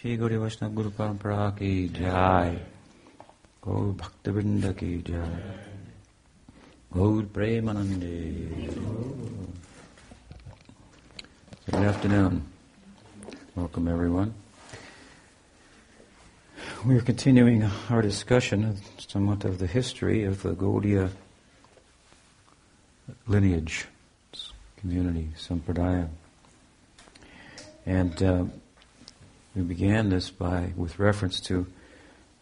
श्री गौरी वैष्णव गुरु परंपरा की जय गौर भक्तवृंद की जय गौर प्रेमानंदे Good afternoon. Welcome everyone. We are continuing our discussion of somewhat of the history of the Gaudiya lineage, community, Sampradaya. And uh, we began this by with reference to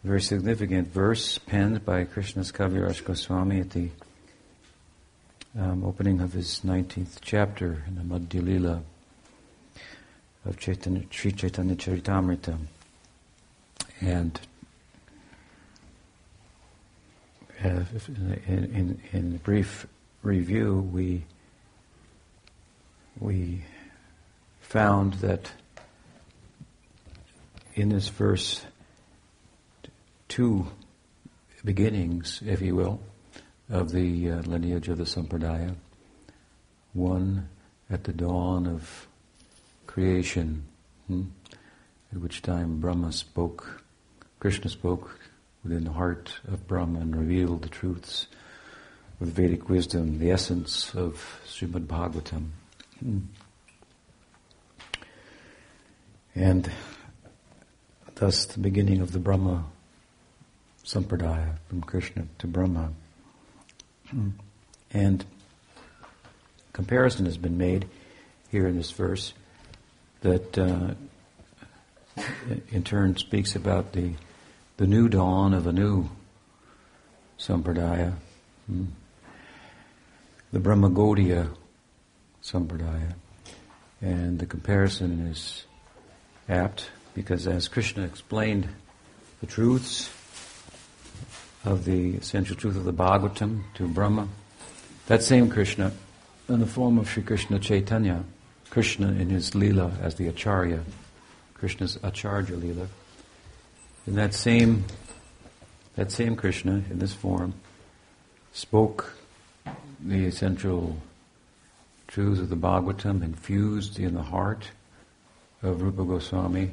a very significant verse penned by Krishnadas Kaviraj Goswami at the um, opening of his 19th chapter in the Madhya Lila of Chaitanya, Sri Chaitanya Charitamrita. And uh, in, in, in brief review, we we found that in this verse two beginnings, if you will, of the uh, lineage of the Sampradaya. One at the dawn of creation, hmm, at which time Brahma spoke, Krishna spoke within the heart of Brahma and revealed the truths of Vedic wisdom, the essence of Srimad Bhagavatam. Hmm. And thus the beginning of the Brahma Sampradaya, from Krishna to Brahma. And comparison has been made here in this verse that uh, in turn speaks about the the new dawn of a new sampradaya, hmm. the Brahma Gaudiya sampradaya, and the comparison is apt because as Krishna explained the truths of the essential truth of the Bhagavatam to Brahma, that same Krishna, in the form of Sri Krishna Chaitanya, Krishna in his Leela as the Acharya, Krishna's Acharya Leela, in that same that same Krishna in this form spoke the essential truths of the Bhagavatam infused in the heart of Rupa Goswami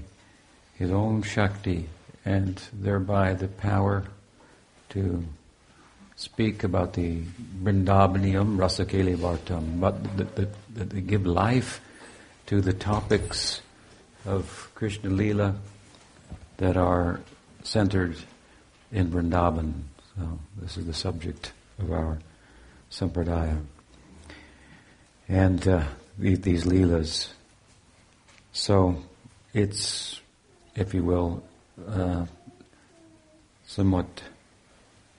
his own Shakti and thereby the power to speak about the Vrindavaniam Rasakeli Vartam, but that, they give life to the topics of Krishna Lila that are centered in Vrindavan. So this is the subject of our sampradaya. And uh, these Leelas. So it's, if you will, uh, somewhat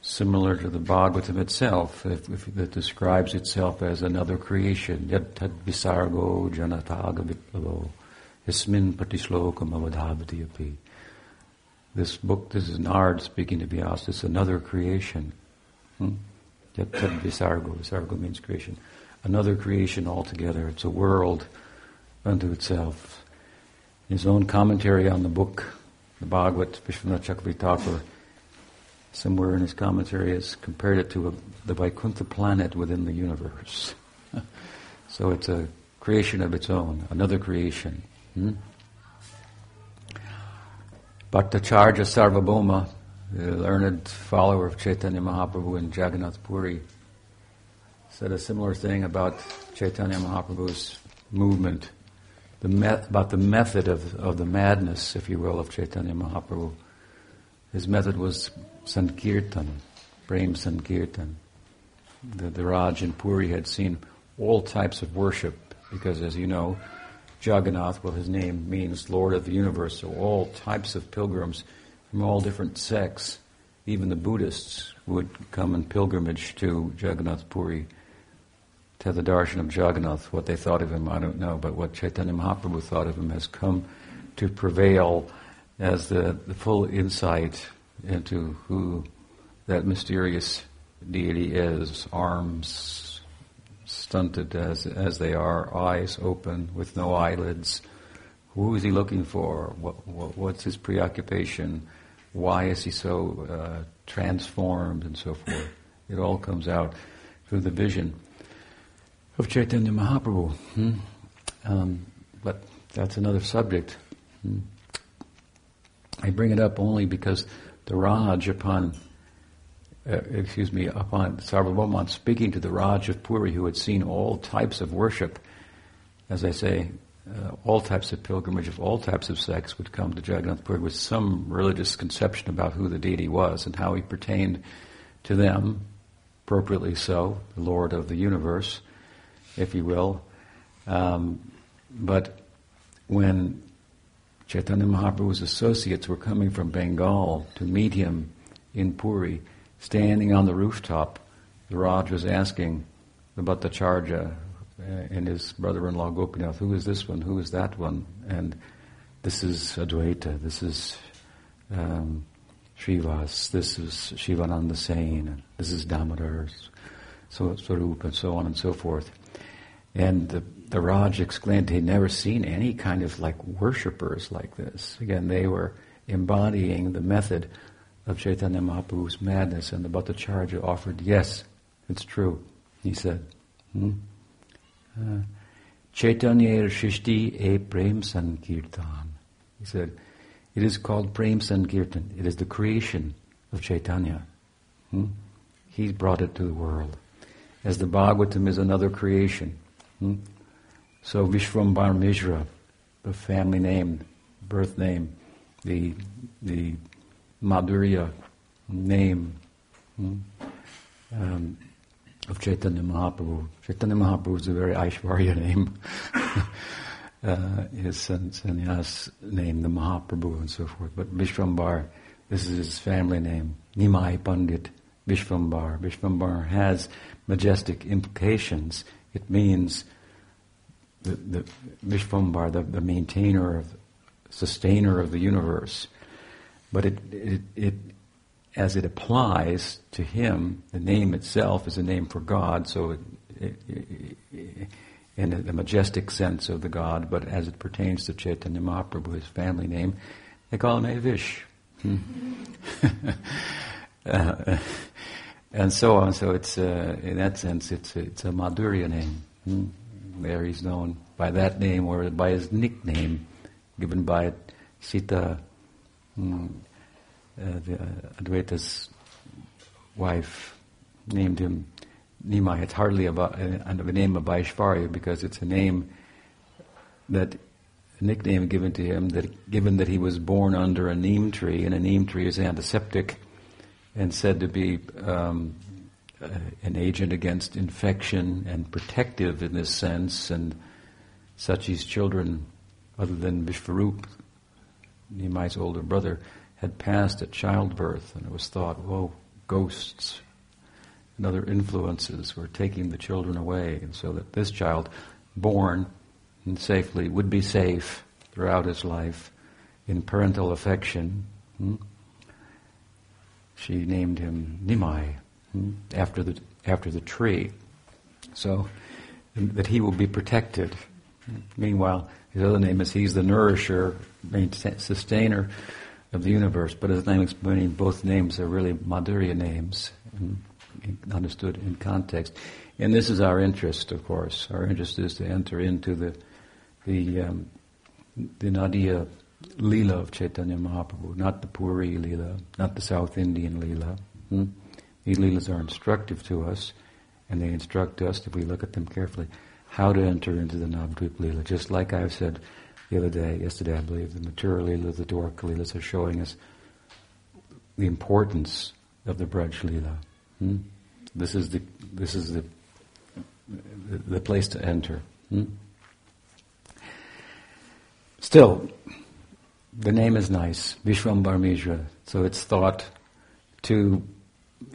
similar to the Bhagavatam itself, if, if it describes itself as another creation. Yad tad visargo janataga viplavo ismin avadhavati api. This book, this is Narad speaking to Vyasa, it's another creation. Hmm? Tad visargo, visargo means creation. Another creation altogether. It's a world unto itself. His own commentary on the book, the Bhagavat, Vishwanath Chakravarti somewhere in his commentary has compared it to a, the Vaikuntha planet within the universe. so it's a creation of its own, another creation. Hmm? Bhattacharya Sarvabhauma, the learned follower of Chaitanya Mahaprabhu in Jagannath Puri, said a similar thing about Chaitanya Mahaprabhu's movement, the me- about the method of, of the madness, if you will, of Chaitanya Mahaprabhu. His method was Sankirtan, Prem Sankirtan. The, the Raj in Puri had seen all types of worship because, as you know, Jagannath, well, his name means Lord of the Universe, so all types of pilgrims from all different sects, even the Buddhists would come in pilgrimage to Jagannath Puri to the darshan of Jagannath. What they thought of him, I don't know, but what Chaitanya Mahaprabhu thought of him has come to prevail as the, the full insight into who that mysterious deity is, arms stunted as, as they are, eyes open with no eyelids. Who is he looking for? What, what, what's his preoccupation? Why is he so uh, transformed and so forth? It all comes out through the vision of Chaitanya Mahaprabhu. Hmm? Um, but that's another subject. Hmm? I bring it up only because the Raj upon, uh, excuse me, upon Sarvabhauma speaking to the Raj of Puri who had seen all types of worship, as I say, uh, all types of pilgrimage of all types of sects would come to Jagannath Puri with some religious conception about who the deity was and how he pertained to them, appropriately so, the Lord of the universe, if you will. Um, but when Chaitanya Mahaprabhu's associates were coming from Bengal to meet him in Puri, standing on the rooftop, the Raj was asking about the Charja and his brother-in-law Gopinath, who is this one, who is that one? And this is Advaita, this is um, Srivas, this is Shivananda Sain, this is Damodar, so, Swarup, and so on and so forth. And the, the Raj exclaimed he'd never seen any kind of like worshippers like this. Again, they were embodying the method of Chaitanya Mahaprabhu's madness, and the Bhattacharya offered, yes, it's true, he said. Hmm? Uh, Chaitanya Shishti e Prem Sankirtan. He said, it is called Prem Sankirtan. It is the creation of Chaitanya. Hmm? He brought it to the world. As the Bhagavatam is another creation. Hmm? So Vishvambar Mishra, the family name, birth name, the the Madhurya name hmm? um, of Chaitanya Mahaprabhu. Chaitanya Mahaprabhu is a very Aishwarya name. uh, his sannyas name, the Mahaprabhu, and so forth. But Vishvambar, this is his family name. Nimai Pandit Vishvambar. Vishvambar has majestic implications it means the, the Vishvambar, the, the maintainer of, sustainer of the universe. But it, it, it, as it applies to him, the name itself is a name for God, so it, it, in the majestic sense of the God, but as it pertains to Chaitanya Mahaprabhu, his family name, they call him Avish. Hmm. uh, and so on. So it's uh, in that sense, it's it's a Madhurya name. Hmm? There he's known by that name or by his nickname given by Sita, hmm, uh, the, uh, Advaita's wife, named him Nimai. It's hardly a, a, a name of Vaishvarya because it's a name that a nickname given to him that given that he was born under a neem tree and a neem tree is antiseptic and said to be um, uh, an agent against infection and protective in this sense. And Sachi's children, other than Vishvarup, Nimai's older brother, had passed at childbirth, and it was thought, whoa, ghosts and other influences were taking the children away, and so that this child, born and safely, would be safe throughout his life in parental affection. Hmm? She named him Nimai hmm, after the after the tree, so that he will be protected. Meanwhile, his other name is he's the nourisher, sustainer of the universe. But as I'm explaining, both names are really Madhurya names, understood in context. And this is our interest, of course. Our interest is to enter into the the um, the Nadia Leela of Chaitanya Mahaprabhu, not the Puri Leela, not the South Indian Leela. Hmm? These Leelas are instructive to us, and they instruct us, if we look at them carefully, how to enter into the Navadvip Leela. Just like I've said the other day, yesterday I believe, the Mathura Leela, the Dwarka Leelas are showing us the importance of the Braj Leela. Hmm? This is the this is the the place to enter. Hmm? Still, the name is nice, Vishwambar Mishra. So it's thought to,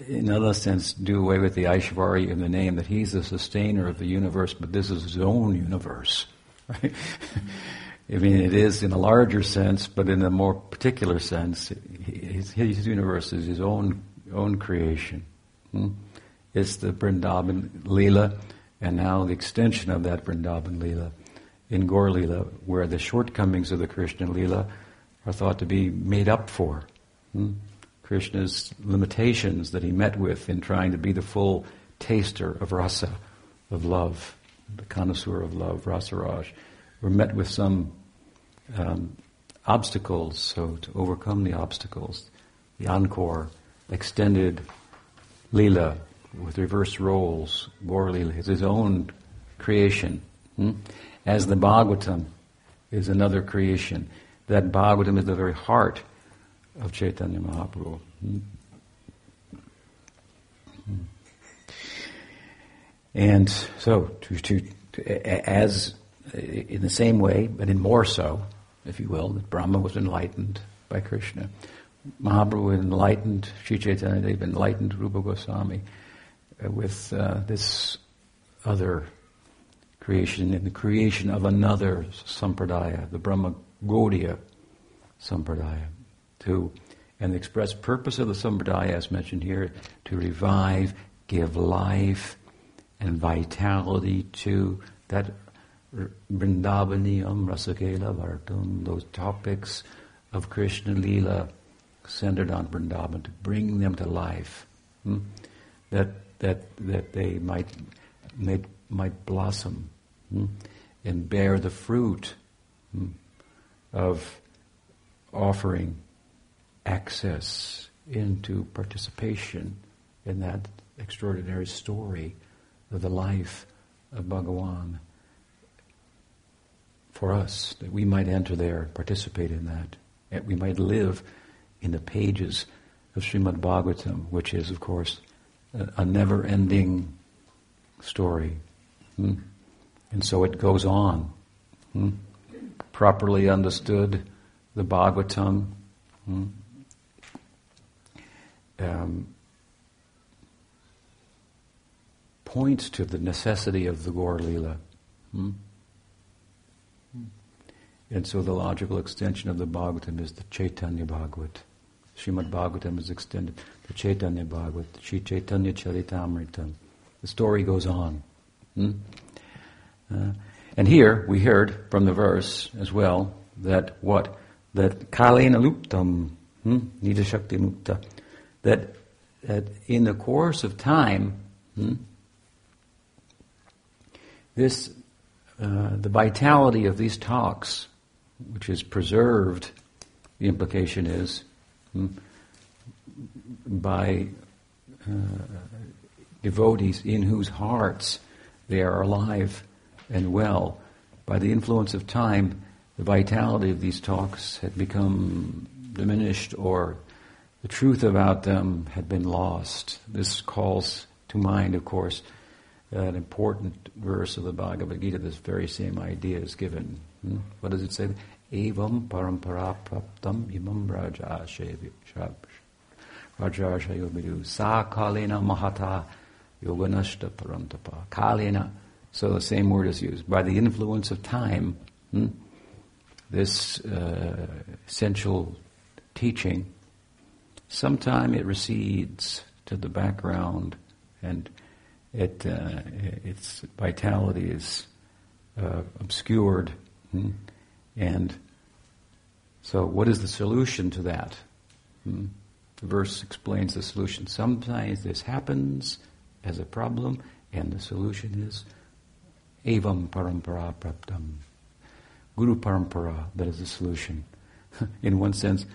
in another sense, do away with the Aishvarya in the name that he's the sustainer of the universe, but this is his own universe. Right? I mean, it is in a larger sense, but in a more particular sense, his, his universe is his own own creation. Hmm? It's the Vrindavan Leela, and now the extension of that Vrindavan Leela in Gaur Leela, where the shortcomings of the Krishna Leela are thought to be made up for. Hmm? Krishna's limitations that he met with in trying to be the full taster of rasa, of love, the connoisseur of love, rasa raj, were met with some um, obstacles, so to overcome the obstacles, the encore, extended lila with reverse roles, Gaur Lila is his own creation. Hmm? As the Bhagavatam is another creation. That Bhagavatam is the very heart of Chaitanya Mahaprabhu. Hmm? And so, to, to, to, as in the same way, but in more so, if you will, that Brahma was enlightened by Krishna. Mahaprabhu enlightened Sri Chaitanya enlightened Rupa Goswami uh, with uh, this other creation and the creation of another sampradaya, the Brahma Gaudiya sampradaya, to and the express purpose of the sampradaya, as mentioned here, to revive, give life and vitality to that Vrindavaniyam, Rasakela, Vartam, those topics of Krishna Lila centered on Vrindavan, to bring them to life. Hmm? That, that, that they might, might, might blossom hmm? and bear the fruit hmm? Of offering access into participation in that extraordinary story of the life of Bhagawan for us, that we might enter there, participate in that, that we might live in the pages of Srimad Bhagavatam, which is, of course, a, a never-ending story. Hmm? And so it goes on. Hmm? Properly understood, the Bhagavatam hmm? um, points to the necessity of the Gaur Lila. Hmm? And so the logical extension of the Bhagavatam is the Chaitanya Bhagavat. Srimad Bhagavatam is extended, the Chaitanya Bhagavat, Sri Chaitanya Charitamritam. The story goes on. Hmm? Uh, and here we heard from the verse as well that what? That Kalena Luptam, hmm? Nida Shakti Mukta, that, that in the course of time, hmm, this, uh, the vitality of these talks which is preserved, the implication is, hmm, by uh, devotees in whose hearts they are alive and well. By the influence of time, the vitality of these talks had become diminished or the truth about them had been lost. This calls to mind, of course, an important verse of the Bhagavad Gita. This very same idea is given. Hmm? What does it say? Evam parampara praptam imam rajashe rajashe yobidu sa kalena mahata yoganashta parantapa. Kalena, so the same word is used. By the influence of time, hmm, this uh, essential teaching, sometime it recedes to the background and it, uh, its vitality is uh, obscured. Hmm? And so, what is the solution to that? Hmm? The verse explains the solution. Sometimes this happens as a problem, and the solution is evam parampara praptam. Guru parampara, that is the solution. In one sense,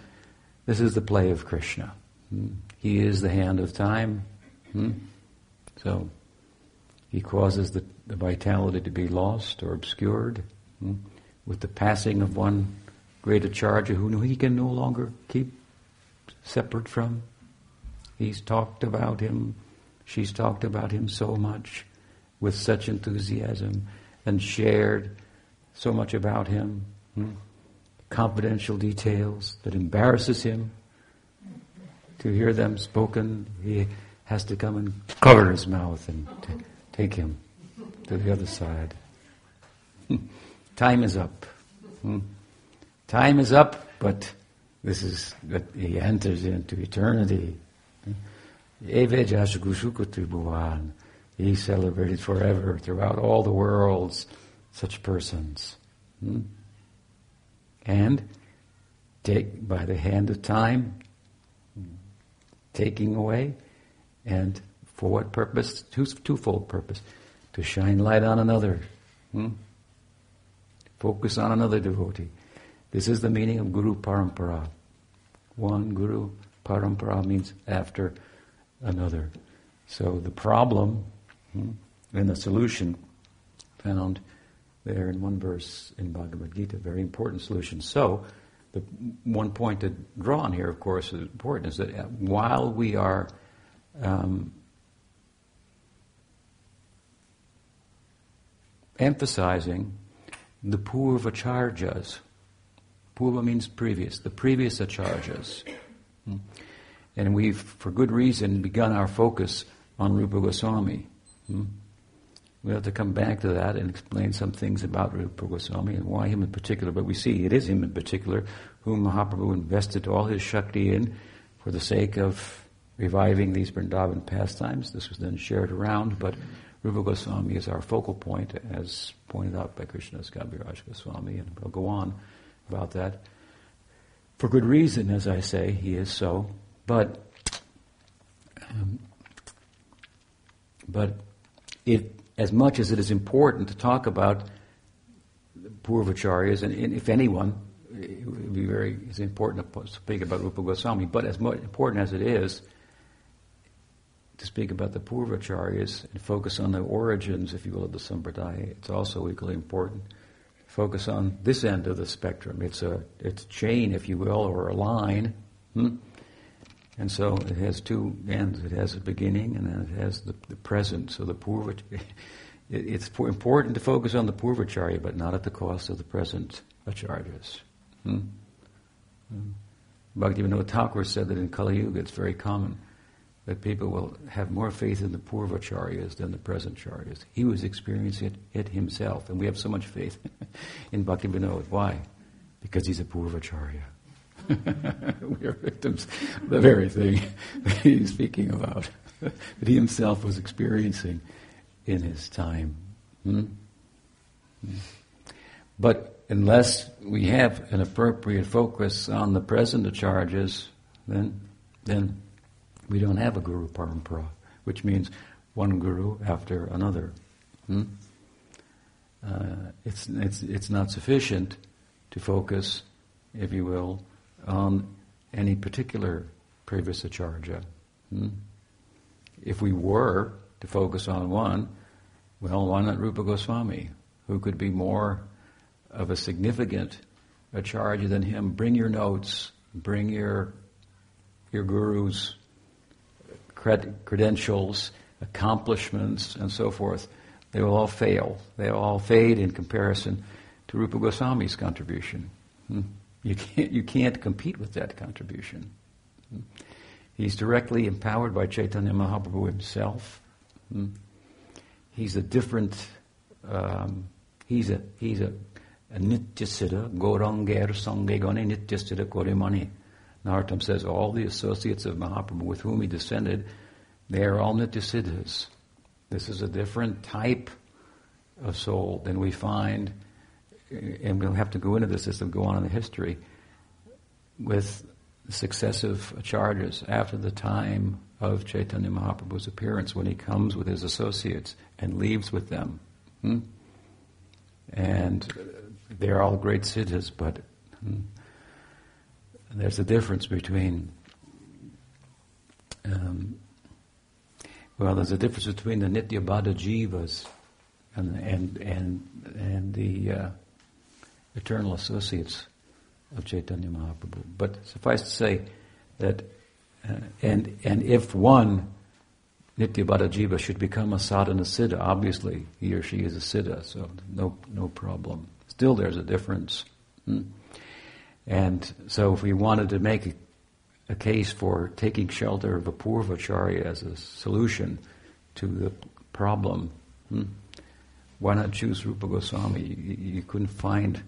this is the play of Krishna. Hmm? He is the hand of time. Hmm? So, he causes the, the, vitality to be lost or obscured. Hmm? with the passing of one great acharya who he can no longer keep separate from. He's talked about him, she's talked about him so much with such enthusiasm and shared so much about him, hmm? confidential details that embarrasses him. To hear them spoken, he has to come and cover his mouth and t- take him to the other side. Time is up. Hmm? Time is up, but this is that he enters into eternity. He celebrated forever throughout all the worlds such persons. Hmm? And take by the hand of time, taking away, and for what purpose? Two, twofold purpose. To shine light on another. Hmm? Focus on another devotee. This is the meaning of Guru Parampara. One Guru Parampara means after another. So the problem hmm, and the solution found there in one verse in Bhagavad Gita, very important solution. So, the one point to draw on here, of course, is important, is that while we are um, emphasizing the purvacharyas, purva means previous, the previous acharyas, hmm, and we've, for good reason, begun our focus on Rupa Goswami. Hmm? We have to come back to that and explain some things about Rupa Goswami and why him in particular. But we see it is him in particular whom Mahaprabhu invested all his Shakti in for the sake of reviving these Vrindavan pastimes. This was then shared around, but Rupa Goswami is our focal point, as pointed out by Krishnadas Kaviraj Goswami, and we'll go on about that. For good reason, as I say, he is so. But, um, but it as much as it is important to talk about the Purvacharyas, and, if anyone, it would be very it's important to speak about Rupa Goswami, but as much, important as it is to speak about the Purvacharyas and focus on the origins, if you will, of the Sampradaya, it's also equally important. to Focus on this end of the spectrum. It's a it's a chain, if you will, or a line. Hmm? And so it has two ends. It has a beginning and then it has the, the present. So the Purva, it, it's important to focus on the Purvacharya, but not at the cost of the present acharyas. Hmm? Hmm. Bhaktivinoda Thakur said that in Kali Yuga it's very common that people will have more faith in the Purvacharyas than the present Charyas. He was experiencing it, it himself, and we have so much faith in Bhaktivinoda. Why? Because he's a Purvacharya. we are victims of the very thing that he's speaking about, that he himself was experiencing in his time. Hmm? Hmm. But unless we have an appropriate focus on the present acharyas, then then we don't have a guru parampara, which means one guru after another. Hmm? Uh, it's it's it's not sufficient to focus, if you will, on any particular previous acharya. Hmm? If we were to focus on one, well, why not Rupa Goswami, who could be more of a significant acharya than him? Bring your notes, bring your your guru's cred- credentials, accomplishments, and so forth. They will all fail. They will all fade in comparison to Rupa Goswami's contribution. Hmm? You can't, you can't compete with that contribution. He's directly empowered by Chaitanya Mahaprabhu himself. He's a different, um, he's a, he's a, a nityasiddha, goranger sange gane nityasiddha korimani. Narottam says all the associates of Mahaprabhu with whom he descended, they are all nityasiddhas. This is a different type of soul than we find and we'll have to go into this as we go on in the history, with successive acharyas after the time of Chaitanya Mahaprabhu's appearance, when he comes with his associates and leaves with them. Hmm? And they're all great siddhas, but hmm, there's a difference between, um, well, there's a difference between the Nitya Baddha Jivas and, and, and, and the uh, eternal associates of Chaitanya Mahaprabhu. But suffice to say that, uh, and, and if one Nitya Jiva should become a sadhana siddha, obviously he or she is a siddha, so no, no problem. Still there's a difference. Hmm? And so if we wanted to make a, case for taking shelter of a poor Purvacharya as a solution to the problem, hmm? why not choose Rupa Goswami? You, you couldn't find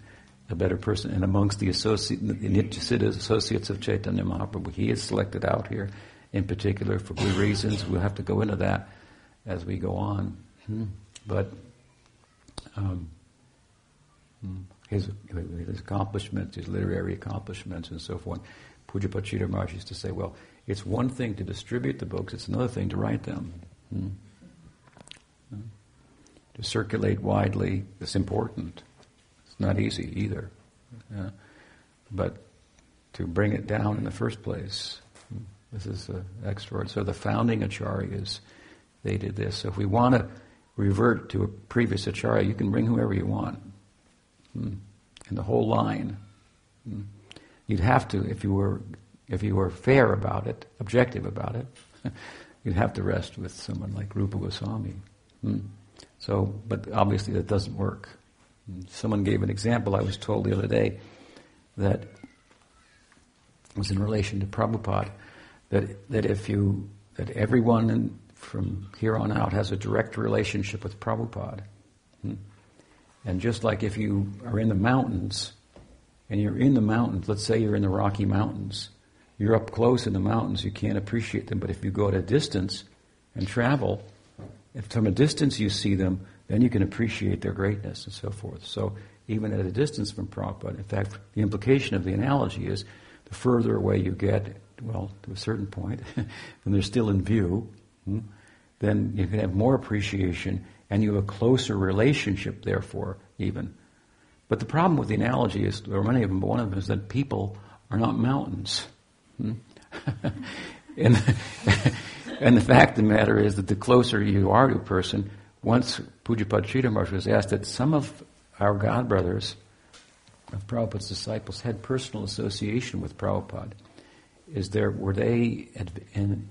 a better person. And amongst the, associate, associates of Chaitanya Mahaprabhu, he is selected out here in particular for good reasons. We'll have to go into that as we go on. But um, his, his accomplishments, his literary accomplishments, and so forth. Pujapad Sridhar Maharaj used to say, well, it's one thing to distribute the books, it's another thing to write them. Hmm. To circulate widely is important not easy either. Yeah. but to bring it down in the first place. This is uh, extraordinary. So the founding acharyas, they did this. So if we want to revert to a previous acharya, you can bring whoever you want. Hmm. And the whole line. Hmm. You'd have to, if you were, if you were fair about it, objective about it, you'd have to rest with someone like Rupa Goswami. Hmm. So, but obviously that doesn't work. Someone gave an example I was told the other day that was in relation to Prabhupada that that if you that everyone in, from here on out has a direct relationship with Prabhupada. Hmm? And just like if you are in the mountains and you're in the mountains, let's say you're in the Rocky Mountains, you're up close in the mountains, you can't appreciate them, but if you go at a distance and travel, if from a distance you see them, then you can appreciate their greatness and so forth. So even at a distance from Prabhupada, in fact, the implication of the analogy is the further away you get, well, to a certain point, point, and they're still in view, hmm, then you can have more appreciation and you have a closer relationship, therefore, even. But the problem with the analogy is, there are many of them, but one of them is that people are not mountains. Hmm? and, and the fact of the matter is that the closer you are to a person, once Pujapad Sridhar was asked that some of our God brothers, of Prabhupada's disciples, had personal association with Prabhupada. Is there, were they at, in,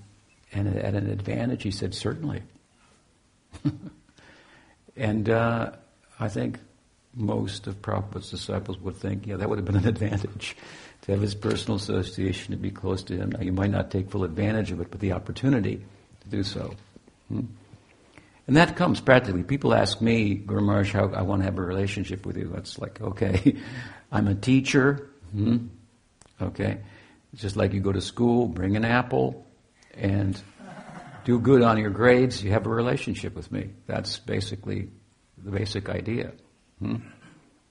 at an advantage? He said, certainly. and uh, I think most of Prabhupada's disciples would think, yeah, that would have been an advantage to have his personal association, to be close to him. Now, you might not take full advantage of it, but the opportunity to do so. Hmm? And that comes practically. People ask me, Guru Maharaj, how I want to have a relationship with you. That's like, okay, I'm a teacher. Hmm? Okay. It's just like you go to school, bring an apple, and do good on your grades, you have a relationship with me. That's basically the basic idea. Hmm?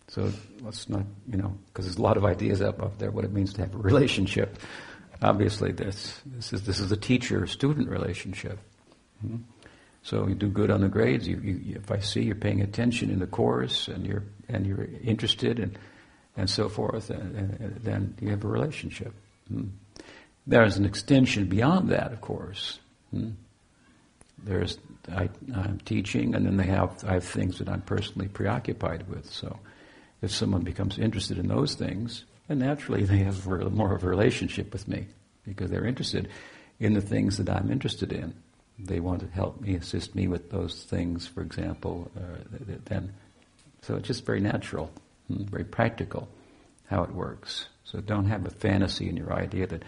So let's not, you know, because there's a lot of ideas up, up there what it means to have a relationship. Obviously, this, this is this is a teacher-student relationship. Hmm? So you do good on the grades. You, you, if I see you're paying attention in the course and you're and you're interested and and so forth, and, and, then you have a relationship. Hmm? There's an extension beyond that, of course. Hmm? There's I, am teaching, and then they have I have things that I'm personally preoccupied with. So, if someone becomes interested in those things, then naturally they have more of a relationship with me because they're interested in the things that I'm interested in. They want to help me, assist me with those things, for example. Uh, then, so it's just very natural, hmm, very practical, how it works. So don't have a fantasy in your idea that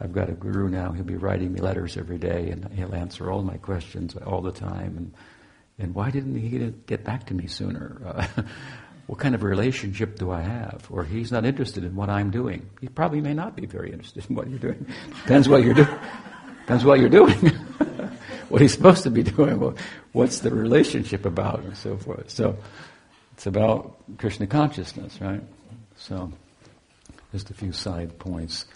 I've got a guru now, he'll be writing me letters every day and he'll answer all my questions all the time. And, and why didn't he get back to me sooner? Uh, what kind of relationship do I have? Or he's not interested in what I'm doing. He probably may not be very interested in what you're doing. Depends what you're doing. Depends what you're doing. What he's supposed to be doing. Well, what's the relationship about, and so forth. So it's about Krishna consciousness, right? So just a few side points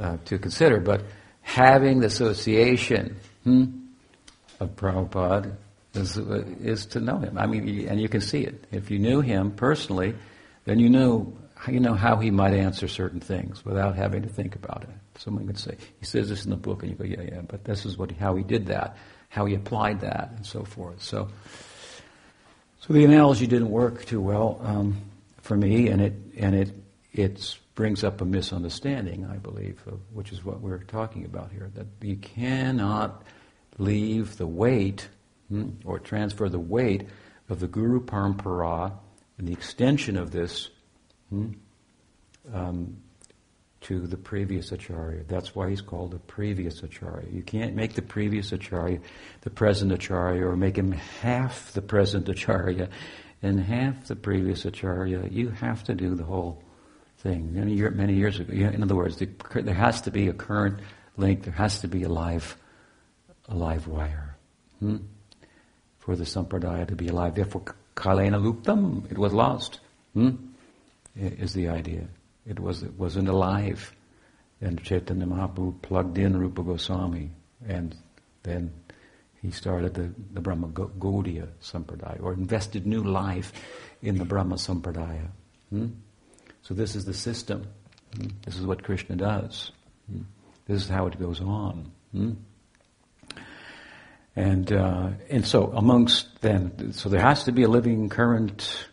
uh, to consider. But having the association hmm, of Prabhupada is, uh, is to know him. I mean, and you can see it. If you knew him personally, then you knew you know how he might answer certain things without having to think about it. Someone could say, he says this in the book, and you go, yeah, yeah, but this is what how he did that, how he applied that, and so forth. So, so the analogy didn't work too well um, for me, and it and it it brings up a misunderstanding, I believe, of, which is what we're talking about here. That you cannot leave the weight hmm, or transfer the weight of the Guru Parampara and the extension of this hmm, um, to the previous acharya. That's why he's called the previous acharya. You can't make the previous acharya the present acharya or make him half the present acharya and half the previous acharya. You have to do the whole thing. Many, year, many years ago, in other words, the, there has to be a current link. There has to be a live, a live wire hmm? for the sampradaya to be alive. Therefore, kalena luptam, it was lost. Hmm? Is the idea. It was it wasn't alive. And Chaitanya Mahaprabhu plugged in Rupa Goswami, and then he started the, the Brahma Gaudiya Sampradaya, or invested new life in the Brahma Sampradaya. Hmm? So this is the system. Hmm? This is what Krishna does. Hmm? This is how it goes on. Hmm? And uh, and so amongst then, so there has to be a living current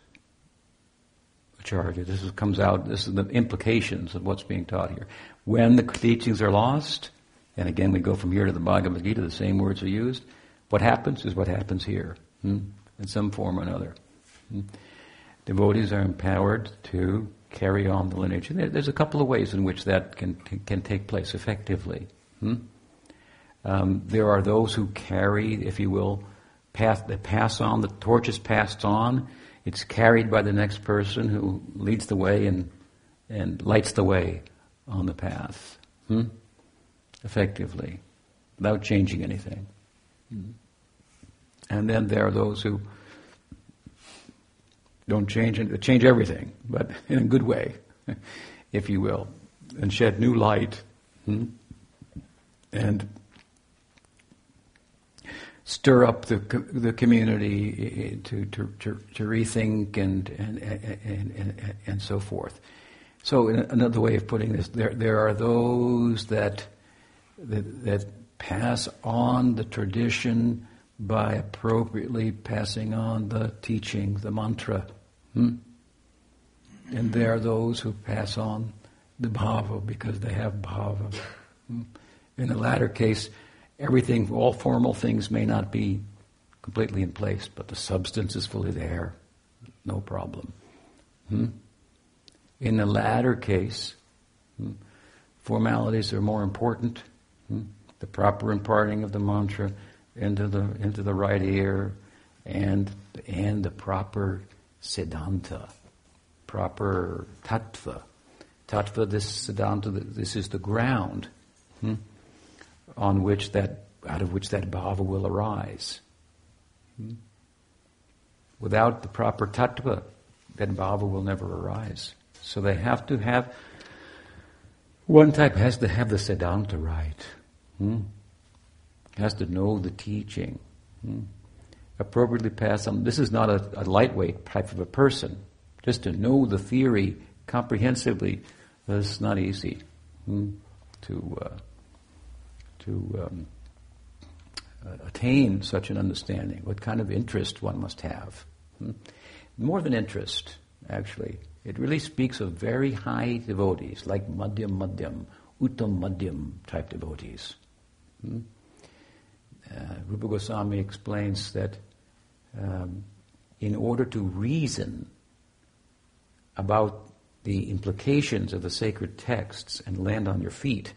acharya. This is, comes out. This is the implications of what's being taught here. When the teachings are lost, and again we go from here to the Bhagavad Gita, the same words are used. What happens is what happens here, hmm? in some form or another. Hmm? Devotees are empowered to carry on the lineage. And there's a couple of ways in which that can can take place effectively. Hmm? Um, there are those who carry, if you will, pass, they pass on, the torch is passed on, it's carried by the next person who leads the way and, and lights the way on the path, hmm? effectively, without changing anything. Hmm? And then there are those who don't change, change everything, but in a good way, if you will, and shed new light. Hmm? And stir up the the community eh, to to, to, to rethink and and, and and, and so forth. So another way of putting this, there there are those that that, that pass on the tradition by appropriately passing on the teaching, the mantra. Hmm? And there are those who pass on the bhava because they have bhava. Hmm? In the latter case, everything, all formal things may not be completely in place, but the substance is fully there. No problem. Hmm? In the latter case, hmm, formalities are more important. Hmm? The proper imparting of the mantra into the into the right ear, and and the proper siddhanta, proper tattva. Tattva, this siddhanta, this is the ground. On which that, out of which that bhava will arise. Hmm? Without the proper tattva, that bhava will never arise. So they have to have, one type has to have the siddhanta right. Hmm? Has to know the teaching. Hmm? Appropriately pass on. This is not a, a lightweight type of a person. Just to know the theory comprehensively, that's not easy hmm? to uh, to um, uh, attain such an understanding, what kind of interest one must have. Hmm? More than interest, actually. It really speaks of very high devotees, like Madhyam Madhyam, Uttam Madhyam type devotees. Hmm? Uh, Rupa Goswami explains that um, in order to reason about the implications of the sacred texts and land on your feet,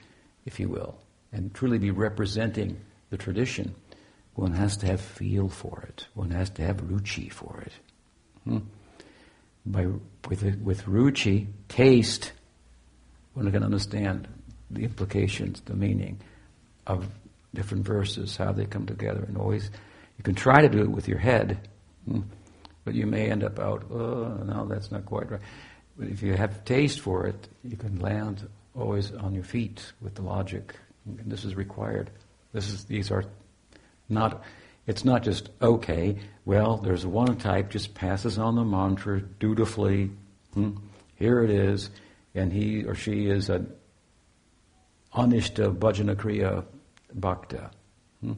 if you will, and truly be representing the tradition, one has to have feel for it. One has to have ruchi for it. Hmm? By, with, with ruchi, taste, one can understand the implications, the meaning of different verses, how they come together. And always, you can try to do it with your head, hmm? but you may end up out, oh, no, that's not quite right. But if you have taste for it, you can land always on your feet with the logic this is required. This is, these are not, it's not just, okay, well, there's one type, just passes on the mantra dutifully. Hmm, here it is, and he or she is an anishta bhajana kriya bhakta. Hmm.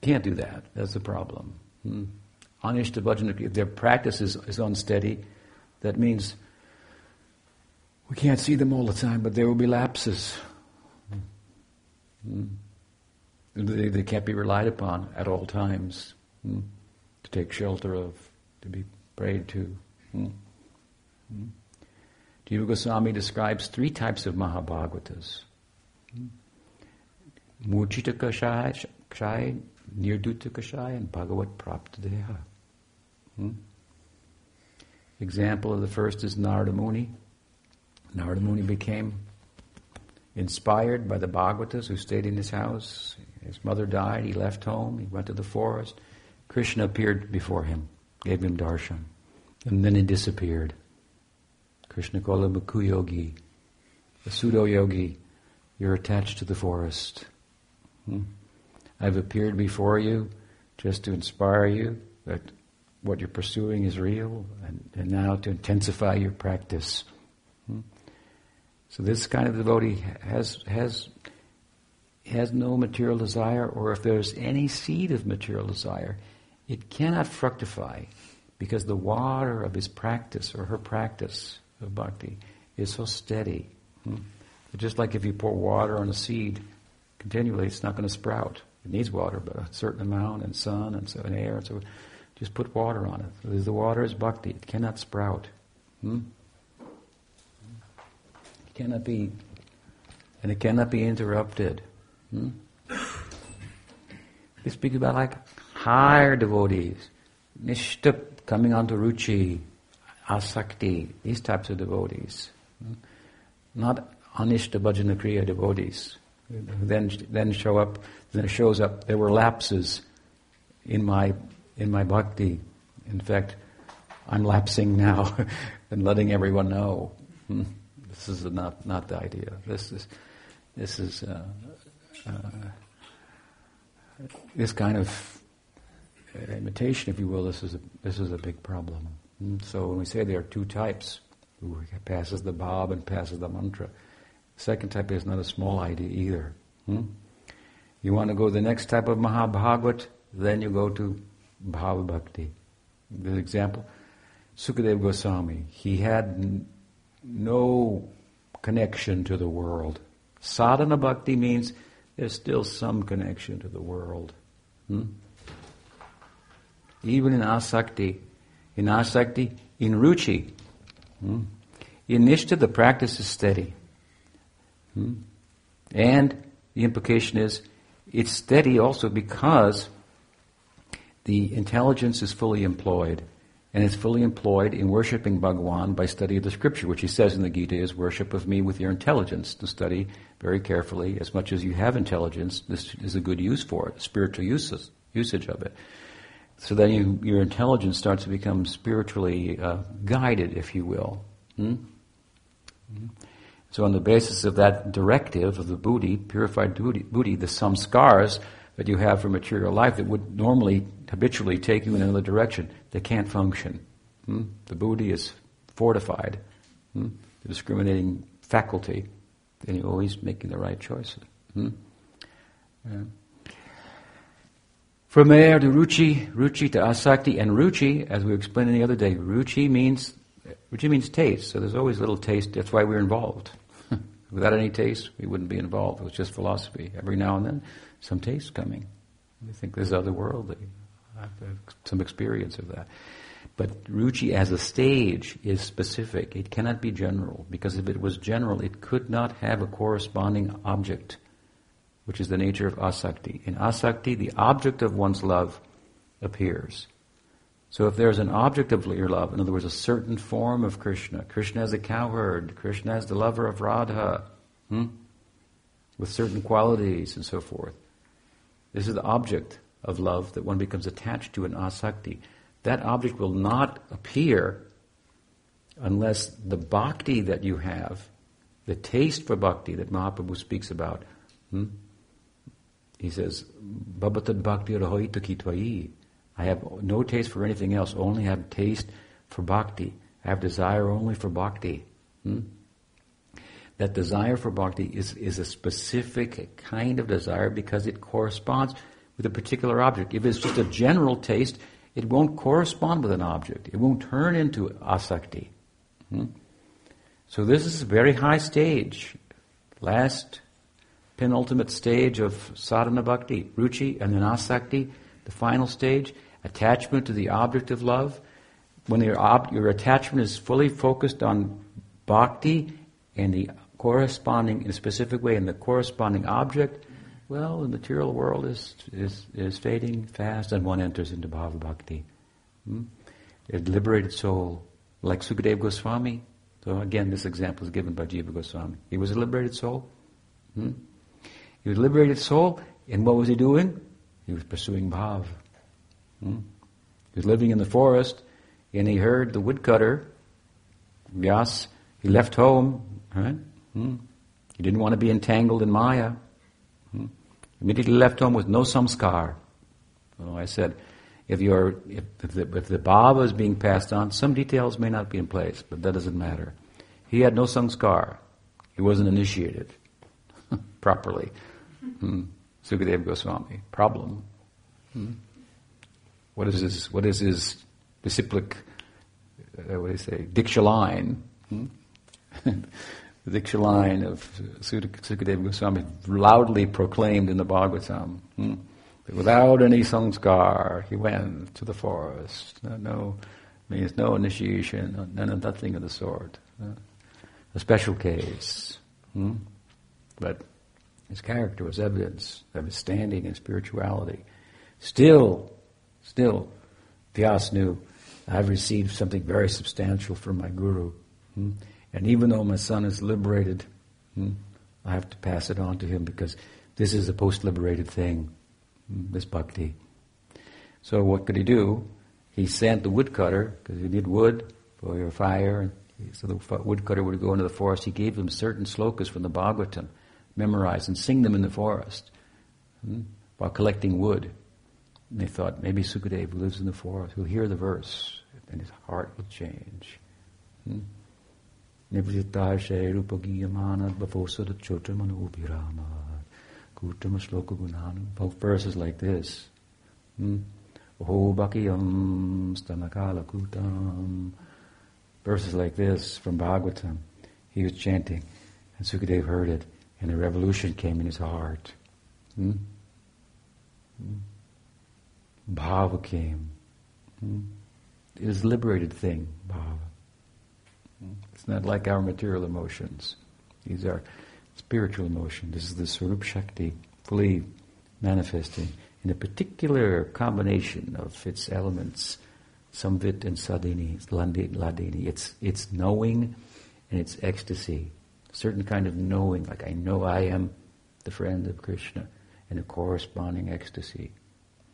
Can't do that. That's the problem. Hmm. Anishta bhajana kriya, their practice is, is unsteady. That means we can't see them all the time, but there will be lapses. Mm. They, they, can't be relied upon at all times mm. to take shelter of, to be prayed to. Mm. Mm. Jiva Goswami describes three types of Mahabhagavatas. Mm. Murjita Kashaya, Nirduta Kashaya, and Bhagavat Praptadeha. Hmm? Example of the first is Narada Muni. Narada Muni became inspired by the Bhagavatas who stayed in his house. His mother died, he left home, he went to the forest. Krishna appeared before him, gave him darshan, and then he disappeared. Krishna called him a kuyogi, a pseudo yogi. You're attached to the forest. Hmm? I've appeared before you just to inspire you that what you're pursuing is real, and, and now to intensify your practice. So this kind of devotee has has has no material desire, or if there's any seed of material desire, it cannot fructify because the water of his practice or her practice of bhakti is so steady. Hmm? Just like if you pour water on a seed continually, it's not going to sprout. It needs water, but a certain amount, and sun, and so and air, and so. Just put water on it. So the water is bhakti. It cannot sprout. Hmm? It cannot be, and it cannot be interrupted. Hmm? We speak about like higher devotees, nishtha coming onto ruchi, asakti, these types of devotees. Hmm? Not anishta bhajana kriya devotees. Then, then show up, then shows up, there were lapses in my, in my bhakti. In fact, I'm lapsing now and letting everyone know. Hmm? This is not, not the idea. This is, this is, uh, uh, this kind of imitation, if you will, this is a, this is a big problem. Hmm? So when we say there are two types, who passes the bhav and passes the mantra, Second type is not a small idea either. Hmm? You want to go the next type of Mahabhagavat, then you go to Bhava Bhakti. The example, Sukadeva Goswami, he had no connection to the world. Sadhana Bhakti means there's still some connection to the world. Hmm? Even in Asakti, in Asakti, in Ruchi, hmm? in Nishtha the practice is steady. Hmm? And the implication is it's steady also because the intelligence is fully employed. And is fully employed in worshipping Bhagwan by study of the scripture, which he says in the Gita is worship of me with your intelligence, to study very carefully. As much as you have intelligence, this is a good use for it, spiritual uses, usage of it. So then you, your intelligence starts to become spiritually uh, guided, if you will. Hmm? Hmm? So on the basis of that directive of the buddhi, purified buddhi, the samskars that you have for material life that would normally, habitually take you in another direction, they can't function. Hmm? The buddhi is fortified, hmm? the discriminating faculty, then you're always making the right choices. Hmm? Yeah. From there to ruchi, ruchi to asakti, and ruchi, as we explained the other day, ruchi means ruchi means taste. So there's always little taste. That's why we're involved. Without any taste, we wouldn't be involved. It was just philosophy. Every now and then, some taste coming. We think this is otherworldly. I have some experience of that. But ruchi as a stage is specific. It cannot be general, because if it was general, it could not have a corresponding object, which is the nature of asakti. In asakti, the object of one's love appears. So if there's an object of your love, in other words, a certain form of Krishna, Krishna as a cowherd, Krishna as the lover of Radha, hmm? with certain qualities and so forth. This is the object of love that one becomes attached to in asakti. That object will not appear unless the bhakti that you have, the taste for bhakti that Mahaprabhu speaks about, hmm? he says, Babatad bhakti rahoita kitvayi. I have no taste for anything else, only have taste for bhakti. I have desire only for bhakti. Hmm? That desire for bhakti is, is a specific kind of desire because it corresponds with a particular object. If it's just a general taste, it won't correspond with an object. It won't turn into asakti. Hmm? So this is a very high stage. Last penultimate stage of sadhana bhakti, ruchi, and then asakti, the final stage attachment to the object of love, when your, ob- your attachment is fully focused on bhakti and the corresponding, in a specific way, in the corresponding object, well, the material world is, is, is fading fast and one enters into bhava bhakti. Hmm? A liberated soul, like Sukadeva Goswami. So again, this example is given by Jiva Goswami. He was a liberated soul. Hmm? He was a liberated soul, and what was he doing? He was pursuing bhav. Hmm? He was living in the forest and he heard the woodcutter, Vyas, he left home, right? Hmm? He didn't want to be entangled in Maya. Immediately left home with no samskar. So I said, if you're, if, if, the, if the bhava is being passed on, some details may not be in place, but that doesn't matter. He had no samskar. He wasn't initiated properly. Hmm. Sukadeva Goswami. Problem. Hmm. What is his, what is his disciplic, uh, what do you say, Diksha line? Hmm? the Diksha line of Sukadeva Goswami loudly proclaimed in the Bhagavatam. Hmm? Without any sanskar, he went to the forest. No, no means no initiation, none of nothing of the sort. Uh, a special case. Hmm? But his character was evidence of his standing in spirituality. Still, still, Vyas knew I've received something very substantial from my guru. Hmm? And even though my son is liberated, hmm, I have to pass it on to him because this is a post-liberated thing, hmm, this bhakti. So what could he do? He sent the woodcutter, because he need wood for your fire, so the woodcutter would go into the forest. He gave him certain slokas from the Bhagavatam, memorize and sing them in the forest hmm, while collecting wood. And they thought, maybe Sukadeva, who lives in the forest, will hear the verse, and his heart will change. Hmm? Both verses like this. Hmm? Verses like this from Bhagavatam. He was chanting, and Sukadeva heard it, and a revolution came in his heart. Hmm? Hmm? Bhava came. Hmm? It is a liberated thing, bhava. Hmm? It's not like our material emotions. These are spiritual emotions. This is the Swarup Shakti fully manifesting in a particular combination of its elements, samvit and sandhini, hladini. It's, it's knowing and it's ecstasy. A certain kind of knowing, like I know I am the friend of Krishna, and a corresponding ecstasy.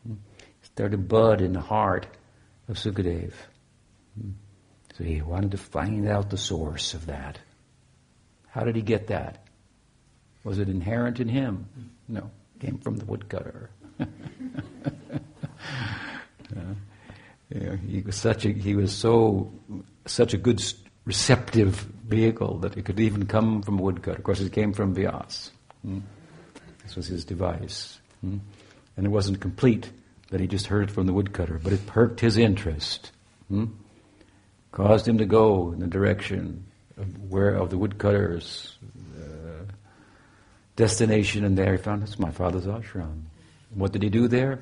Hmm? Started to bud in the heart of Sukadev. So he wanted to find out the source of that. How did he get that? Was it inherent in him? No. Came from the woodcutter. he was such a he was so such a good receptive vehicle that it could even come from a woodcut. Of course, it came from Vyas. Hmm? This was his device, hmm? and it wasn't complete that he just heard it from the woodcutter, but it perked his interest, hmm? Caused him to go in the direction of where of the woodcutter's uh, destination, and there he found it's my father's ashram. What did he do there?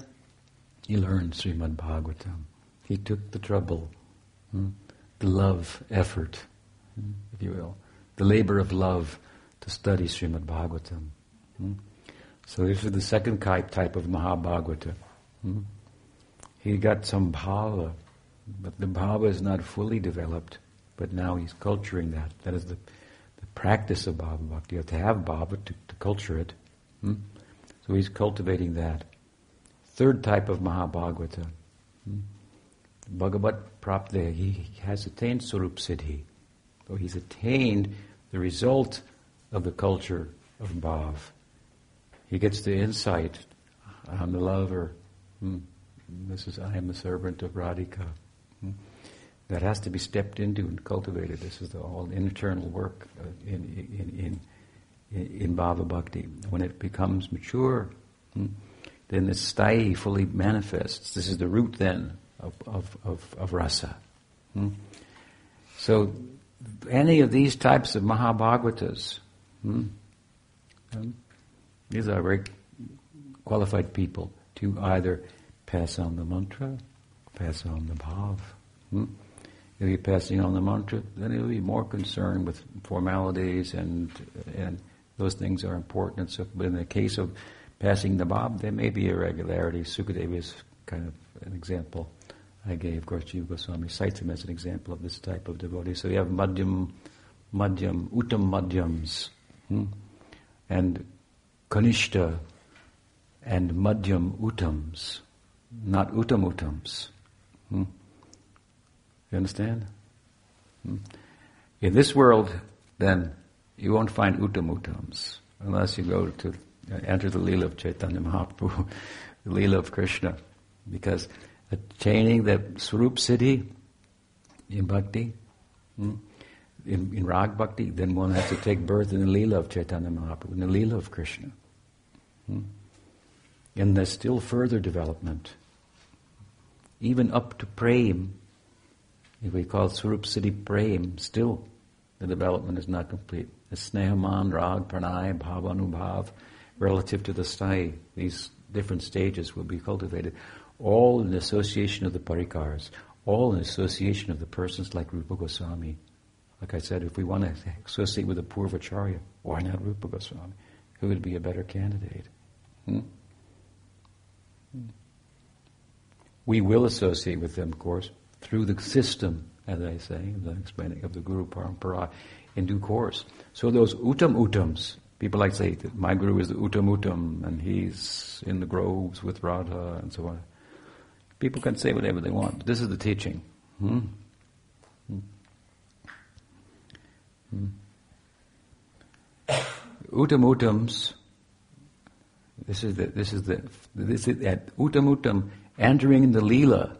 He learned Srimad Bhagavatam. He took the trouble, hmm, the love effort, hmm, if you will, the labor of love to study Srimad Bhagavatam. Hmm. So this is the second type of Mahabhagavata. Hmm. He got some bhava, but the bhava is not fully developed, but now he's culturing that. That is the, the practice of bhava bhakti. You have to have bhava to, to culture it. Hmm. So he's cultivating that. Third type of Mahabhagavata. Hmm? Bhagavat Prapte, he has attained Swarup Siddhi. So he's attained the result of the culture of Bhav. He gets the insight, I'm the lover. Hmm. This is, I am the servant of Radhika. That has to be stepped into and cultivated. This is the all internal work uh, in, in, in, in Bhava Bhakti. When it becomes mature, hmm, then the sthai fully manifests. This is the root then of, of, of, of rasa. Hmm? So any of these types of Mahabhagavatas, hmm, these are very qualified people to either pass on the mantra, pass on the bhav. If you're passing on the mantra, then he'll be more concerned with formalities and and those things are important. So, but in the case of passing the bhav, there may be irregularities. Sukadeva is kind of an example I gave. Of course, Jiva Goswami cites him as an example of this type of devotee. So you have madhyam, madhyam, uttam madhyams, hmm? and kanishta, and madhyam uttams, not uttam uttams. Hmm? You understand? Hmm? In this world, then, you won't find uttamutams unless you go to uh, enter the Leela of Chaitanya Mahaprabhu, the Leela of Krishna, because attaining the Swarup Siddhi in bhakti, hmm, in, in Rag Bhakti, then one has to take birth in the Leela of Chaitanya Mahaprabhu, in the Leela of Krishna. Hmm? And there's still further development. Even up to Prem, if we call Swarup Siddhi Prem, still the development is not complete. The Snehaman, Rag, Pranay, Bhavanubhav, relative to the Sthai, these different stages will be cultivated, all in association of the parikars, all in association of the persons like Rupa Goswami. Like I said, if we want to associate with a Purvacharya, why not Rupa Goswami? Who would be a better candidate? Hmm? We will associate with them, of course, through the system, as I say, the explaining of the Guru Parampara in due course. So those Uttam Uttams, people like say that my Guru is the Uttam Uttam and he's in the groves with Radha and so on. People can say whatever they want, this is the teaching. Hmm? Hmm. Hmm. Uttam Uttams, this is the, this is the, this is that Uttam Uttam entering the Leela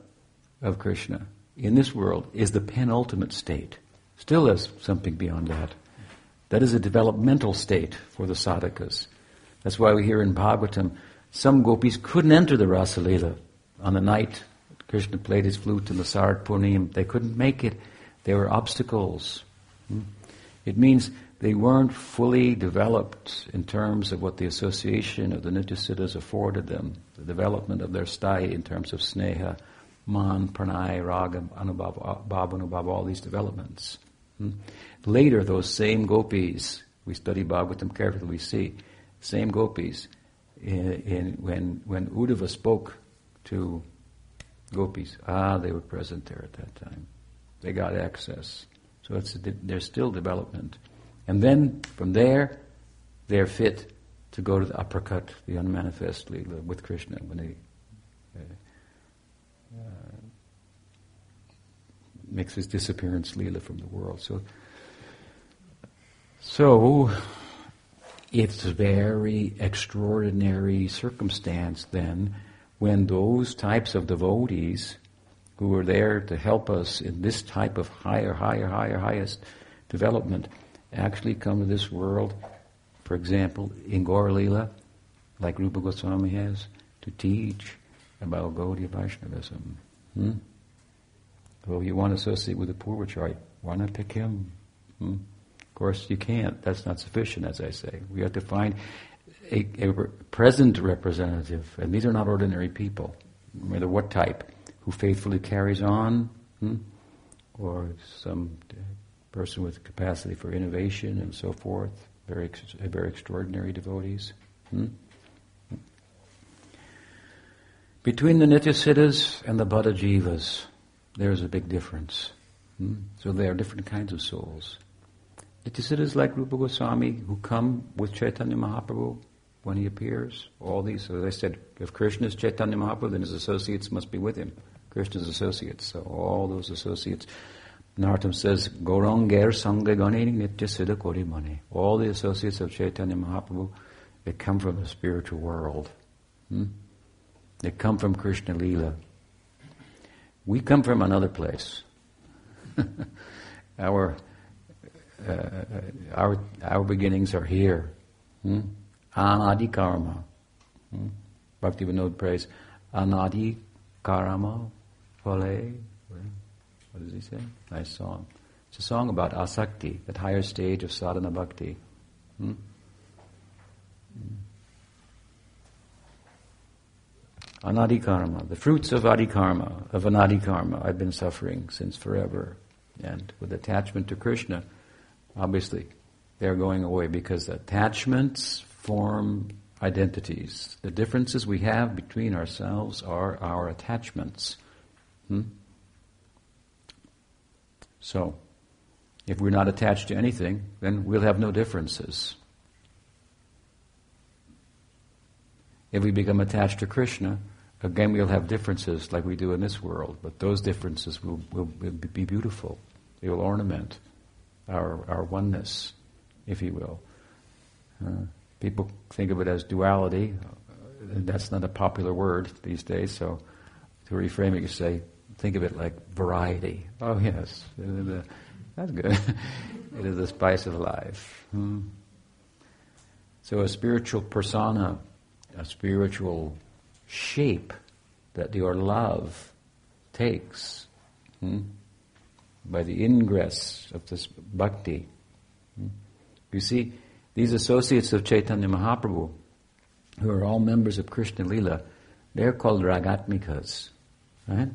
of Krishna in this world is the penultimate state. Still there's something beyond that. That is a developmental state for the sadhakas. That's why we hear in Bhagavatam, some gopis couldn't enter the Rasa Leela on the night Krishna played his flute in the Sard Purnim. They couldn't make it. There were obstacles. Hmm? It means they weren't fully developed in terms of what the association of the Nityasiddhas afforded them, the development of their sthai in terms of sneha, man, pranay, raga, anubhav, bhav, all these developments. Hmm? Later, those same gopis, we study Bhagavatam carefully, we see, same gopis, in, in, when, when Uddhava spoke to gopis, ah, they were present there at that time. They got access. So it's there's still development. And then from there, they're fit to go to the aprakat, the unmanifest Leela with Krishna when they uh, Uh, makes his disappearance Leela from the world. So, so it's a very extraordinary circumstance then when those types of devotees who are there to help us in this type of higher, higher, higher, highest development actually come to this world, for example, in Gaur Lila, like Rupa Goswami has, to teach about Gaudiya Vaishnavism. Hmm? Well, you want to associate with the Purvacharya, why not pick him? Hmm? Of course, you can't. That's not sufficient, as I say. We have to find a, a present representative, and these are not ordinary people, no matter what type, who faithfully carries on, hmm? or some person with capacity for innovation and so forth, very, very extraordinary devotees. Hmm? Between the Nityasiddhas and the Bhattacharya, there's a big difference. Hmm? So they are different kinds of souls. Nityasiddhas like Rupa Goswami who come with Chaitanya Mahaprabhu when he appears. All these, as I said, if Krishna is Chaitanya Mahaprabhu, then his associates must be with him. Krishna's associates. So all those associates. Narottam says, Gauranger Sangha Ganeni Nitya Siddha Mani. All the associates of Chaitanya Mahaprabhu, they come from the spiritual world. Hmm? They come from Krishna Lila. We come from another place. our, uh, our, our beginnings are here. Hmm? Anadi karma. Hmm? Bhakti Vinod prays, Anadi karma phale. What does he say? Nice song. It's a song about asakti, that higher stage of sadhana bhakti. Hmm? Hmm. Anadikarma, the fruits of adikarma, of anadikarma. I've been suffering since forever. And with attachment to Krishna, obviously, they're going away because attachments form identities. The differences we have between ourselves are our attachments. Hmm? So, if we're not attached to anything, then we'll have no differences. If we become attached to Krishna, again we'll have differences like we do in this world, but those differences will, will, be beautiful. They will ornament our, our oneness, if you will. Uh, people think of it as duality. That's not a popular word these days, so to reframe it, you say, think of it like variety. Oh, yes. That's good. it is the spice of life. Hmm. So a spiritual persona, a spiritual shape that your love takes hmm, by the ingress of this bhakti. Hmm. You see, these associates of Chaitanya Mahaprabhu, who are all members of Krishna Lila, they're called ragatmikas. Right?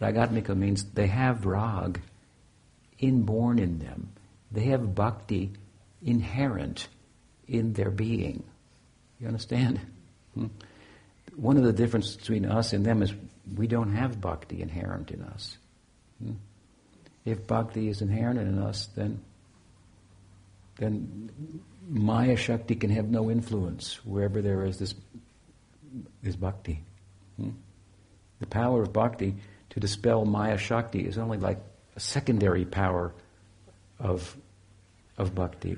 Ragatmika means they have rag inborn in them. They have bhakti inherent in their being. You understand? One of the differences between us and them is we don't have bhakti inherent in us. Hmm? If bhakti is inherent in us, then then Maya Shakti can have no influence wherever there is this is bhakti. Hmm? The power of bhakti to dispel Maya Shakti is only like a secondary power of, of bhakti.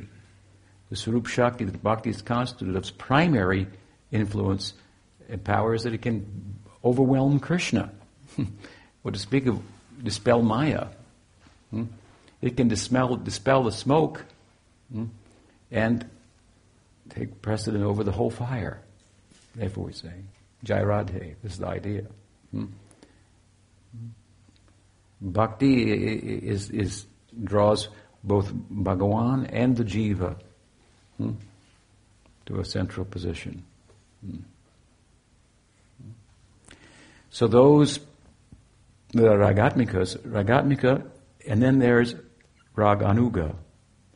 The Swarup Shakti the bhakti is constituted of its primary influence and power is that it can overwhelm Krishna. or to speak of dispel Maya. Hmm? It can dispel, dispel the smoke hmm? and take precedent over the whole fire. Therefore we say, Jai Radhe, this is the idea. Hmm? Bhakti is, is draws both Bhagawan and the Jiva hmm, to a central position. Hmm. So those, the Ragatmikas, Ragatmika, and then there's Raganuga.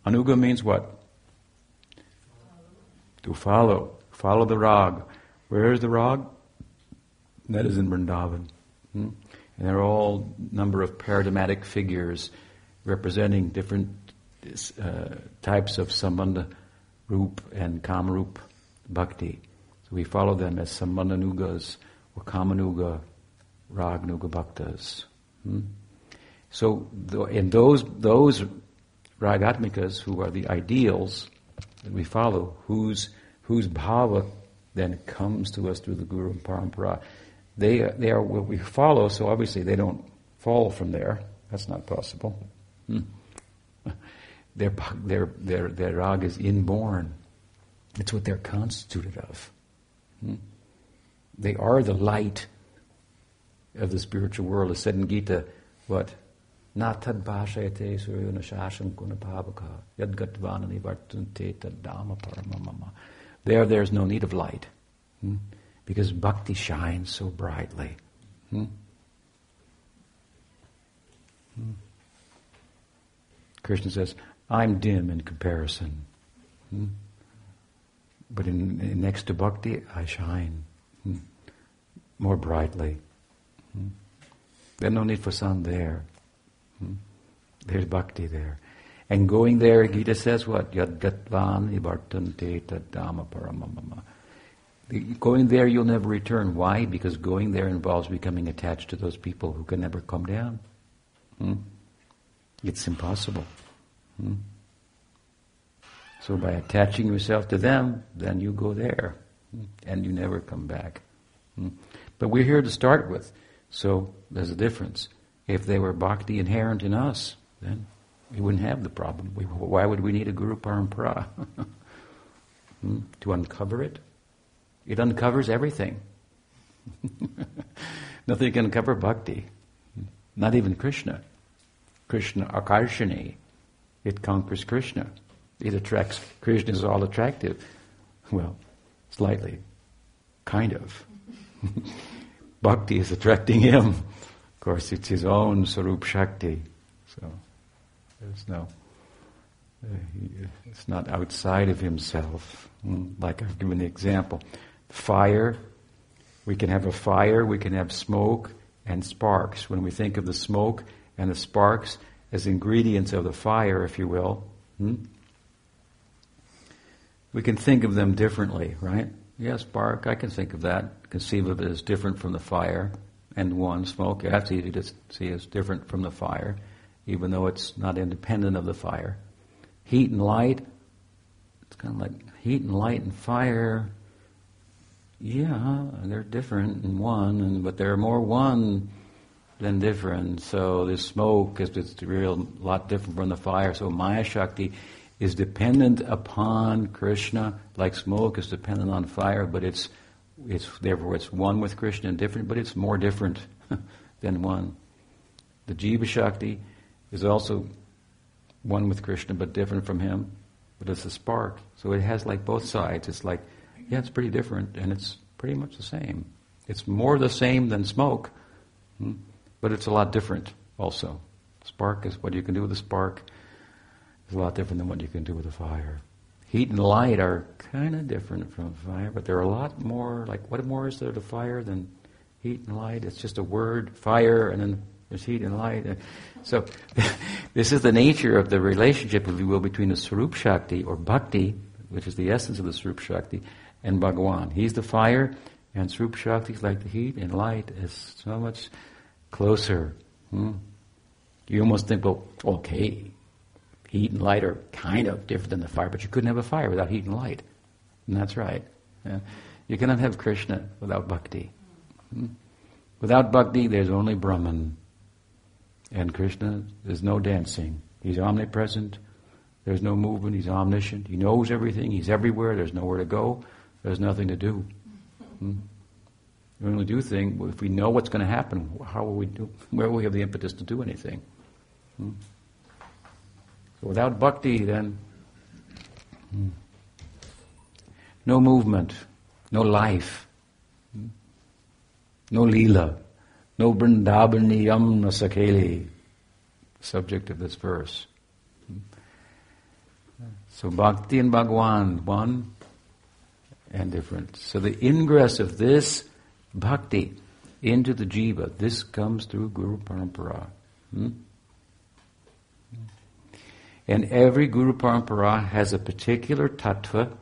Anuga means what? To follow. Follow the Rag. Where is the Rag? That is in Vrindavan. Hmm? And there are all number of paradigmatic figures representing different uh, types of sambandha rup and kamarup bhakti. So we follow them as sambandhanugas or kamanuga, ragnuga bhaktas. Hmm? So in those those ragatmikas who are the ideals that we follow, whose whose bhava then comes to us through the Guru and Parampara, they, they are what we follow, so obviously they don't fall from there. That's not possible. Hmm. Their, their, their, their rag is inborn. It's what they're constituted of. Hmm. They are the light of the spiritual world. As said in Gita, what? Natad bhashayate suryona shasham gunapavaka yadgatvana nivartante tadama paramamama. There, there's no need of light. Hmm? because bhakti shines so brightly. Hmm? Hmm. Krishna says, I'm dim in comparison. Hmm? But in, in, next to bhakti, I shine hmm, more brightly. Hmm? There's no need for sun there. Hmm? There's bhakti there. And going there, Gita says what? Yad gatvan tadama paramamama. Going there, you'll never return. Why? Because going there involves becoming attached to those people who can never come down. Hmm? It's impossible. Hmm? So by attaching yourself to them, then you go there, hmm? and you never come back. Hmm? But we're here to start with, so there's a difference. If they were bhakti inherent in us, then we wouldn't have the problem. We, why would we need a guru parampara? Hmm? to uncover it? It uncovers everything. Nothing can cover bhakti. Not even Krishna. Krishna akarshani. It conquers Krishna. It attracts, Krishna is all attractive. Well, slightly. Kind of. bhakti is attracting him. Of course, it's his own Swarup Shakti. So, there's no, uh, he, it's not outside of himself. Mm, like I've given the example fire. We can have a fire, we can have smoke and sparks. When we think of the smoke and the sparks as ingredients of the fire, if you will, hmm? we can think of them differently, right? Yes, bark, I can think of that, conceive of it as different from the fire. And one, smoke, that's easy to see as different from the fire, even though it's not independent of the fire. Heat and light, it's kind of like heat and light and fire yeah, they're different and one, and, but they're more one than different. So the smoke is it's a real lot different from the fire. So Maya Shakti is dependent upon Krishna, like smoke is dependent on fire, but it's it's therefore it's one with Krishna and different, but it's more different than one. The Jiva Shakti is also one with Krishna, but different from him. But it's a spark, so it has like both sides. It's like, yeah, it's pretty different, and it's pretty much the same. It's more the same than smoke, hmm? But it's a lot different also. Spark is what you can do with a spark is a lot different than what you can do with a fire. Heat and light are kind of different from fire, but they're a lot more like what more is there to fire than heat and light? It's just a word, fire, and then there's heat and light. So this is the nature of the relationship, if you will, between the Swarup Shakti or Bhakti, which is the essence of the Swarup Shakti, and Bhagawan. He's the fire, and Swarup Shakti is like the heat, and light is so much closer. Hmm? You almost think, well, okay, heat and light are kind of different than the fire, but you couldn't have a fire without heat and light. And that's right. Yeah. You cannot have Krishna without bhakti. Hmm? Without bhakti, there's only Brahman. And Krishna, there's no dancing. He's omnipresent. There's no movement. He's omniscient. He knows everything. He's everywhere. There's nowhere to go. There's nothing to do. Hmm? We only do things if we know what's going to happen. How will we do? Where will we have the impetus to do anything? Hmm? So without bhakti, then hmm, no movement, no life, hmm, no lila, no Vrindavani Yamna Sakeli, subject of this verse. Hmm. So bhakti and Bhagwan, one and different. So the ingress of this bhakti into the jiva, this comes through Guru Parampara. Hmm? And every Guru Parampara has a particular tattva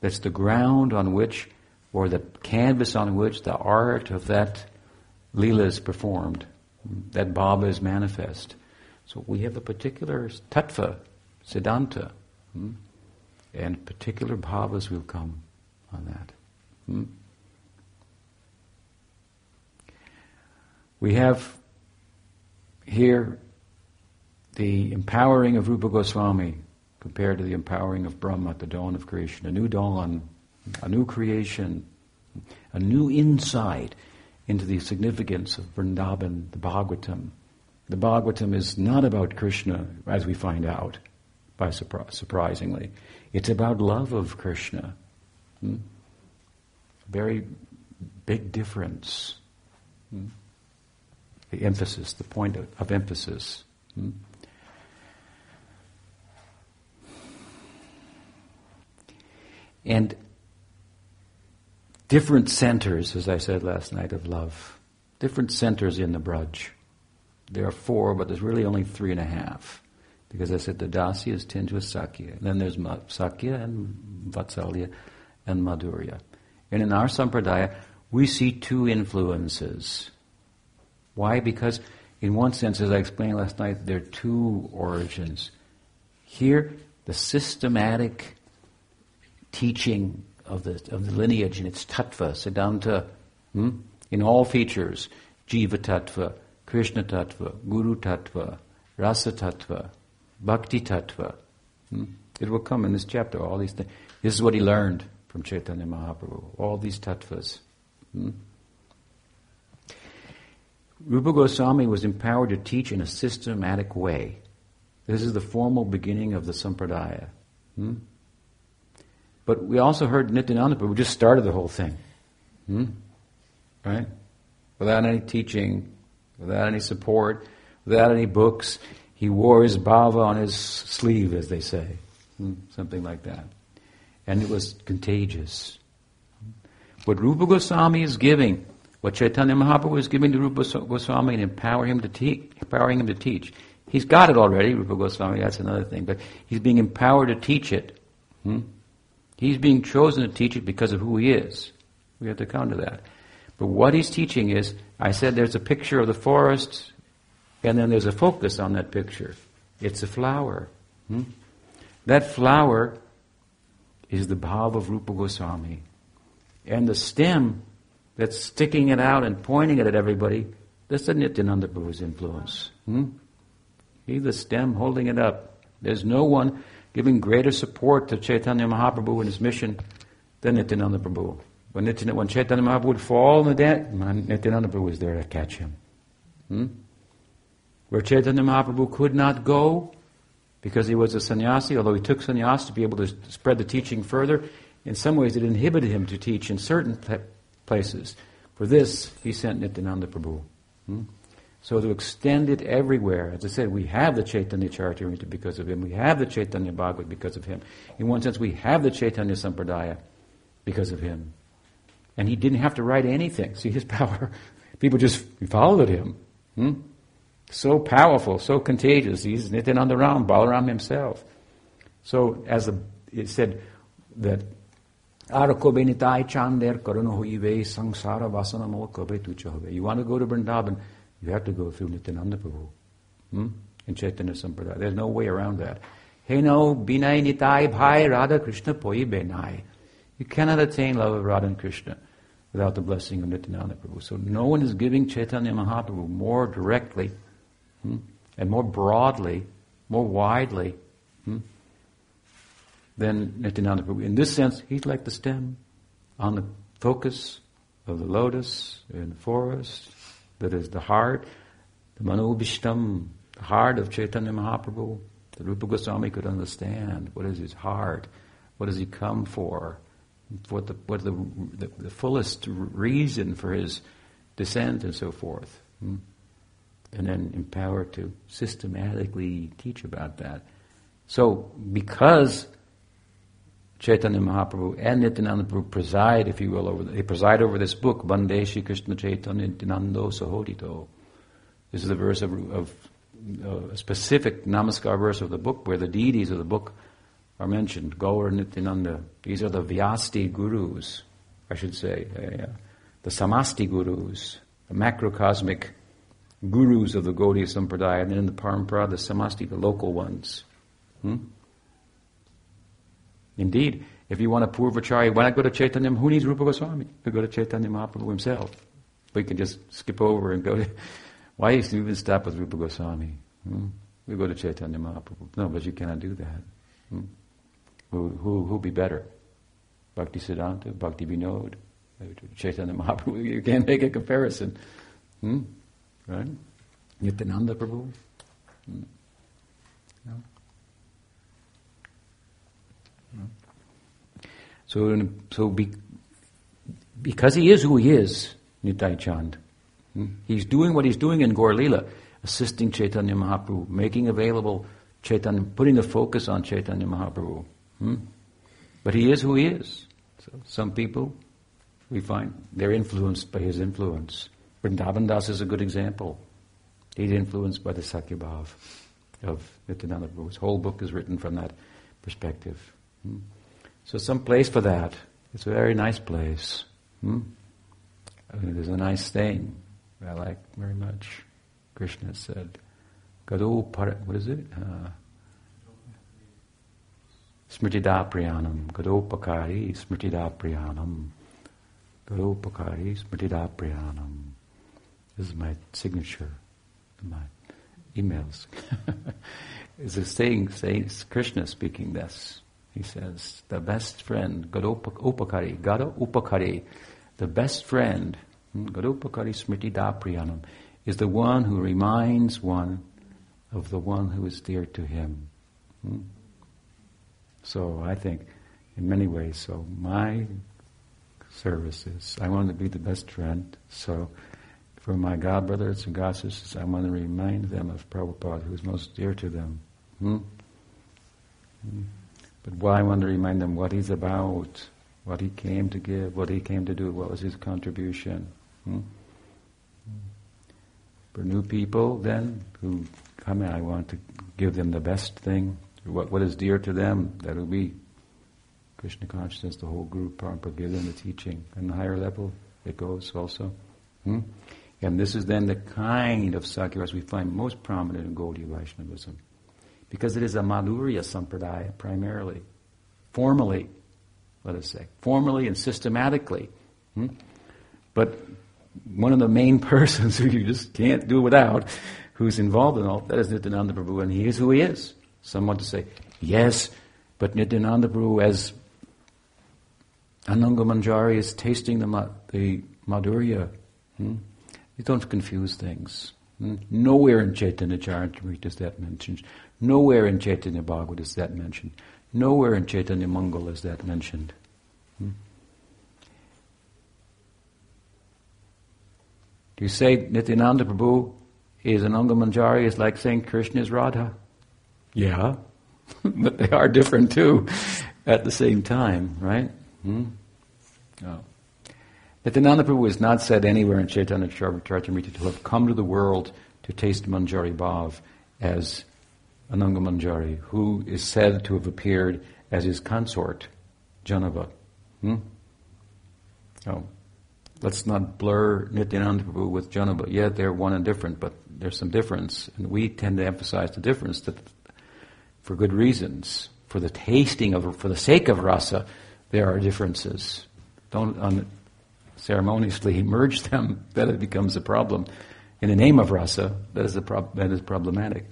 that's the ground on which, or the canvas on which the art of that lila is performed, that bhava is manifest. So we have a particular tattva, siddhanta, hmm? and particular bhavas will come on that. Hmm? We have here the empowering of Rupa Goswami compared to the empowering of Brahma at the dawn of creation. A new dawn, a new creation, a new insight into the significance of Vrindavan, the Bhagavatam. The Bhagavatam is not about Krishna, as we find out, by surpri- surprisingly. It's about love of Krishna. Hmm? Very big difference. Hmm? The emphasis, the point of, of emphasis. Hmm? And different centers, as I said last night, of love. Different centers in the Braj. There are four, but there's really only three and a half. Because I said the Dasya is tinged with Sakya. Then there's Sakya and Vatsalya and Madhurya. And in our Sampradaya, we see two influences. Why? Because in one sense, as I explained last night, there are two origins. Here, the systematic teaching of the, of the lineage and its tattva, siddhanta, hmm? in all features, jiva tattva, Krishna tattva, guru tattva, rasa tattva, bhakti tattva. Hmm? It will come in this chapter, all these things. This is what he learned from Chaitanya Mahaprabhu, all these tattvas. Hmm? Rupa Goswami was empowered to teach in a systematic way. This is the formal beginning of the sampradaya. Hmm? But we also heard Nityananda but we just started the whole thing. Hmm? Right? Without any teaching, without any support, without any books. He wore his bhava on his sleeve, as they say. Hmm? Something like that. And it was contagious. What Rupa Goswami is giving, what Chaitanya Mahaprabhu was giving to Rupa Goswami and empower him to teach, empowering him to teach. He's got it already, Rupa Goswami, that's another thing, but he's being empowered to teach it. Hmm? He's being chosen to teach it because of who he is. We have to come to that. But what he's teaching is, I said there's a picture of the forest, and then there's a focus on that picture. It's a flower. Hmm? That flower is the bhav of Rupa Goswami. And the stem that's sticking it out and pointing it at everybody That's the Nityananda Prabhu's influence. Hmm? He's the stem holding it up. There's no one giving greater support to Chaitanya Mahaprabhu and his mission than Nityananda Prabhu. When, Nityananda, when Chaitanya Mahaprabhu would fall in the debt, Nityananda Prabhu was there to catch him. Hmm? Where Chaitanya Mahaprabhu could not go because he was a sannyasi, although he took sannyas to be able to spread the teaching further, in some ways it inhibited him to teach in certain places. For this, he sent Nityananda Prabhu. Hmm? So to extend it everywhere, as I said, we have the Chaitanya Charitamrita because of him. We have the Chaitanya Bhagavat because of him. In one sense, we have the Chaitanya Sampradaya because of him. And he didn't have to write anything. See his power. People just followed him. Hmm? So powerful, so contagious. He's Nityananda Ram, Balaram himself. So as a, it said that Arakobe nitai chander karuno hoive sangsara vasana mo kobe tucha You want to go to Vrindavan, you have to go through Nityananda Prabhu. Hmm? In Chaitanya Sampradaya. There's no way around that. Hey no, binai nitai bhai Radha Krishna poi benai. You cannot attain love of Radha and Krishna without the blessing of Nityananda Prabhu. So no one is giving Chaitanya Mahaprabhu more directly hmm, and more broadly, more widely hmm, than Nityananda. In this sense, he's like the stem on the focus of the lotus in the forest, that is the heart, the Manobishtam, the heart of Chaitanya Mahaprabhu. The Rupa Goswami could understand what is his heart, what does he come for, what the what the, the, the fullest reason for his descent and so forth, hmm? and then empowered to systematically teach about that. So, because Chaitanya Mahaprabhu and Nityananda Prabhu preside, if you will, over the, they preside over this book, Bandeshi Krishna Chaitanya Nityanando Sahodito. This is a verse of, of uh, a specific namaskar verse of the book where the deities of the book are mentioned. Gaur Nityananda. These are the Vyasti gurus, I should say. Uh, the Samasti gurus, the macrocosmic gurus of the Gaudiya Sampradaya, and then in the Parampara, the Samasti, the local ones. Hmm? Indeed, if you want a Purvacharya, why not go to Chaitanya? Who needs Rupa Goswami? We go to Chaitanya Mahaprabhu himself. We can just skip over and go to. Why used to even stop with Rupa Goswami? Hmm? We go to Chaitanya Mahaprabhu. No, but you cannot do that. Hmm? Who, who, who'll be better? Bhakti Siddhanta, Bhakti Vinod, Chaitanya Mahaprabhu. You can't make a comparison. Hmm? Right? Nityananda Prabhu. Hmm? No? So, so be, because he is who he is, Nitai Chand, hmm? he's doing what he's doing in Gaur Lila, assisting Chaitanya Mahaprabhu, making available Chaitanya, putting the focus on Chaitanya Mahaprabhu. Hmm? But he is who he is. So some people, we find, they're influenced by his influence. Vrindavan Das is a good example. He's influenced by the Sakyabhav of Nityananda Prabhu. His whole book is written from that perspective. Hmm? So some place for that. It's a very nice place. Hmm? I mean, there's a nice thing I like very much. Krishna said, Gado par- what is it? Uh, Smritida Priyanam, Gadopakari Smritida Priyanam, Gadopakari Smritida Priyanam. This is my signature, my emails. it's a saying, saying Krishna speaking this. He says, the best friend, Gadopakari, Gada Upakari, the best friend, hmm, Gadopakari Smritida Priyanam, is the one who reminds one of the one who is dear to him. Hmm? So I think, in many ways, so my service is I want to be the best friend. So for my god brothers and god sisters, I want to remind them of Prabhupada, who is most dear to them. Hmm? Hmm. But why I want to remind them what he's about, what he came to give, what he came to do, what was his contribution. Hmm? For new people, then, who come in, I want to give them the best thing, what, what is dear to them, that will be Krishna consciousness, the whole group, Parampara, give them the teaching. And the higher level, it goes also. Hmm? And this is then the kind of Sakyas we find most prominent in Gaudiya Vaishnavism. Because it is a Madhurya Sampradaya primarily. Formally, let us say. Formally and systematically. Hmm? But one of the main persons who you just can't do without, who's involved in all that is Nityananda Prabhu, and he is who he is. Someone to say, yes, but Nityananda Prabhu as Ananga Manjari is tasting the, the Madhurya. Hmm? You don't confuse things. Hmm? Nowhere in Chaitanya Charitamrita is that mentioned. Nowhere in Chaitanya Bhagavat is that mentioned. Nowhere in Chaitanya Mangal is that mentioned. Hmm? You say Nityananda Prabhu is an Manjari is like saying Krishna is Radha? Yeah, but they are different too at the same time, right? Hmm? Oh. Nityananda Prabhu is not said anywhere in Chaitanya Charitamrita to have come to the world to taste Manjari Bhav as Ananga Manjari, who is said to have appeared as his consort, Jahnava. Hmm? Oh. Let's not blur Nityananda Prabhu with Jahnava. Yeah, they're one and different, but there's some difference, and we tend to emphasize the difference that, for good reasons. For the tasting of, for the sake of rasa, there are differences. Don't unceremoniously merge them, then it becomes a problem. In the name of rasa, that is, a prob- that is problematic.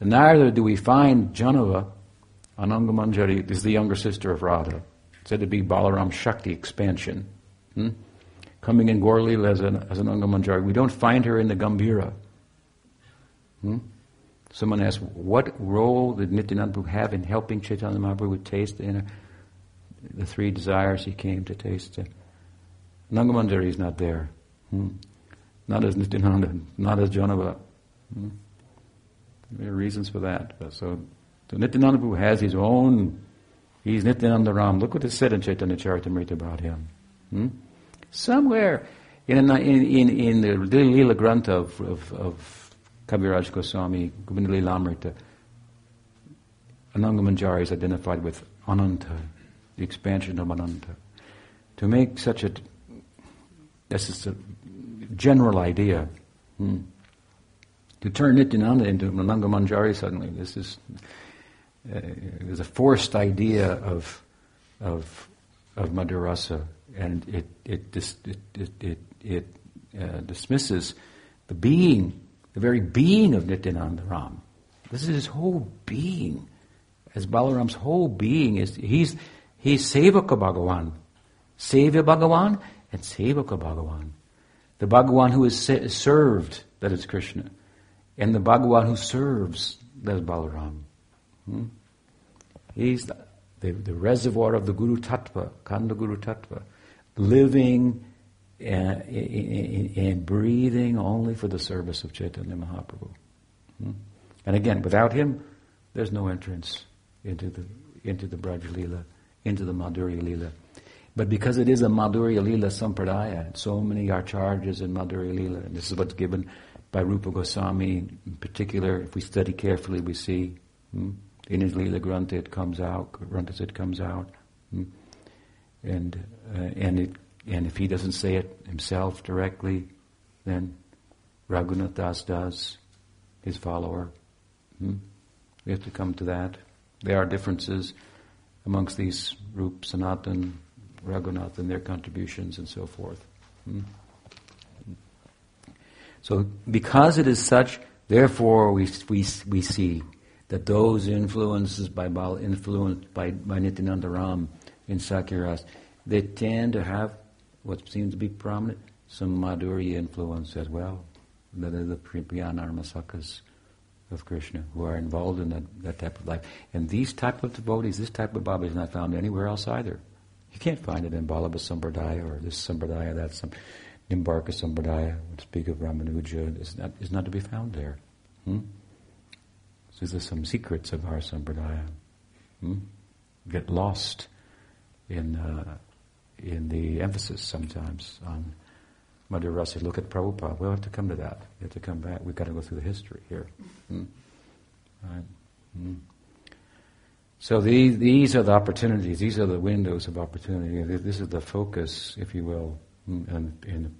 Neither do we find Jahnava, Ananga Manjari, is the younger sister of Radha, said to be Balaram Shakti expansion. Hmm? Coming in Gaur as an, as. We don't find her in the Gambhira. Hmm? Someone asked, what role did Nityananda have in helping Chaitanya Mahaprabhu taste the, the three desires he came to taste? Nangamanjari is not there. Hmm? Not as Nityananda, not as Jahnava. Hmm? There are reasons for that. So, so Nityananda Prabhu has his own, he's Nityananda Ram. Look what is said in Chaitanya Charitamrita about him. Hmm? Somewhere in, in, in, in the Lila Grantha of, of, of Kaviraj Goswami, Govinda Ananga Manjari is identified with Ananta, the expansion of Ananta. To make such a, this is a general idea. Hmm. To turn Nityananda into Ananga Manjari suddenly, this is, uh, a forced idea of, of, of Madhurasa, and it, it, dis, it, it, it, it uh, dismisses the being the very being of Nityananda Ram. This is his whole being. As Balaram's whole being is, he's, he's Sevaka Bhagavan. Sevya Bhagavan and Sevaka Bhagavan. The Bhagavan who is served, that is Krishna. And the Bhagavan who serves, that is Balaram. Hmm? He's the, the, reservoir of the Guru Tattva, Kanda Guru Tattva. Living and, and, breathing only for the service of Chaitanya Mahaprabhu. Hmm? And again, without him, there's no entrance into the into the Braj Leela, into the Madhurya Leela. But because it is a Madhurya Leela Sampradaya, so many acharyas in Madhurya Leela, and this is what's given by Rupa Goswami in particular. If we study carefully, we see hmm? in his Leela Grantha it comes out, Granthas it comes out, hmm? and uh, and it and if he doesn't say it himself directly, then Raghunath Das does, his follower. Hmm? We have to come to that. There are differences amongst these groups, Sanatan, Raghunath, and their contributions and so forth. Hmm? So, because it is such, therefore we, we, we see that those influences by influenced by, by Nityananda Ram in Sakyaras, they tend to have what seems to be prominent, some Madhuri influence as well. That are the Priyanarmasakas of Krishna who are involved in that, that type of life. And these type of devotees, this type of Bhava is not found anywhere else either. You can't find it in Vallabha Sampradaya or this Sampradaya, that some Nimbarka Sampradaya, would speak of Ramanuja, is not, is not to be found there. Hmm? So these are some secrets of our Sampradaya. Hmm? Get lost in uh, in the emphasis sometimes on Madhur Rasa. Look at Prabhupada. We'll have to come to that. We have to come back. We've got to go through the history here. Hmm? Right? Hmm. So these, these are the opportunities. These are the windows of opportunity. This is the focus, if you will, in, in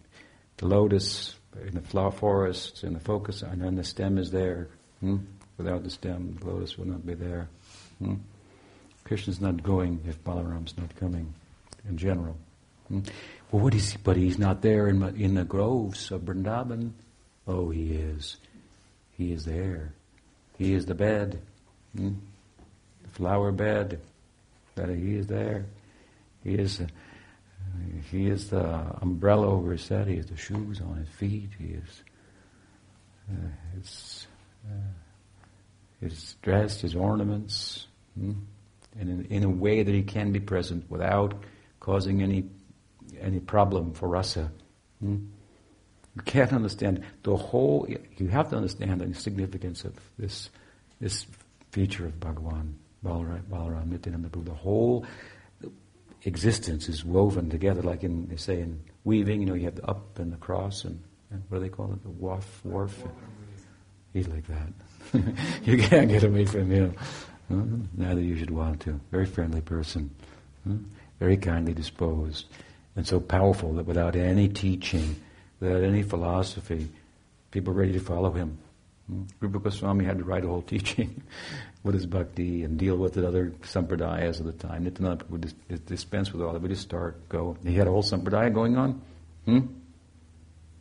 the lotus, in the flower forests, in the focus, and then the stem is there. Hmm? Without the stem, the lotus will not be there. Hmm? Krishna's not going if Balaram's not coming in general. Hmm? Well, what is he? But he's not there in, in the groves of Vrindavan. Oh, he is. He is there. He is the bed. Hmm? The flower bed. That he is there. He is, he is the umbrella over his head. He has the shoes on his feet. He is uh, his, uh, his dressed, his ornaments, hmm? and in, in a way that he can be present without causing any any problem for rasa. Hmm? You can't understand the whole. You have to understand the significance of this this feature of Bhagavan, Balaram, Balaram Nityananda Prabhu. The whole existence is woven together, like in they say in weaving. You know, you have the up and the cross, and, and what do they call it? The wharf, wharf. He's like that. you can't get away from him. Hmm? Neither you should want to. Very friendly person, hmm? very kindly disposed, and so powerful that without any teaching, without any philosophy, people are ready to follow him. Hmm? Rupa Goswami had to write a whole teaching, what is bhakti, and deal with the other sampradayas of the time. Nityananda would dis- dispense with all that. We just start, go. He had a whole sampradaya going on. Hmm?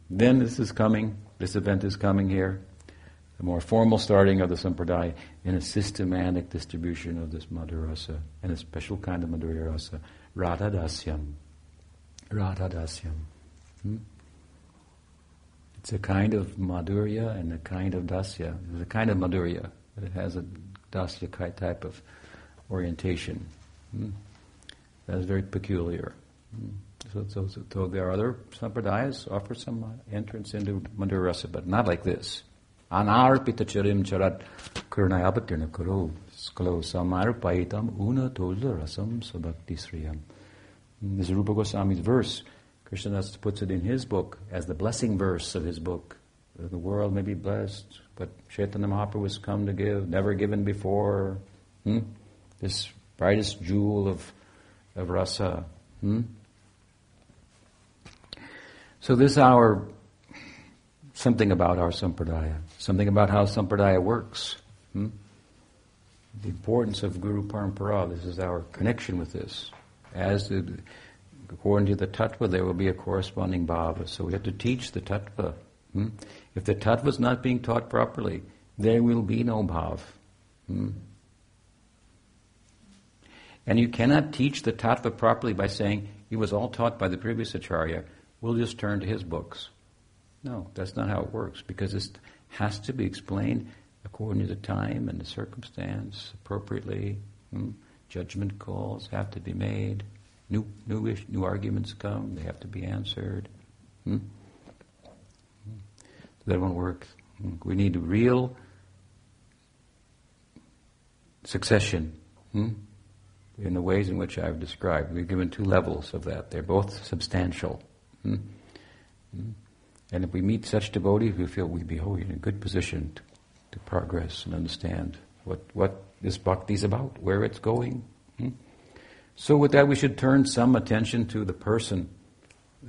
Then this is coming, this event is coming here. The more formal starting of the sampradaya in a systematic distribution of this madhurasa, and a special kind of madhurya rasa, radhadasyam. Radhadasyam. Hmm? It's a kind of madhurya and a kind of dasya. It's a kind of madhurya, it has a dasya type of orientation. Hmm? That is very peculiar. Hmm? So, so, so, there are other sampradayas offer some entrance into madhurya but not like this. Anarpita charim charat kurnayapatirna kuru skalo samarpaitam una rasam sabhakti sriyam. This is Rupa Goswami's verse. Krishnadas puts it in his book as the blessing verse of his book. The world may be blessed, but Chaitanya Mahaprabhu has come to give, never given before. Hmm? This brightest jewel of, of rasa. Hmm? So this our something about our sampradaya, something about how sampradaya works. Hmm? The importance of Guru Parampara, this is our connection with this. As the, according to the tattva, there will be a corresponding bhava. So we have to teach the tattva. Hmm? If the tattva is not being taught properly, there will be no bhav. Hmm? And you cannot teach the tattva properly by saying, it was all taught by the previous acharya, we'll just turn to his books. No, that's not how it works, because this has to be explained according to the time and the circumstance appropriately. Hmm? Judgment calls have to be made. New, new, new arguments come, they have to be answered. Hmm? That won't work. We need real succession hmm? in the ways in which I've described. We've given two levels of that. They're both substantial. Hmm? hmm? And if we meet such devotees, we feel we be oh, in a good position to, to progress and understand what, what this bhakti is about, where it's going. So with that, we should turn some attention to the person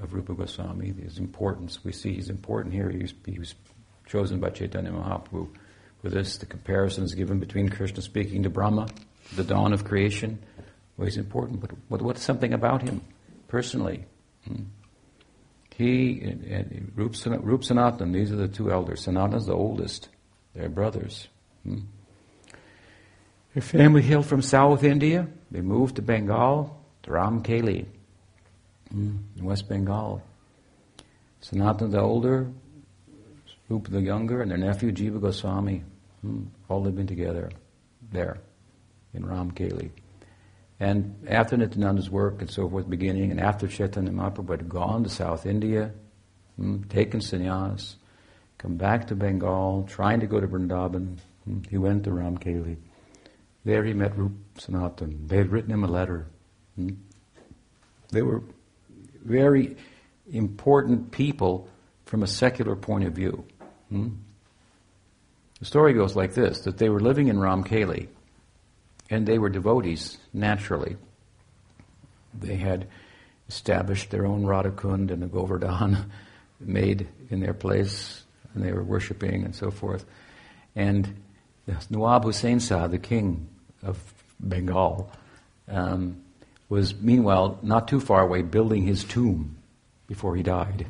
of Rupa Goswami, his importance. We see he's important here. He was, he was chosen by Chaitanya Mahaprabhu for this. The comparisons given between Krishna speaking to Brahma, the dawn of creation, well, he's important. But what, what's something about him personally? Hmm? He and, Rup, Rup Sanatan, these are the two elders. Sanatan's the oldest. They're brothers. Hmm? Their family hailed from South India. They moved to Bengal, to Ramkeli, hmm, in West Bengal. Sanatan the older, Rupa the younger, and their nephew Jiva Goswami, hmm, all living together there in Ramkeli. And after Nityananda's work and so forth beginning, and after Chaitanya Mahaprabhu had gone to South India, hmm, taken sannyas, come back to Bengal, trying to go to Vrindavan, he went to Ramkeli. There he met Rup Sanatan. They had written him a letter. They were very important people from a secular point of view. Hmm? The story goes like this, that they were living in Ramkeli, and they were devotees, naturally. They had established their own Radhakund and the Govardhan made in their place, and they were worshipping and so forth. And Nawab Hussain Shah, the king, of Bengal, um, was meanwhile not too far away building his tomb before he died.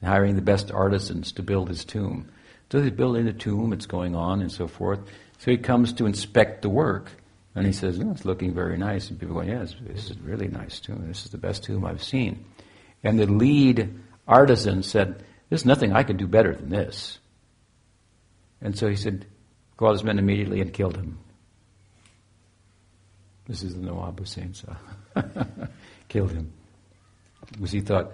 And hiring the best artisans to build his tomb. So he's building the tomb, it's going on and so forth. So he comes to inspect the work. And he says, oh, it's looking very nice. And people go, yes, this is really nice tomb. This is the best tomb I've seen. And the lead artisan said, there's nothing I can do better than this. And so he said, called his men immediately and killed him. This is the Nawab Hussain Shah. killed him. Because he thought,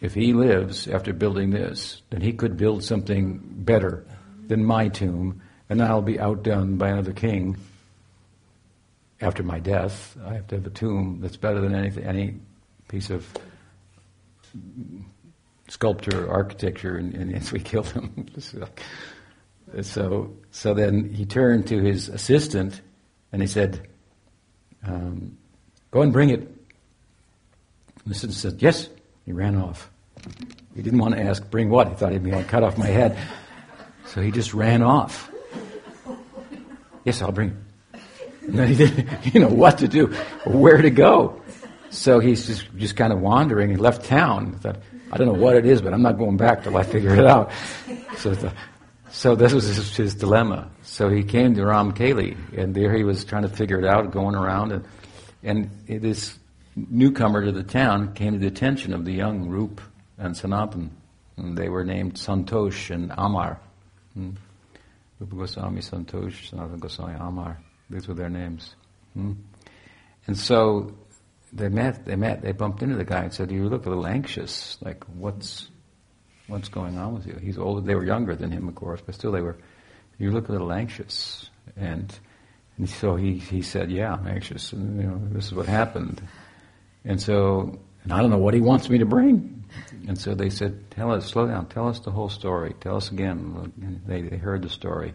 if he lives after building this, then he could build something better than my tomb, and I'll be outdone by another king after my death. I have to have a tomb that's better than anything, any piece of sculpture, architecture, and, and yes, we killed him. so, so then he turned to his assistant and he said, um, "Go and bring it." The assistant said, "Yes." He ran off. He didn't want to ask, "Bring what?" He thought he'd be going to cut off my head, so he just ran off. Yes, I'll bring it. And then he didn't you know what to do, where to go. So he's just, just kind of wandering. He left town. Thought, I don't know what it is, but I'm not going back till I figure it out. So, so this was his, his, dilemma. So he came to Ramkeli, and there he was trying to figure it out, going around, and, and this newcomer to the town came to the attention of the young Rup and Sanatan. And they were named Santosh and Amar. Hmm. Rupa Goswami, Santosh, Sanatan Goswami, Amar. These were their names. Hmm. And so they met, they met, they bumped into the guy and said, "You look a little anxious. Like, what's, what's going on with you?" He's older. They were younger than him, of course, but still, they were. You look a little anxious, and, and so he he said, "Yeah, I'm anxious, and you know, this is what happened." And so, and I don't know what he wants me to bring. And so they said, "Tell us, slow down. Tell us the whole story. Tell us again." And they they heard the story,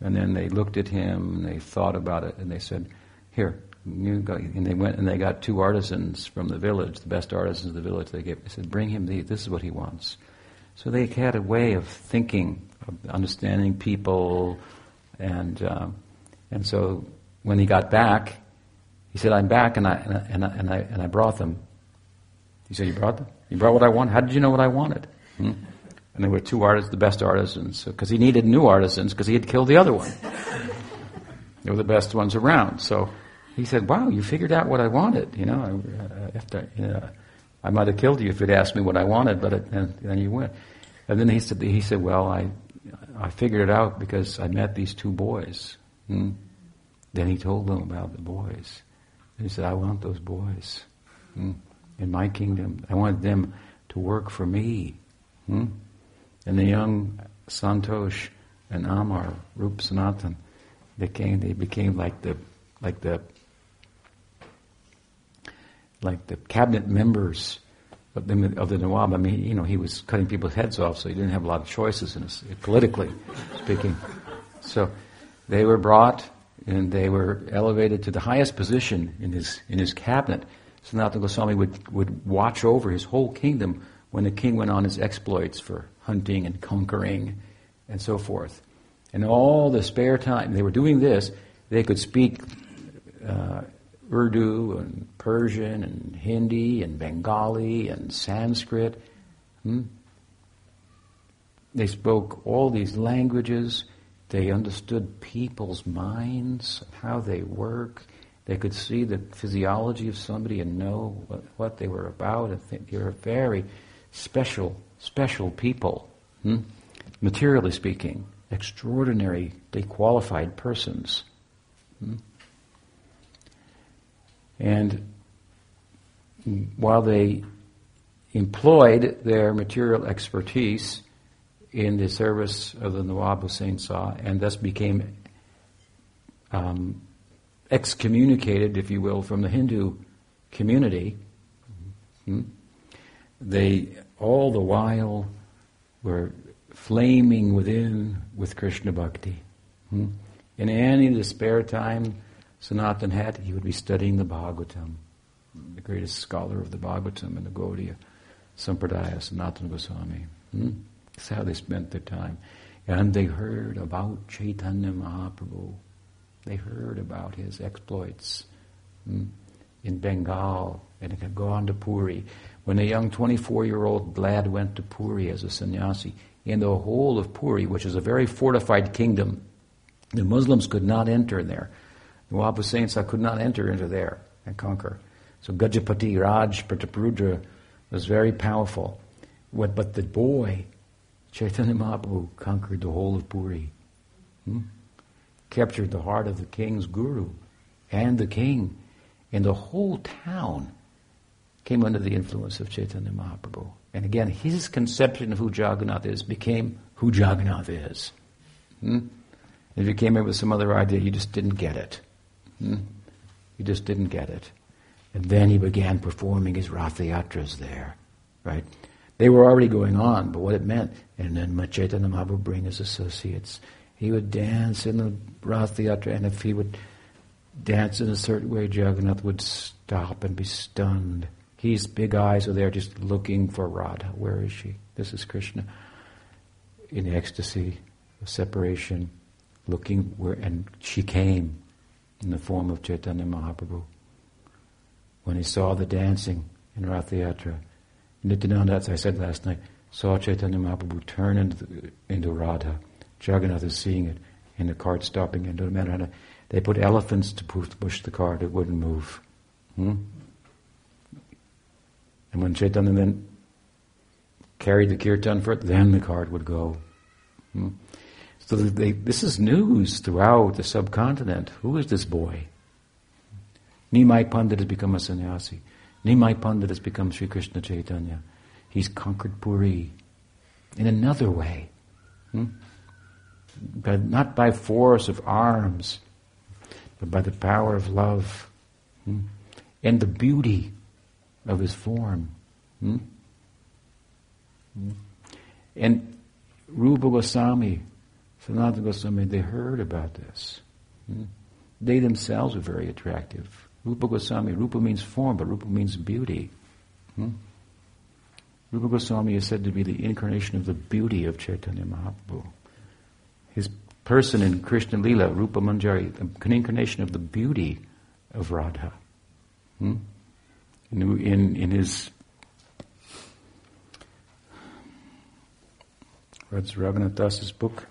and then they looked at him and they thought about it, and they said, "Here, and they went and they got two artisans from the village, the best artisans of the village. They gave, they said, "Bring him the. This is what he wants." So they had a way of thinking, of understanding people, and uh, and so when he got back, he said, "I'm back, and I and I, and I and I, brought them." He said, "You brought them? You brought what I want? How did you know what I wanted?" Hmm? And there were two artists, the best artisans, because he needed new artisans because he had killed the other one. they were the best ones around. So he said, "Wow, you figured out what I wanted." You know, after you know, I might have killed you if you'd asked me what I wanted, but it, and, then you went. And then he said, "He said, well, I I figured it out because I met these two boys." Hmm? Then he told them about the boys. And he said, "I want those boys hmm? in my kingdom. I want them to work for me." Hmm? And the young Santosh and Amar, Rup Sanatan, they came. They became like the like the like the cabinet members of the, of the Nawab. I mean, you know, he was cutting people's heads off, so he didn't have a lot of choices in politically speaking. So they were brought and they were elevated to the highest position in his in his cabinet. Sanatana Goswami would, would watch over his whole kingdom when the king went on his exploits for hunting and conquering and so forth. And all the spare time they were doing this, they could speak uh, Urdu and Persian and Hindi and Bengali and Sanskrit. Hmm? They spoke all these languages. They understood people's minds, how they work. They could see the physiology of somebody and know what, what they were about. They were very special, special people. Hmm? Materially speaking, extraordinarily qualified persons. Hmm? And while they employed their material expertise in the service of the Nawab Hussain Shah and thus became um, excommunicated, if you will, from the Hindu community, hmm, they all the while were flaming within with Krishna bhakti. Hmm. In any of the spare time Sanatan had, he would be studying the Bhagavatam, the greatest scholar of the Bhagavatam in the Gaudiya Sampradaya, Sanatana Goswami. Hmm? That's how they spent their time. And they heard about Chaitanya Mahaprabhu. They heard about his exploits hmm? in Bengal and had gone to Puri. when a young 24 year old lad went to Puri as a sannyasi, in the whole of Puri, which is a very fortified kingdom, the Muslims could not enter there. The Nawab Hussain could not enter into there and conquer. So Gajapati Raj Prataparudra was very powerful. But the boy, Chaitanya Mahaprabhu, conquered the whole of Puri. Hmm? Captured the heart of the king's guru and the king. And the whole town came under the influence of Chaitanya Mahaprabhu. And again, his conception of who Jagannath is became who Jagannath is. Hmm? If you came in with some other idea, you just didn't get it. Hmm? Just didn't get it. And then he began performing his Ratha Yatras there, right? They were already going on, but what it meant, and then Chaitanya Mahaprabhu would bring his associates. He would dance in the Ratha Yatra, and if he would dance in a certain way, Jagannath would stop and be stunned. His big eyes are there just looking for Radha. Where is she? This is Krishna in ecstasy of separation, looking where, and she came in the form of Chaitanya Mahaprabhu. When he saw the dancing in Ratha Yatra, Nityananda, as I said last night, saw Chaitanya Mahaprabhu turn into, the, into Radha. Jagannath is seeing it in the cart stopping into matter. They put elephants to push the cart, it wouldn't move. Hmm? And when Chaitanya then carried the kirtan for it, then the cart would go. Hmm? So they, this is news throughout the subcontinent. Who is this boy? Nimai Pandit has become a sannyasi. Nimai Pandit has become Sri Krishna Chaitanya. He's conquered Puri in another way. Hmm? But not by force of arms, but by the power of love hmm? and the beauty of his form. Hmm? hmm? And Rupa Goswami, Sanatana Goswami, they heard about this. Hmm? They themselves were very attractive. Rupa Goswami, Rupa means form, but Rupa means beauty. Hmm? Rupa Goswami is said to be the incarnation of the beauty of Chaitanya Mahaprabhu. His person in Krishna Lila, Rupa Manjari, an incarnation of the beauty of Radha. Hmm? In, in, in his Raghunath Das's book?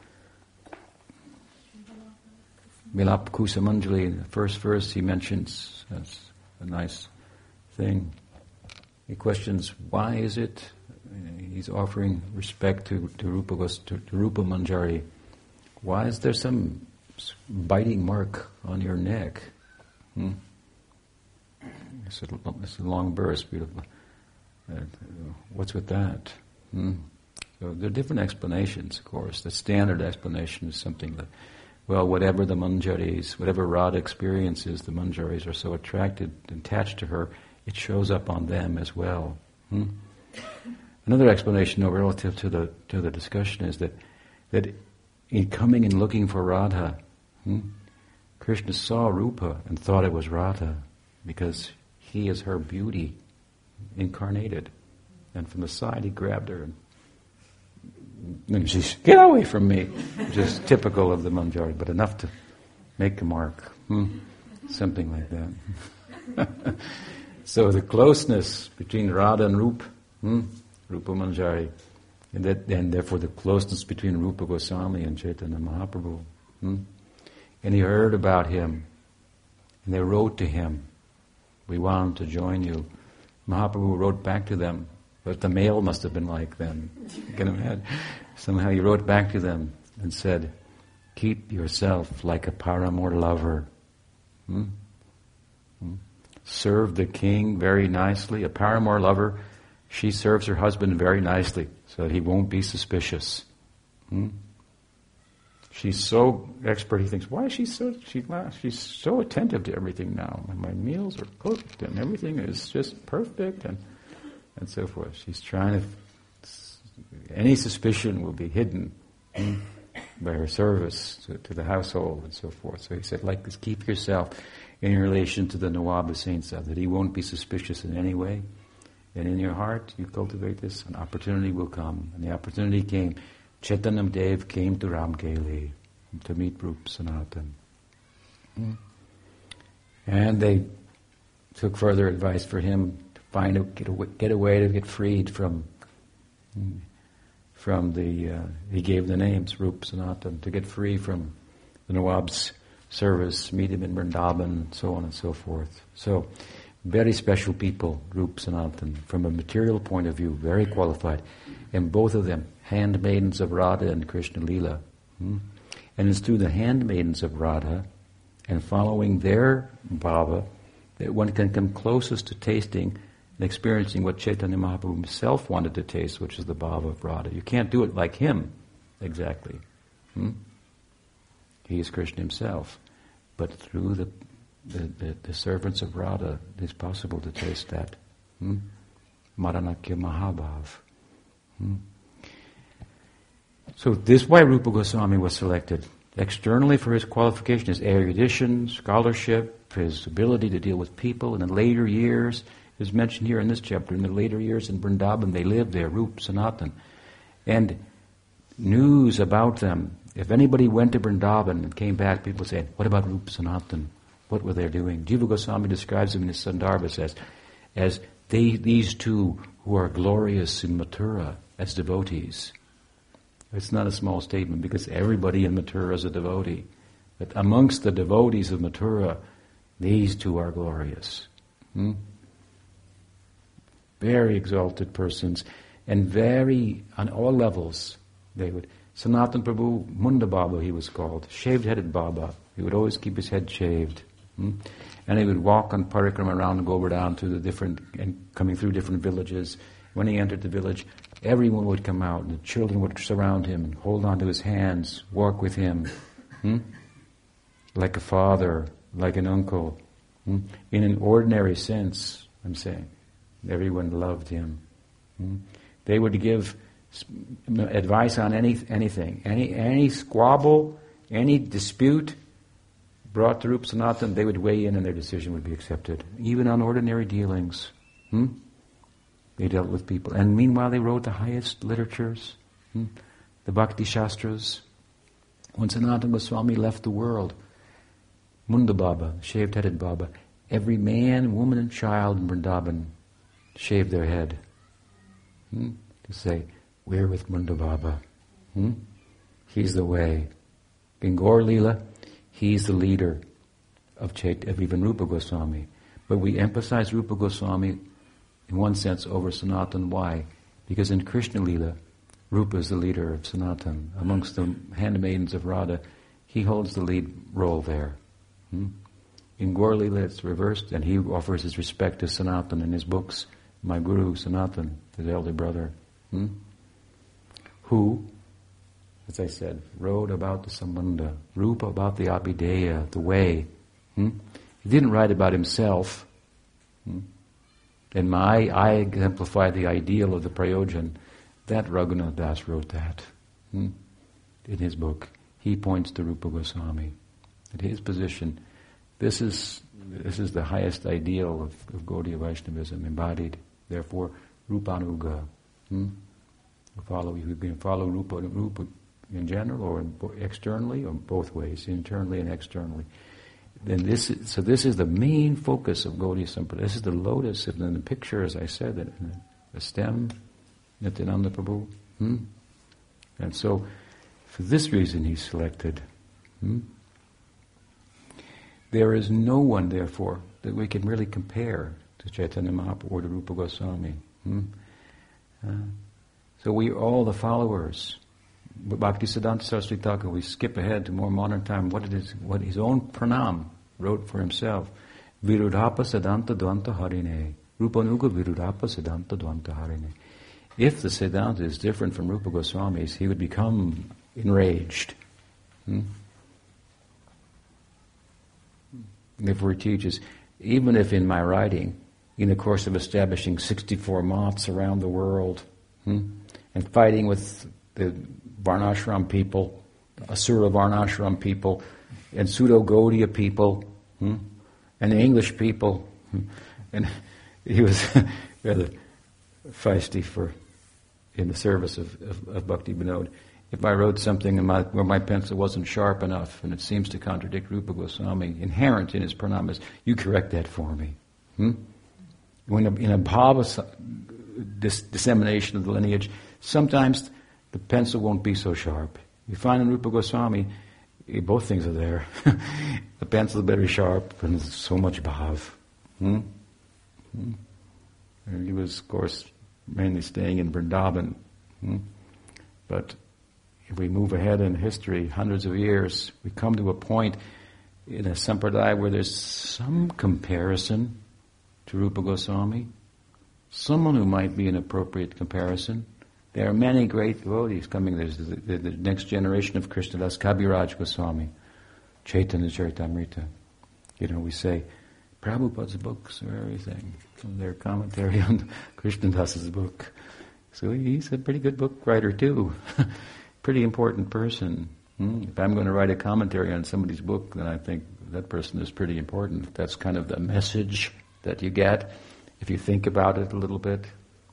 Vilap Kusumanjali, in the first verse he mentions, that's a nice thing. He questions, why is it? He's offering respect to, to, Rupa, to, to Rupa Manjari. Why is there some biting mark on your neck? Hmm? It's, a, it's a long verse, beautiful. What's with that? Hmm? So there are different explanations, of course. The standard explanation is something that, well, whatever the manjaris, whatever Radha experiences, the manjaris are so attracted, attached to her, it shows up on them as well. Hmm? Another explanation, though, relative to the to the discussion, is that that in coming and looking for Radha, hmm, Krishna saw Rupa and thought it was Radha because he is her beauty incarnated. And from the side, he grabbed her and and she get away from me, is typical of the Manjari, but enough to make a mark. Hmm? Something like that. so the closeness between Radha and Rup, hmm? Rupa Manjari, and, that, and therefore the closeness between Rupa Goswami and Chaitanya Mahaprabhu. Hmm? And he heard about him, and they wrote to him, we want to join you. Mahaprabhu wrote back to them, but the mail must have been like then. You can imagine. Somehow he wrote back to them and said, Keep yourself like a paramour lover. Hmm? Hmm? Serve the king very nicely. A paramour lover, she serves her husband very nicely so that he won't be suspicious. Hmm? She's so expert. He thinks, why is she so? She, she's so attentive to everything now. My meals are cooked and everything is just perfect and and so forth. She's trying to. Any suspicion will be hidden hmm, by her service to, to, the household and so forth. So he said, like this, keep yourself in relation to the Nawab Saint that he won't be suspicious in any way. And in your heart, you cultivate this, an opportunity will come. And the opportunity came. Chaitanya Dev came to Ramkeli to meet Rup Sanatan. And they took further advice for him find a get a, get a way to get freed from from the uh, he gave the names Rup Sanatan to get free from the Nawab's service, meet him in Vrindavan, so on and so forth. So very special people, Rup Sanatan, from a material point of view, very qualified. And both of them, handmaidens of Radha and Krishna Lila. Hmm? And it's through the handmaidens of Radha and following their bhava that one can come closest to tasting and experiencing what Chaitanya Mahaprabhu himself wanted to taste, which is the bhava of Radha. You can't do it like him, exactly. Hmm? He is Krishna himself. But through the the, the, the, servants of Radha, it is possible to taste that. Hmm? Madanakhya Mahabhav. Hmm? So this is why Rupa Goswami was selected. Externally for his qualification, his erudition, scholarship, his ability to deal with people. and In later years, is mentioned here in this chapter, in the later years in Vrindavan, they lived there, Rup Sanatan. And news about them, if anybody went to Vrindavan and came back, people said, what about Rup Sanatan? what were they doing? Jiva Goswami describes them in his Sandarbhas as, as they, these two who are glorious in Mathura as devotees. It's not a small statement because everybody in Mathura is a devotee. But amongst the devotees of Mathura, these two are glorious. Hmm? Very exalted persons and very, on all levels, they would. Sanatan Prabhu, Munda Baba he was called, shaved headed Baba. He would always keep his head shaved. Hmm? And he would walk on parikrama around and go over down to the different, and coming through different villages. When he entered the village, everyone would come out, and the children would surround him and hold on to his hands, walk with him, hmm? like a father, like an uncle. Hmm? In an ordinary sense, I'm saying, everyone loved him. Hmm? They would give advice on any anything, any any squabble, any dispute brought to Rup Sanatan, they would weigh in and their decision would be accepted. Even on ordinary dealings. Hmm? They dealt with people. And meanwhile, they wrote the highest literatures, hmm? the Bhakti Shastras. When Sanatana Goswami left the world, Munda Baba, shaved headed Baba, every man, woman, and child in Vrindavan shaved their head hmm? to say, We're with Munda Baba. Hmm? He's the way. In Gaur Lila, He's the leader of, Chait- of even Rupa Goswami. But we emphasize Rupa Goswami in one sense over Sanatan. Why? Because in Krishna Lila, Rupa is the leader of Sanatan. Amongst the handmaidens of Radha, he holds the lead role there. Hmm? In Gaur Lila, it's reversed, and he offers his respect to Sanatan in his books. My guru, Sanatan, his elder brother, hmm? who as I said, wrote about the Sambandha, Rupa about the Abhideya, the way. Hmm? He didn't write about himself. Hmm? And my, I exemplify the ideal of the Prayojan. That Raghunath Das wrote that hmm? in his book. He points to Rupa Goswami. At his position, this is, this is the highest ideal of, of Gaudiya Vaishnavism embodied. Therefore, Rupanuga. Hmm? Follow, you can follow Rupa, Rupa in general or externally or both ways, internally and externally. Then this is, so this is the main focus of Gaudiya Sampradaya. This is the lotus in the picture, as I said, the, the stem, Nityananda Prabhu. Hmm? And so, for this reason, he's selected. Hmm? There is no one, therefore, that we can really compare to Chaitanya Mahaprabhu or to Rupa Goswami. Hmm? Uh, so we are all the followers Bhakti Siddhanta Saraswati Thakur, we skip ahead to more modern time, what, it is, what his own pranam wrote for himself. Virudhapa Siddhanta Dvanta Harine. Rupanuga Virudhapa Siddhanta Dvanta Harine. If the Siddhanta is different from Rupa Goswami's, he would become enraged. Hmm? Therefore he teaches, even if in my writing, in the course of establishing 64 maths around the world, hmm, and fighting with the Varnashram people, Asura Varnashram people, and Pseudo Gaudiya people, hmm? and the English people. Hmm? And he was rather feisty for in the service of, of, of Bhakti Vinod. If I wrote something my, where my pencil wasn't sharp enough and it seems to contradict Rupa Goswami, inherent in his pranamas, you correct that for me. When in a bhava dis- dissemination of the lineage, sometimes the pencil won't be so sharp. You find in Rupa Goswami, eh, both things are there. the pencil is very sharp, and there's so much bhav. Hmm? Hmm? He was, of course, mainly staying in Vrindavan. Hmm? But if we move ahead in history, hundreds of years, we come to a point in a sampradaya where there's some comparison to Rupa Goswami, someone who might be an appropriate comparison. There are many great devotees coming. There's the, the, the next generation of Krishnadas, Kaviraj Goswami, Chaitanya Charitamrita. You know, we say, Prabhupada's books are everything. Their commentary on Krishnadas's book. So he's a pretty good book writer too. pretty important person. Hmm? If I'm going to write a commentary on somebody's book, then I think that person is pretty important. That's kind of the message that you get if you think about it a little bit.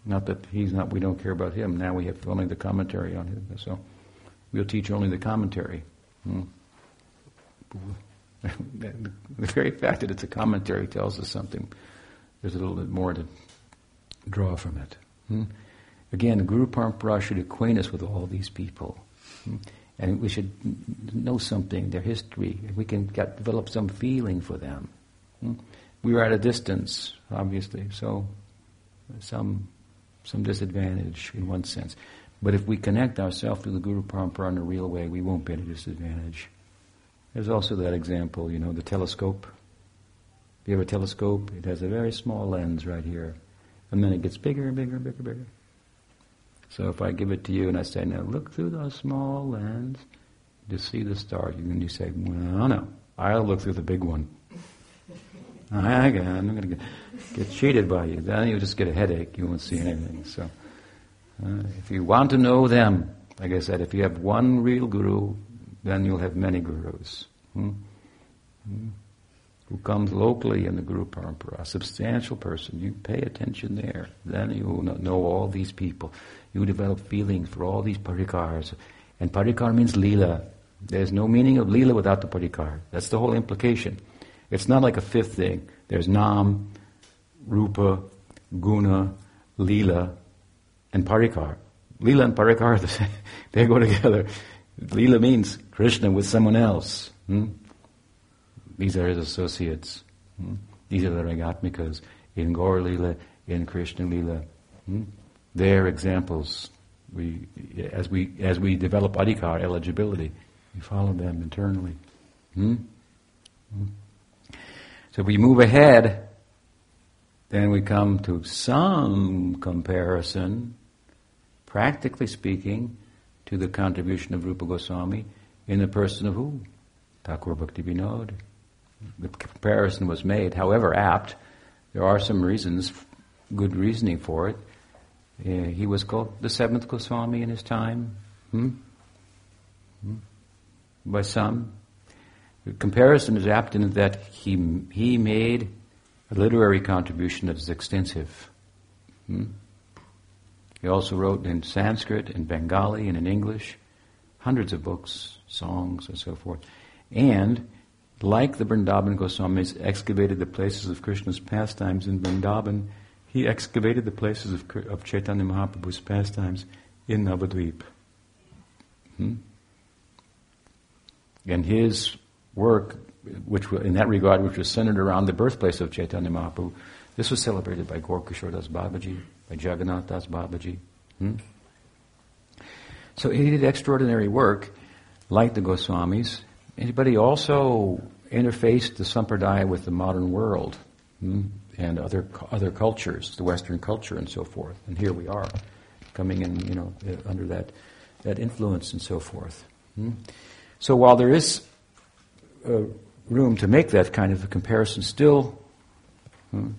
Not that he's not, we don't care about him. Now we have only the commentary on him. So we'll teach only the commentary. Hmm? the very fact that it's a commentary tells us something. There's a little bit more to draw from it. Hmm? Again, Guru Parampara should acquaint us with all these people. Hmm? And we should know something, their history. We can get, develop some feeling for them. We were at a distance, obviously, so some, some disadvantage in one sense. But if we connect ourselves to the Guru Parampara in a real way, we won't be at a disadvantage. There's also that example, you know, the telescope. If you have a telescope, it has a very small lens right here. And then it gets bigger and bigger and bigger and bigger. So if I give it to you and I say, now look through the small lens to see the stars, and you say, well, no, I'll look through the big one. I, am not going to get, cheated by you. Then you just get a headache. You won't see anything. So uh, if you want to know them, like I said, if you have one real guru, then you'll have many gurus. Hmm? Hmm? Who comes locally in the Guru Parampara, a substantial person. You pay attention there. Then you will know all these people you develop feelings for all these parikars. And parikar means lila. There's no meaning of lila without the parikar. That's the whole implication. It's not like a fifth thing. There's nam, rupa, guna, lila, and parikar. Lila and parikar, they go together. Lila means Krishna with someone else. Hmm? These are his associates. Hmm? These are the Ragatmikas in Gaur Lila, in Krishna Lila. Hmm? their examples. We, as we as we develop adhikar eligibility, we follow them internally. Hmm? So we move ahead, then we come to some comparison, practically speaking, to the contribution of Rupa Goswami in the person of who? Thakur Bhakti Vinod. The comparison was made, however apt. There are some reasons, good reasoning for it. Uh, he was called the seventh Goswami in his time. Hmm? Hmm? By some. The comparison is apt in that he, he made a literary contribution that is extensive. Hmm? He also wrote in Sanskrit, in Bengali, and in English, hundreds of books, songs, and so forth. And, like the Vrindavan Goswamis, excavated the places of Krishna's pastimes in Vrindavan he excavated the places of, of Chaitanya Mahaprabhu's pastimes in Navadvip. Hmm? And his work, which in that regard, which was centered around the birthplace of Chaitanya Mahaprabhu, this was celebrated by Gaur Das Babaji, by Jagannath Das Babaji. Hmm? So he did extraordinary work, like the Goswamis, but he also interfaced the Sampradaya with the modern world. Hmm? and other other cultures, the Western culture and so forth. And here we are, coming in, you know, under that that influence and so forth. Hmm? So while there is uh, room to make that kind of a comparison, still, hmm,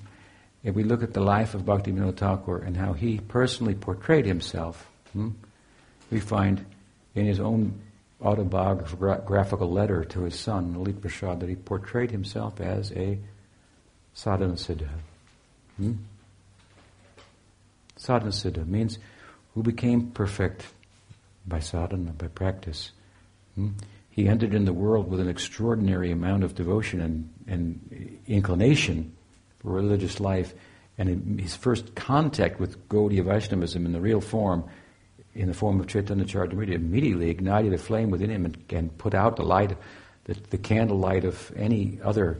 if we look at the life of Bhaktivinoda Thakur and how he personally portrayed himself, hmm, we find in his own autobiographical letter to his son, Lalit Prasad, that he portrayed himself as a sadhana siddha. Hmm? Sadhana siddha means who became perfect by sadhana, by practice. Hmm? He entered in the world with an extraordinary amount of devotion and, and inclination for religious life, And his first contact with Gaudiya Vaishnavism in the real form, in the form of Chaitanya Charitamrita, immediately ignited a flame within him and, and put out the light, the, the candlelight of any other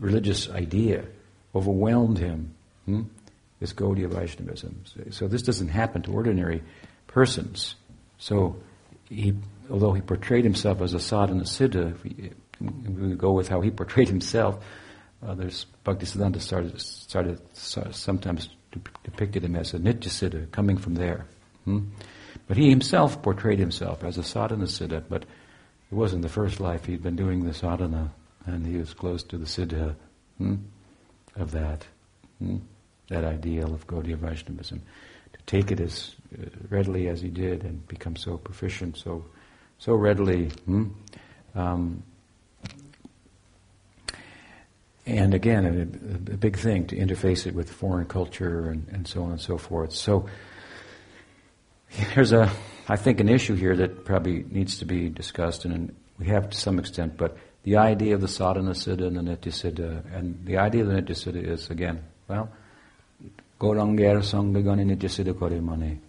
religious idea, overwhelmed him. Hmm? This Gaudiya Vaishnavism. So, so this doesn't happen to ordinary persons. So he, although he portrayed himself as a sadhana siddha, if we, if we go with how he portrayed himself, uh, there's Bhaktisiddhanta started, started sometimes depicted him as a nitya siddha, coming from there. Hmm? But he himself portrayed himself as a sadhana siddha, but it wasn't the first life. He'd been doing the sadhana, and he was close to the siddha hmm? of that, hmm? that ideal of Gaudiya Vaishnavism. To take it as uh, readily as he did and become so proficient, so so readily. Hmm? Um, and again, a, a, big thing to interface it with foreign culture and, and so on and so forth. So there's a, I think, an issue here that probably needs to be discussed, and we have to some extent. But the idea of the sadhana siddha and the nitya siddha, and the idea of the nitya siddha is again, well, Gaurangera Sangagani nitya siddha kore mane.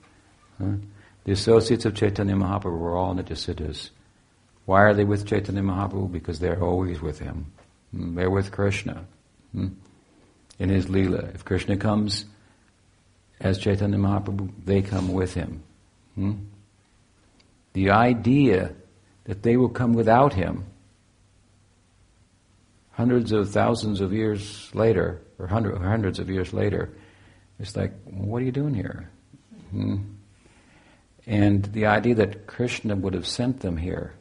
The associates of Chaitanya Mahaprabhu were all nitya siddhas. Why are they with Chaitanya Mahaprabhu? Because they're always with him. Hmm, they're with Krishna hmm, in his Leela. If Krishna comes as Chaitanya Mahaprabhu, they come with him. Hmm. The idea that they will come without him hundreds of thousands of years later, or hundred, hundreds of years later, it's like, what are you doing here? Hmm? And the idea that Krishna would have sent them here,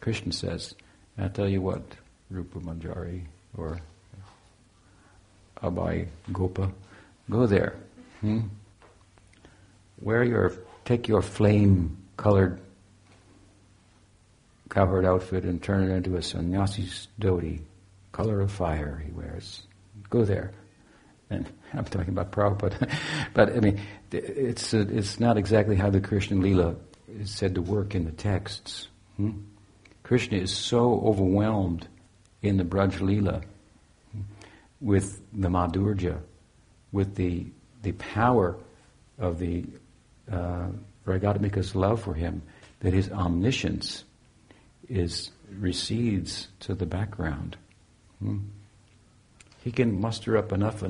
Krishna says, I tell you what, Rupa Manjari or Abhay Gopa, go there. Hmm? Wear your, take your flame colored covered outfit and turn it into a sannyasi's dhoti, color of fire he wears. Go there. I'm talking about Prabhupada. but I mean, it's, it's not exactly how the Krishna Lila is said to work in the texts. Hmm? Krishna is so overwhelmed in the Braj Leela with the Madhurya, with the, the power of the uh, Ragatmika's love for him, that his omniscience is recedes to the background. Hmm? He can muster up enough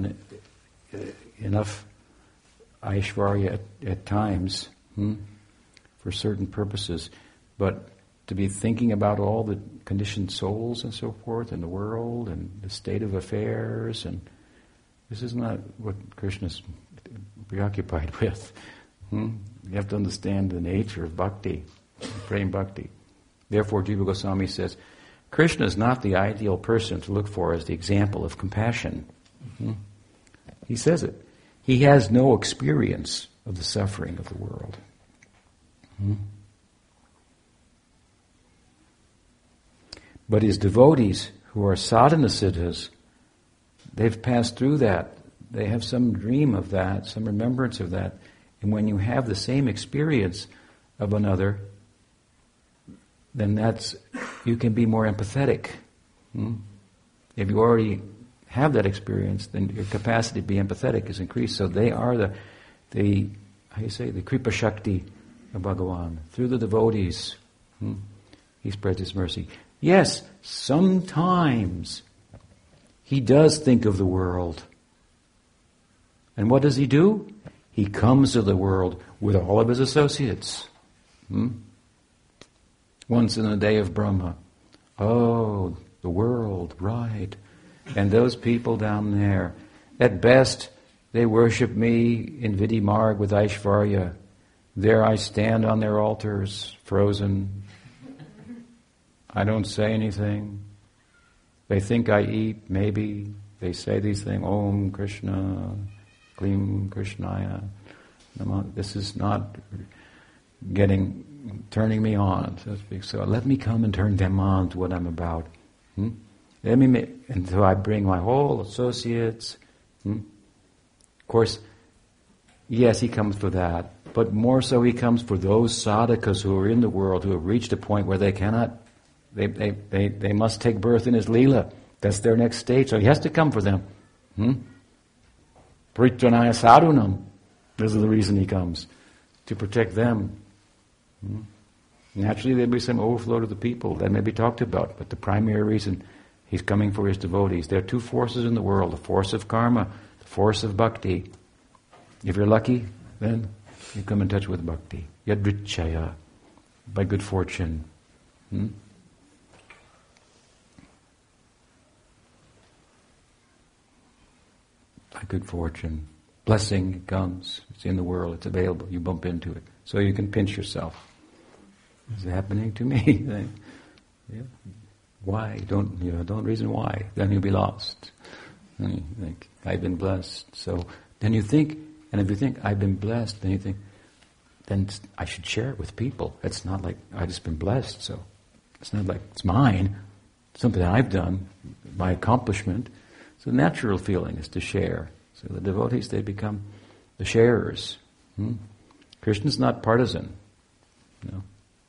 enough Aishwarya at, at times hmm, for certain purposes, but to be thinking about all the conditioned souls and so forth in the world and the state of affairs and this is not what Krishna's preoccupied with. Hmm? You have to understand the nature of bhakti, prema bhakti. Therefore, Jiva Goswami says, Krishna is not the ideal person to look for as the example of compassion. hmm He says it. He has no experience of the suffering of the world. hmm But his devotees, who are sadhana siddhas, they've passed through that. They have some dream of that, some remembrance of that. And when you have the same experience of another, then that's you can be more empathetic. Hmm? If you already have that experience, then your capacity to be empathetic is increased. So they are the the how you say the kripa shakti of Bhagavan through the devotees. Hmm? He spreads his mercy. Yes, sometimes he does think of the world. And what does he do? He comes to the world with all of his associates. Hmm? Once in the day of Brahma. Oh, the world, right. And those people down there, at best, they worship me in Vidhi Marg with Aishvarya. There I stand on their altars, frozen, I don't say anything. They think I eat, maybe. They say these things, Om Krishna, Klim Krishnaya. This is not getting, turning me on, so to speak. So let me come and turn them on to what I'm about. Hmm? Let me, make, and so I bring my whole associates. Hmm? Of course, yes, he comes for that, but more so he comes for those sadhakas who are in the world who have reached a point where they cannot they, they, they, they must take birth in his Leela. That's their next stage. So he has to come for them. Hmm? Sadhunam. This is the reason he comes. To protect them. Hmm? Naturally, there'll be some overflow to the people. That may be talked about. But the primary reason he's coming for his devotees. There are two forces in the world the force of karma, the force of bhakti. If you're lucky, then you come in touch with bhakti. Yadrichaya, by good fortune. Hmm? By good fortune. Blessing comes. It's in the world. It's available. You bump into it. So you can pinch yourself. Is it happening to me? yeah. Why? Don't you know? Don't reason why. Then you'll be lost. You think I've been blessed. So then you think, and if you think I've been blessed, then you think, then I should share it with people. It's not like I've just been blessed. So it's not like it's mine. It's something I've done, my accomplishment. So natural feeling is to share. So the devotees they become the sharers. Hmm? Krishna's not partisan. No. Hmm?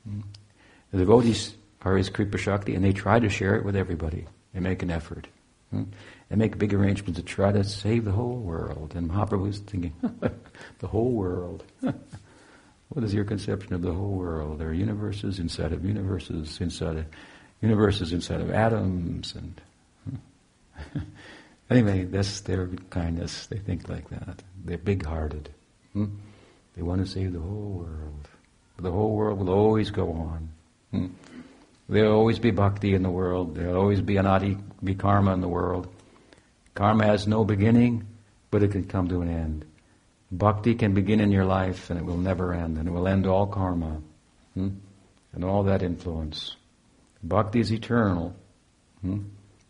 The devotees are his Kripa Shakti and they try to share it with everybody. They make an effort. Hmm? They make big arrangements to try to save the whole world. And Mahaprabhu's thinking, the whole world. what is your conception of the whole world? There are universes inside of universes, inside of universes inside of atoms, and anyway, that's their kindness. They think like that. They're big-hearted. Hmm? They want to save the whole world. The whole world will always go on. Hmm? There'll always be bhakti in the world. There'll always be anadi, be karma in the world. Karma has no beginning, but it can come to an end. Bhakti can begin in your life and it will never end, and it will end all karma hmm? and all that influence. Bhakti is eternal. Hmm?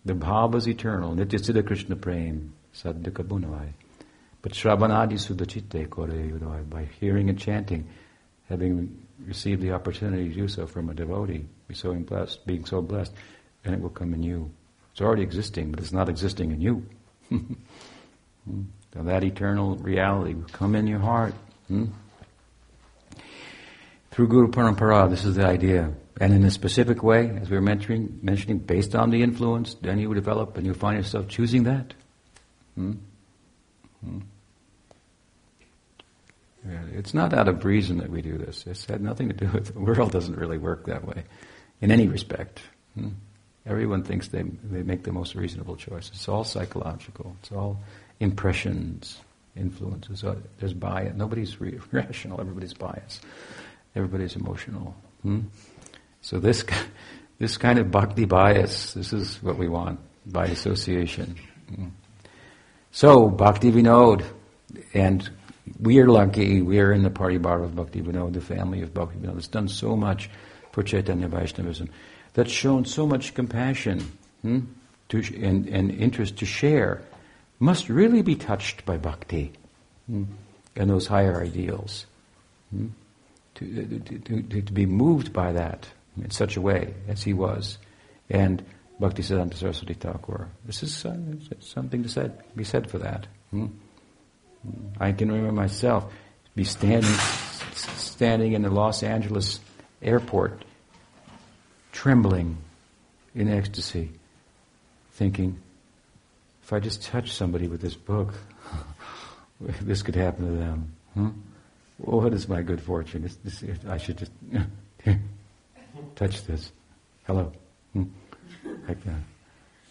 The bhava is eternal. Nitya Siddha Krishna Prem, Saddhika Bunavai. But Shravanadi Sudachitte Kore by hearing and chanting, having received the opportunity to do so from a devotee, be so blessed, being so blessed, and it will come in you. It's already existing, but it's not existing in you. so that eternal reality will come in your heart. Hmm? Through Guru Parampara, this is the idea. And in a specific way, as we were mentioning, mentioning based on the influence, then you develop and you find yourself choosing that. Hmm? Hmm? Yeah, it's not out of reason that we do this. It's had nothing to do with the world doesn't really work that way in any respect. Hmm? Everyone thinks they, they make the most reasonable choice. It's all psychological. It's all impressions, influences. There's bias. Nobody's re- rational. Everybody's biased. Everybody's emotional. Hmm? So this, this kind of bhakti bias, this is what we want by association. Hmm? So Bhakti Vinod, and we are lucky. We are in the Paribar of Bhakti Vinod, the family of Bhakti Vinod. It's done so much for Chaitanya Vaishnavism. That's shown so much compassion hmm, to, and, and, interest to share must really be touched by bhakti hmm, and those higher ideals. Hmm, to, to, to, to, be moved by that in such a way as he was. And Bhakti Siddhanta Saraswati Thakur. This is uh, something to said, be said for that. I can remember myself be standing, standing in the Los Angeles airport, trembling in ecstasy, thinking, if I just touch somebody with this book, this could happen to them. Hmm? What is my good fortune? I should just touch this. Hello. Hmm? Like, uh,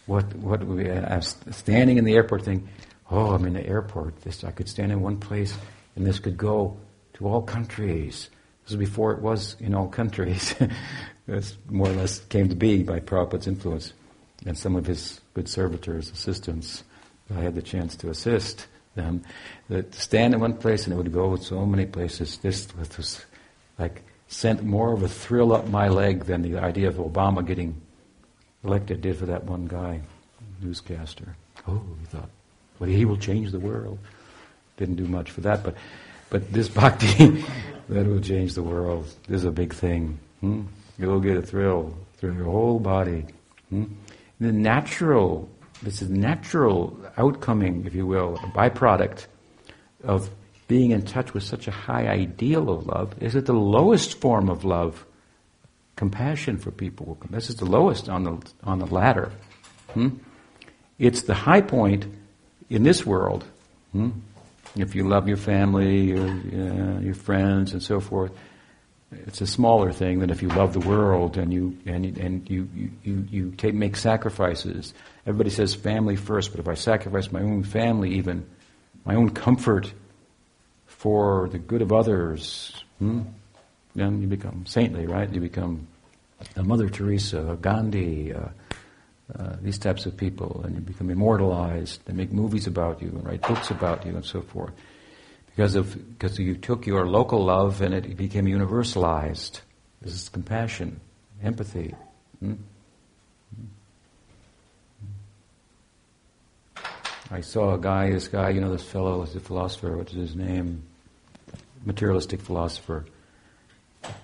what? What? We, I'm standing in the airport, thinking, "Oh, I'm in the airport. This I could stand in one place, and this could go to all countries." This was before it was in all countries. This more or less came to be by Prabhupada's influence and some of his good servitors, assistants. I had the chance to assist them. That to stand in one place and it would go to so many places. This was like sent more of a thrill up my leg than the idea of Obama getting elected did for that one guy, newscaster. Oh, we thought, well, he will change the world. Didn't do much for that, but but this bhakti that will change the world is a big thing. Hmm? You'll get a thrill through your whole body. Hmm? The natural, this is natural outcoming, if you will, a byproduct of being in touch with such a high ideal of love is that the lowest form of love, compassion for people. This is the lowest on the on the ladder. Hmm? It's the high point in this world. Hmm? If you love your family, your, uh, your friends, and so forth, it's a smaller thing than if you love the world and you and and you you you, you take, make sacrifices. Everybody says family first, but if I sacrifice my own family, even my own comfort for the good of others, hmm, then you become saintly, right? You become a Mother Teresa, a Gandhi, uh, these types of people, and you become immortalized. They make movies about you and write books about you and so forth. Because of because you took your local love and it became universalized. This is compassion, empathy. Hmm? I saw a guy, this guy, you know, this fellow is a philosopher, what's his name? Materialistic philosopher.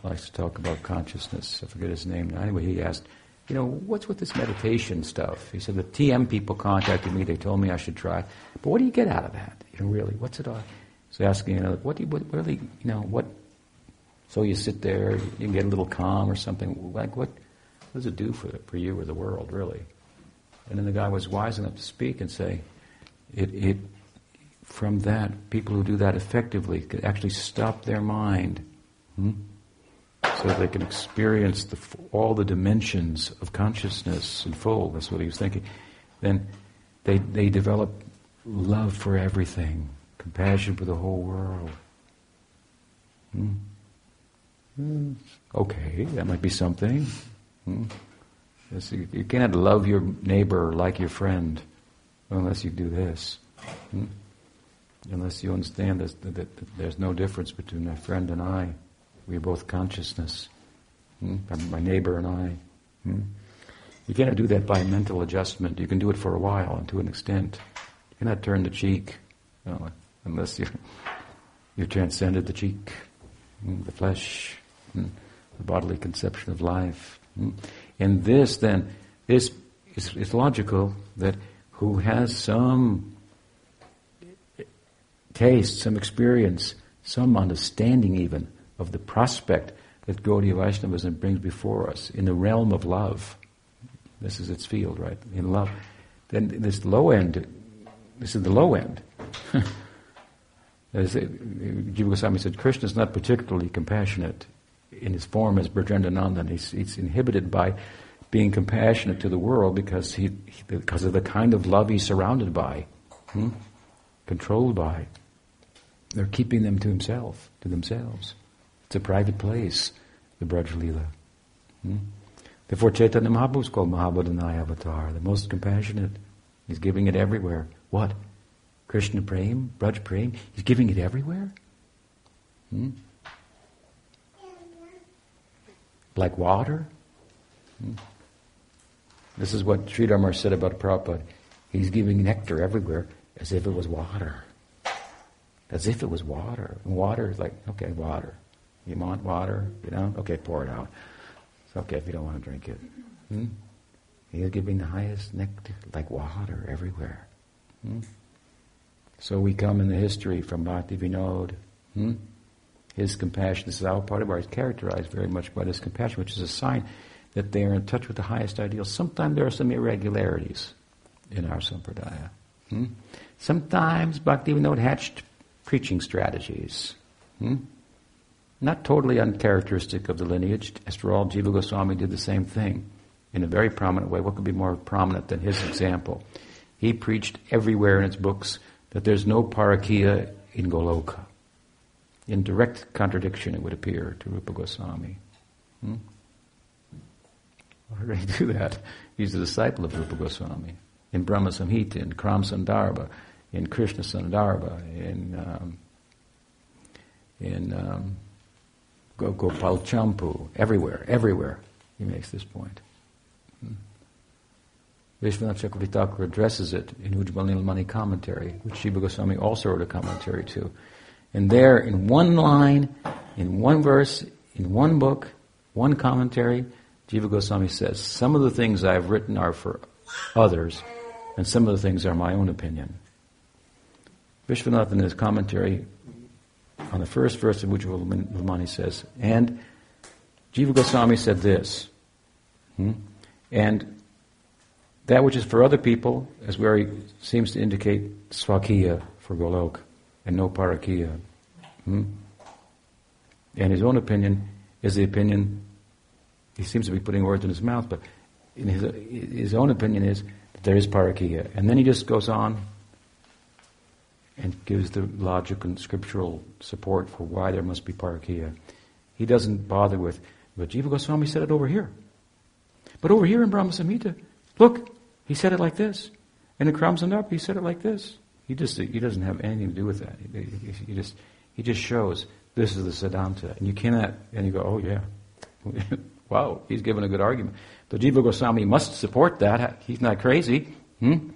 Likes to talk about consciousness. I forget his name now. Anyway, he asked, you know, what's with this meditation stuff? He said, the TM people contacted me, they told me I should try. But what do you get out of that? You know, really, what's it all? So asking, you know, what do you, what really, you know, what, so you sit there, you get a little calm or something, like what, what does it do for, for you or the world, really? And then the guy was wise enough to speak and say, it, it, from that, people who do that effectively could actually stop their mind. Hmm? So they can experience the, all the dimensions of consciousness in full. That's what he was thinking. Then they, they develop love for everything, compassion for the whole world. Hmm? Hmm. Okay, that might be something. Hmm? You, you, cannot love your neighbor like your friend unless you do this. Hmm? Unless you understand that, that, that there's no difference between my friend and I. We are both consciousness. Hmm? My neighbor and I. Hmm? You cannot do that by mental adjustment. You can do it for a while and to an extent. You cannot turn the cheek you know, unless you you transcended the cheek, hmm? the flesh, hmm? the bodily conception of life. Hmm? And this then, this is, is logical that who has some taste, some experience, some understanding even of the prospect that Gaudiya Vaishnavism brings before us in the realm of love. This is its field, right? In love. Then this low end, this is the low end. As Jiva Goswami said, Krishna is not particularly compassionate in his form as Brajendranandan. He's, he's inhibited by being compassionate to the world because he, because of the kind of love he's surrounded by, hmm? controlled by. They're keeping them to himself, to themselves. It's a private place, the Braj. Hmm? Therefore Chaitanya Mahaprabhu is called Mahavadanaya Avatar, the most compassionate. He's giving it everywhere. What? Krishna Prem, Braj Prem, he's giving it everywhere? Hmm? Like water? Hmm? This is what Sridhar said about Prabhupada. He's giving nectar everywhere as if it was water. As if it was water. And water is like, okay, water. You want water? You know? Okay, pour it out. It's okay if you don't want to drink it. Hmm? He's giving the highest nectar, like water, everywhere. Hmm? So we come in the history from Bhakti Vinod. Hmm? His compassion, this is our part of ours, characterized very much by this compassion, which is a sign that they are in touch with the highest ideals. Sometimes there are some irregularities in our sampradaya. Hmm? Sometimes Bhakti Vinod hatched preaching strategies. Hmm? Not totally uncharacteristic of the lineage. After all, Jiva Goswami did the same thing in a very prominent way. What could be more prominent than his example? He preached everywhere in his books that there's no parakia in Goloka. In direct contradiction, it would appear, to Rupa Goswami. Hmm? Why did he do that? He's a disciple of Rupa Goswami. In Brahma Samhita, in Kram Sandarbha, in Krishna Sandarbha, in, um, in um, Gopal Champu, everywhere, everywhere. He makes this point. Hmm. Vishwanath addresses it in Ujjwal Nilamani commentary, which Jiva Goswami also wrote a commentary to. And there, in one line, in one verse, in one book, one commentary, Jiva Goswami says, some of the things I've written are for others, and some of the things are my own opinion. Vishwanath in his commentary on the first verse of Ujjwal Nilamani says, and Jiva Goswami said this, hmm? and that which is for other people, as where he seems to indicate swakiya for Golok, and no parakia. Hmm? And his own opinion is the opinion, he seems to be putting words in his mouth, but in his, his own opinion is that there is parakia. And then he just goes on and gives the logic and scriptural support for why there must be parakia. He doesn't bother with, but Jiva Goswami said it over here. But over here in Brahma Samhita, look, he said it like this. And in Kram Sandarbha, he said it like this. He just he doesn't have anything to do with that. He, he, he just he just shows this is the Siddhanta, and you cannot and you go, oh yeah, wow, he's given a good argument. The Jiva Goswami must support that. He's not crazy. Hmm?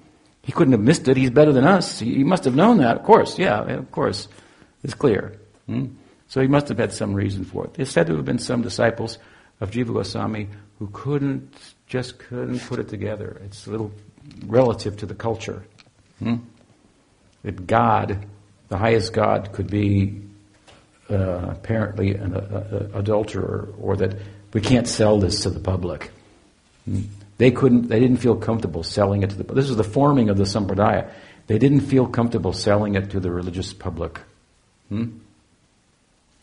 He couldn't have missed it. He's better than us. He, must have known that. Of course, yeah, of course, it's clear. Hmm? So he must have had some reason for it. There's said to have been some disciples of Jiva Goswami who couldn't, just couldn't put it together. It's a little relative to the culture. Hmm? That God, the highest God, could be uh, apparently an uh, adulterer, or that we can't sell this to the public. Hmm? They couldn't, they didn't feel comfortable selling it to the, this is the forming of the sampradaya. They didn't feel comfortable selling it to the religious public. Hmm?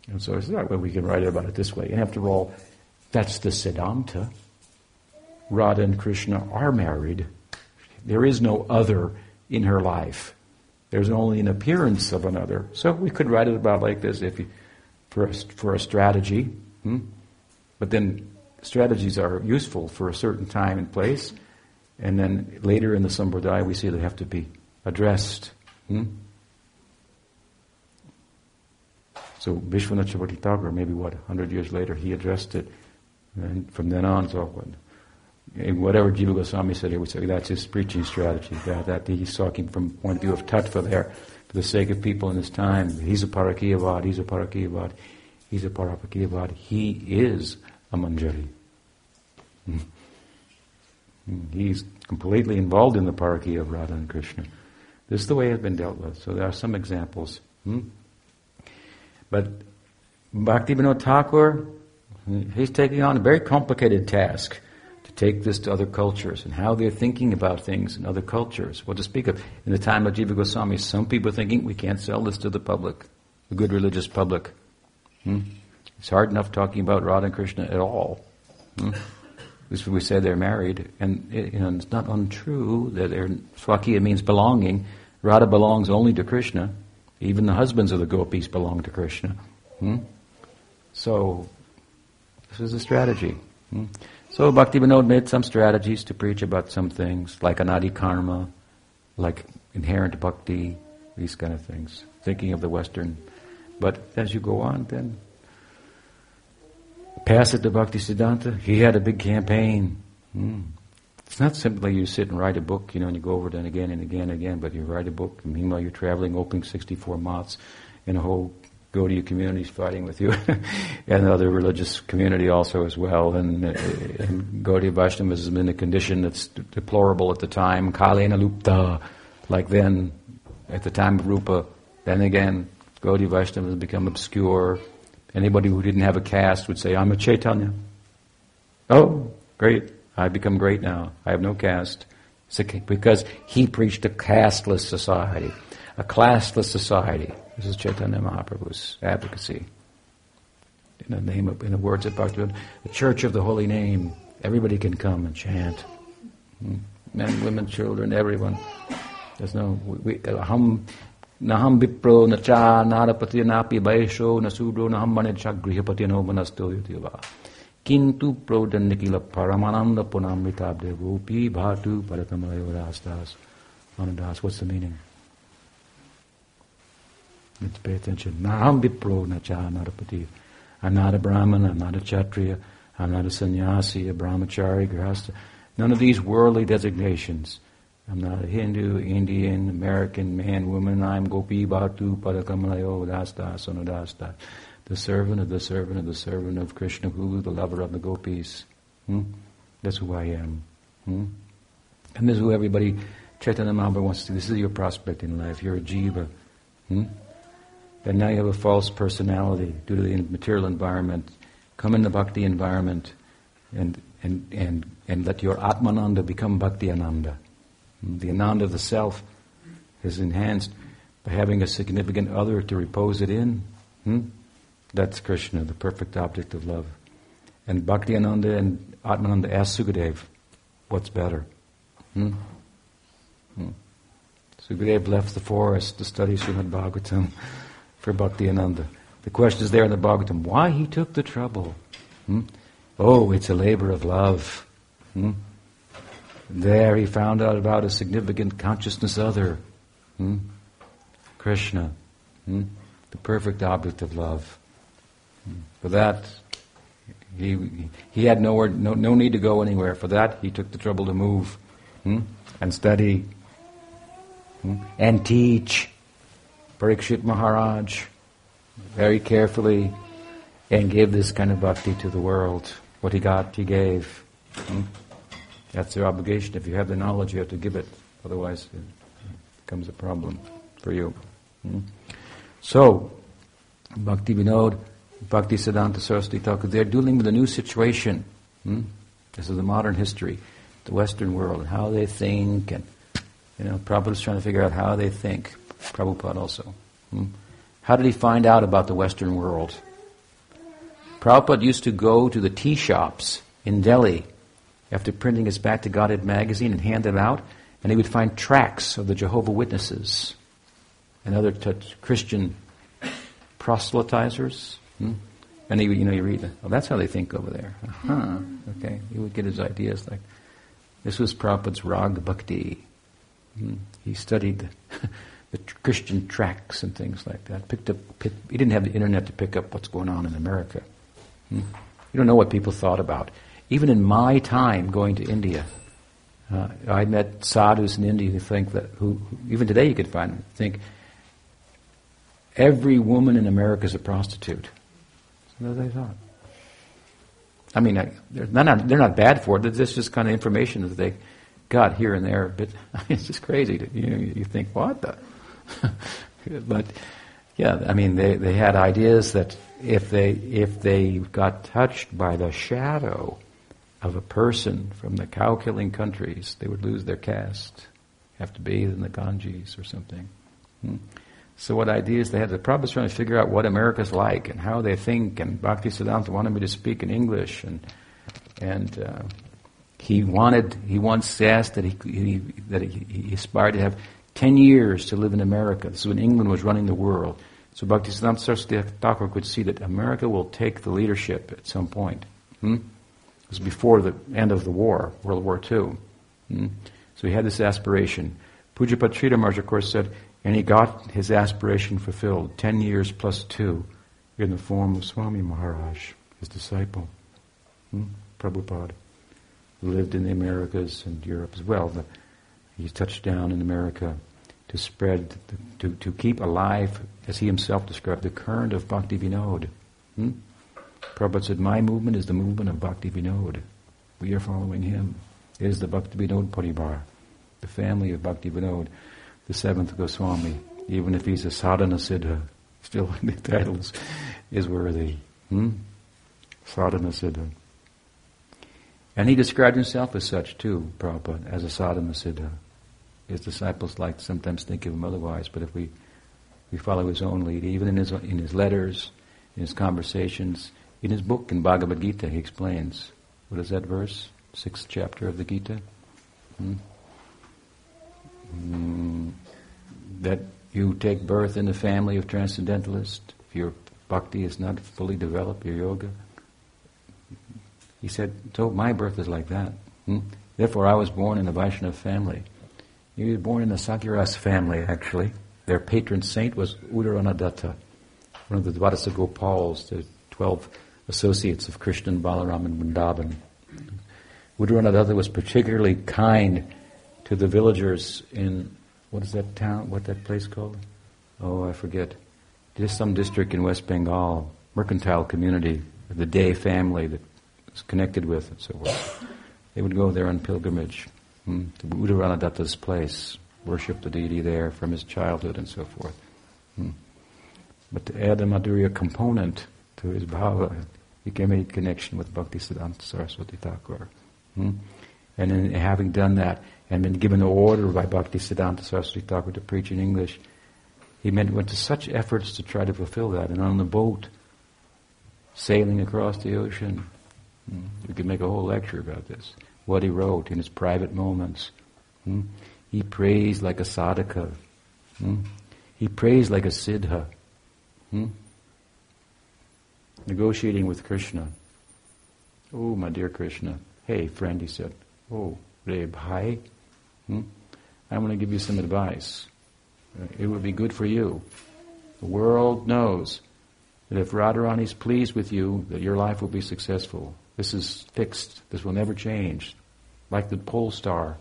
And so it's that way we can write about it this way. And after all, that's the Siddhanta. Radha and Krishna are married. There is no other in her life. There's only an appearance of another. So we could write it about like this if you, for, a, for a strategy. Hmm? But then strategies are useful for a certain time and place. And then later in the Sampradaya, we see they have to be addressed. Hmm? So Vishwanath Chakravarti Thakur, maybe what, 100 years later, he addressed it. And from then on, so whatever Jiva Goswami said, he would say that's his preaching strategy. That, that he's talking from point of view of tattva there, for the sake of people in his time. He's a parakiyavad, he's a parakiyavad, he's a parapakiyavad. He is a manjari. Hmm. He's completely involved in the parakiya of Radha and Krishna. This is the way it's been dealt with. So there are some examples. Hmm? But Bhakti Vinod Thakur, he's taking on a very complicated task to take this to other cultures and how they're thinking about things in other cultures. What to speak of in the time of Jiva Goswami, some people thinking we can't sell this to the public, the good religious public. Hmm? It's hard enough talking about Radha and Krishna at all. Hmm? We say they're married, and you know, it's not untrue that they're, Swakiya means belonging. Radha belongs only to Krishna. Even the husbands of the gopis belong to Krishna. Hmm? So, this is a strategy. Hmm? So, Bhakti Vinod made some strategies to preach about some things, like anadi karma, like inherent bhakti, these kind of things, thinking of the Western. But as you go on, then pass it to Bhakti Siddhanta. He had a big campaign. Hmm. It's not simply you sit and write a book, you know, and you go over it and again and again and again, but you write a book, and meanwhile you're traveling, opening 64 mats, and a whole Gaudiya community is fighting with you, and the other religious community also as well, and, uh, and Gaudiya Vaishnavism is in a condition that's deplorable at the time, Kalena Lupta, like then, at the time of Rupa, then again, Gaudiya Vaishnavism has become obscure. Anybody who didn't have a caste would say, I'm a Chaitanya. Oh, great. I've become great now. I have no caste. Because he preached a casteless society, a classless society. This is Chaitanya Mahaprabhu's advocacy. In the name of, in the words of Bhaktivinoda, the Church of the Holy Name. Everybody can come and chant. Hmm? Men, women, children, everyone. There's no, we, aham, naham vipro, nacha, narapati, napi, vaisho, nasudro, naham manechak, grihapati, no manasto, yutiva. Kintu prodandikila paramananda punamritabde gopi bhatu paratamalayo rastas. Anadas, what's the meaning? Let's pay attention. Naham vipro nacha narapati. I'm not a brahman, I'm not a kshatriya, I'm not a sannyasi, a brahmachari, grihasta. None of these worldly designations. I'm not a Hindu, Indian, American, man, woman. I'm Gopi Bhatu Parakamalayo Dastas Anudastas the servant of the servant of the servant of Krishna, who the lover of the gopis. Hmm? That's who I am. Hmm? And this is who everybody, Chaitanya Mahaprabhu wants to. This is your prospect in life. You're a jiva. Hmm? And now you have a false personality due to the material environment. Come in the bhakti environment and, and, and, and let your Atmananda become Bhakti Ananda. The Ananda of the self is enhanced by having a significant other to repose it in. Hmm? That's Krishna, the perfect object of love. And Bhaktiananda and Atmananda asked Sukadev, what's better? Hmm? Hmm. Left the forest to study Srimad Bhagavatam for Bhaktiananda. The question is there in the Bhagavatam, why he took the trouble? Hmm? Oh, it's a labor of love. Hmm? There he found out about a significant consciousness other. Hmm? Krishna, hmm? the perfect object of love. Hmm? For that, he, he had nowhere, no, no need to go anywhere. For that, he took the trouble to move hmm? and study hmm? and teach. Parikshit Maharaj very carefully and gave this kind of bhakti to the world. What he got, he gave. That's their obligation. If you have the knowledge, you have to give it. Otherwise, it becomes a problem for you. Hmm? So, Bhakti Vinod, Bhakti Siddhanta Saraswati Thakur, they're dealing with a new situation. Hmm? This is the modern history, the Western world, and how they think, and you know, Prabhupada's trying to figure out how they think. Prabhupada also. Hmm? How did he find out about the Western world? Prabhupada used to go to the tea shops in Delhi after printing his Back to Godhead magazine and hand them out, and he would find tracts of the Jehovah Witnesses and other t- Christian proselytizers. Hmm? And he, you know, you read, oh, that's how they think over there. Uh-huh. Okay, he would get his ideas like this was Prabhupada's Rag Bhakti. Hmm? He studied the, the Christian tracts and things like that. Picked up, picked, he didn't have the internet to pick up what's going on in America. Hmm? You don't know what people thought about. Even in my time going to India, uh, I met sadhus in India who think that, who, who even today you could find, think every woman in America is a prostitute. What they thought. I mean, I, they're, not, they're not bad for it. This is kind of information that they got here and there. But I mean, it's just crazy. To, you know, you think, what the? but yeah, I mean, they, they had ideas that if they if they got touched by the shadow of a person from the cow killing countries, they would lose their caste, have to bathe in the Ganges or something. Hmm. So what ideas they had? The Prabhupada's trying to figure out what America's like and how they think. And Bhakti Siddhanta wanted me to speak in English, and and uh, he wanted he once asked that he, he that he, he, aspired to have ten years to live in America. This is when England was running the world. So Bhakti Siddhanta Saraswati Thakur could see that America will take the leadership at some point. Hmm? It was before the end of the war, World War II. Hmm? So he had this aspiration. Pujyapad Sridhar of course, said and he got his aspiration fulfilled, 10 years plus two, in the form of Swami Maharaj, his disciple. Hmm? Prabhupada lived in the Americas and Europe as well. He touched down in America to spread, the, to, to keep alive, as he himself described, the current of Bhakti Vinod. Hmm? Prabhupada said, My movement is the movement of Bhakti Vinod. We are following him. It is the Bhakti Vinod Paribar, the family of Bhakti Vinod the seventh Goswami, even if he's a sadhana siddha, still the title is, worthy. Hmm? Sadhana siddha. And he described himself as such too, Prabhupada, as a sadhana siddha. His disciples like sometimes think of him otherwise, but if we, we follow his own lead, even in his, in his letters, in his conversations, in his book, in Bhagavad Gita, he explains. What is that verse? Sixth chapter of the Gita? Hmm? Mm, that you take birth in the family of transcendentalists, if your bhakti is not fully developed, your yoga. He said, so my birth is like that. Hmm? Therefore I was born in a Vaishnava family. He was born in the Sakiras family, actually. Their patron saint was Uddharan Datta, one of the Dwadasa Gopals, the twelve associates of Krishna Balaram and Vrindavan. Uddharan Datta was particularly kind to the villagers in what is that town? What that place called? Oh, I forget. Just some district in West Bengal, mercantile community, the De family that was connected with and so forth. They would go there on pilgrimage hmm, to Uddharan Datta's place, worship the deity there from his childhood and so forth. Hmm. But to add a Madhurya component to his bhava, he made connection with Bhakti Siddhanta Saraswati Thakur. Hmm. And in having done that, and been given the order by Bhakti Siddhanta Saraswati Thakur to preach in English, he went to such efforts to try to fulfill that. And on the boat, sailing across the ocean, hmm, we could make a whole lecture about this. What he wrote in his private moments. Hmm. He prays like a sadhaka. Hmm. He prays like a siddha. Negotiating with Krishna. Oh, my dear Krishna. Hey, friend, he said. Oh, Re Bhai. I want to give you some advice. It would be good for you. The world knows that if Radharani is pleased with you, that your life will be successful. This is fixed. This will never change. Like the pole star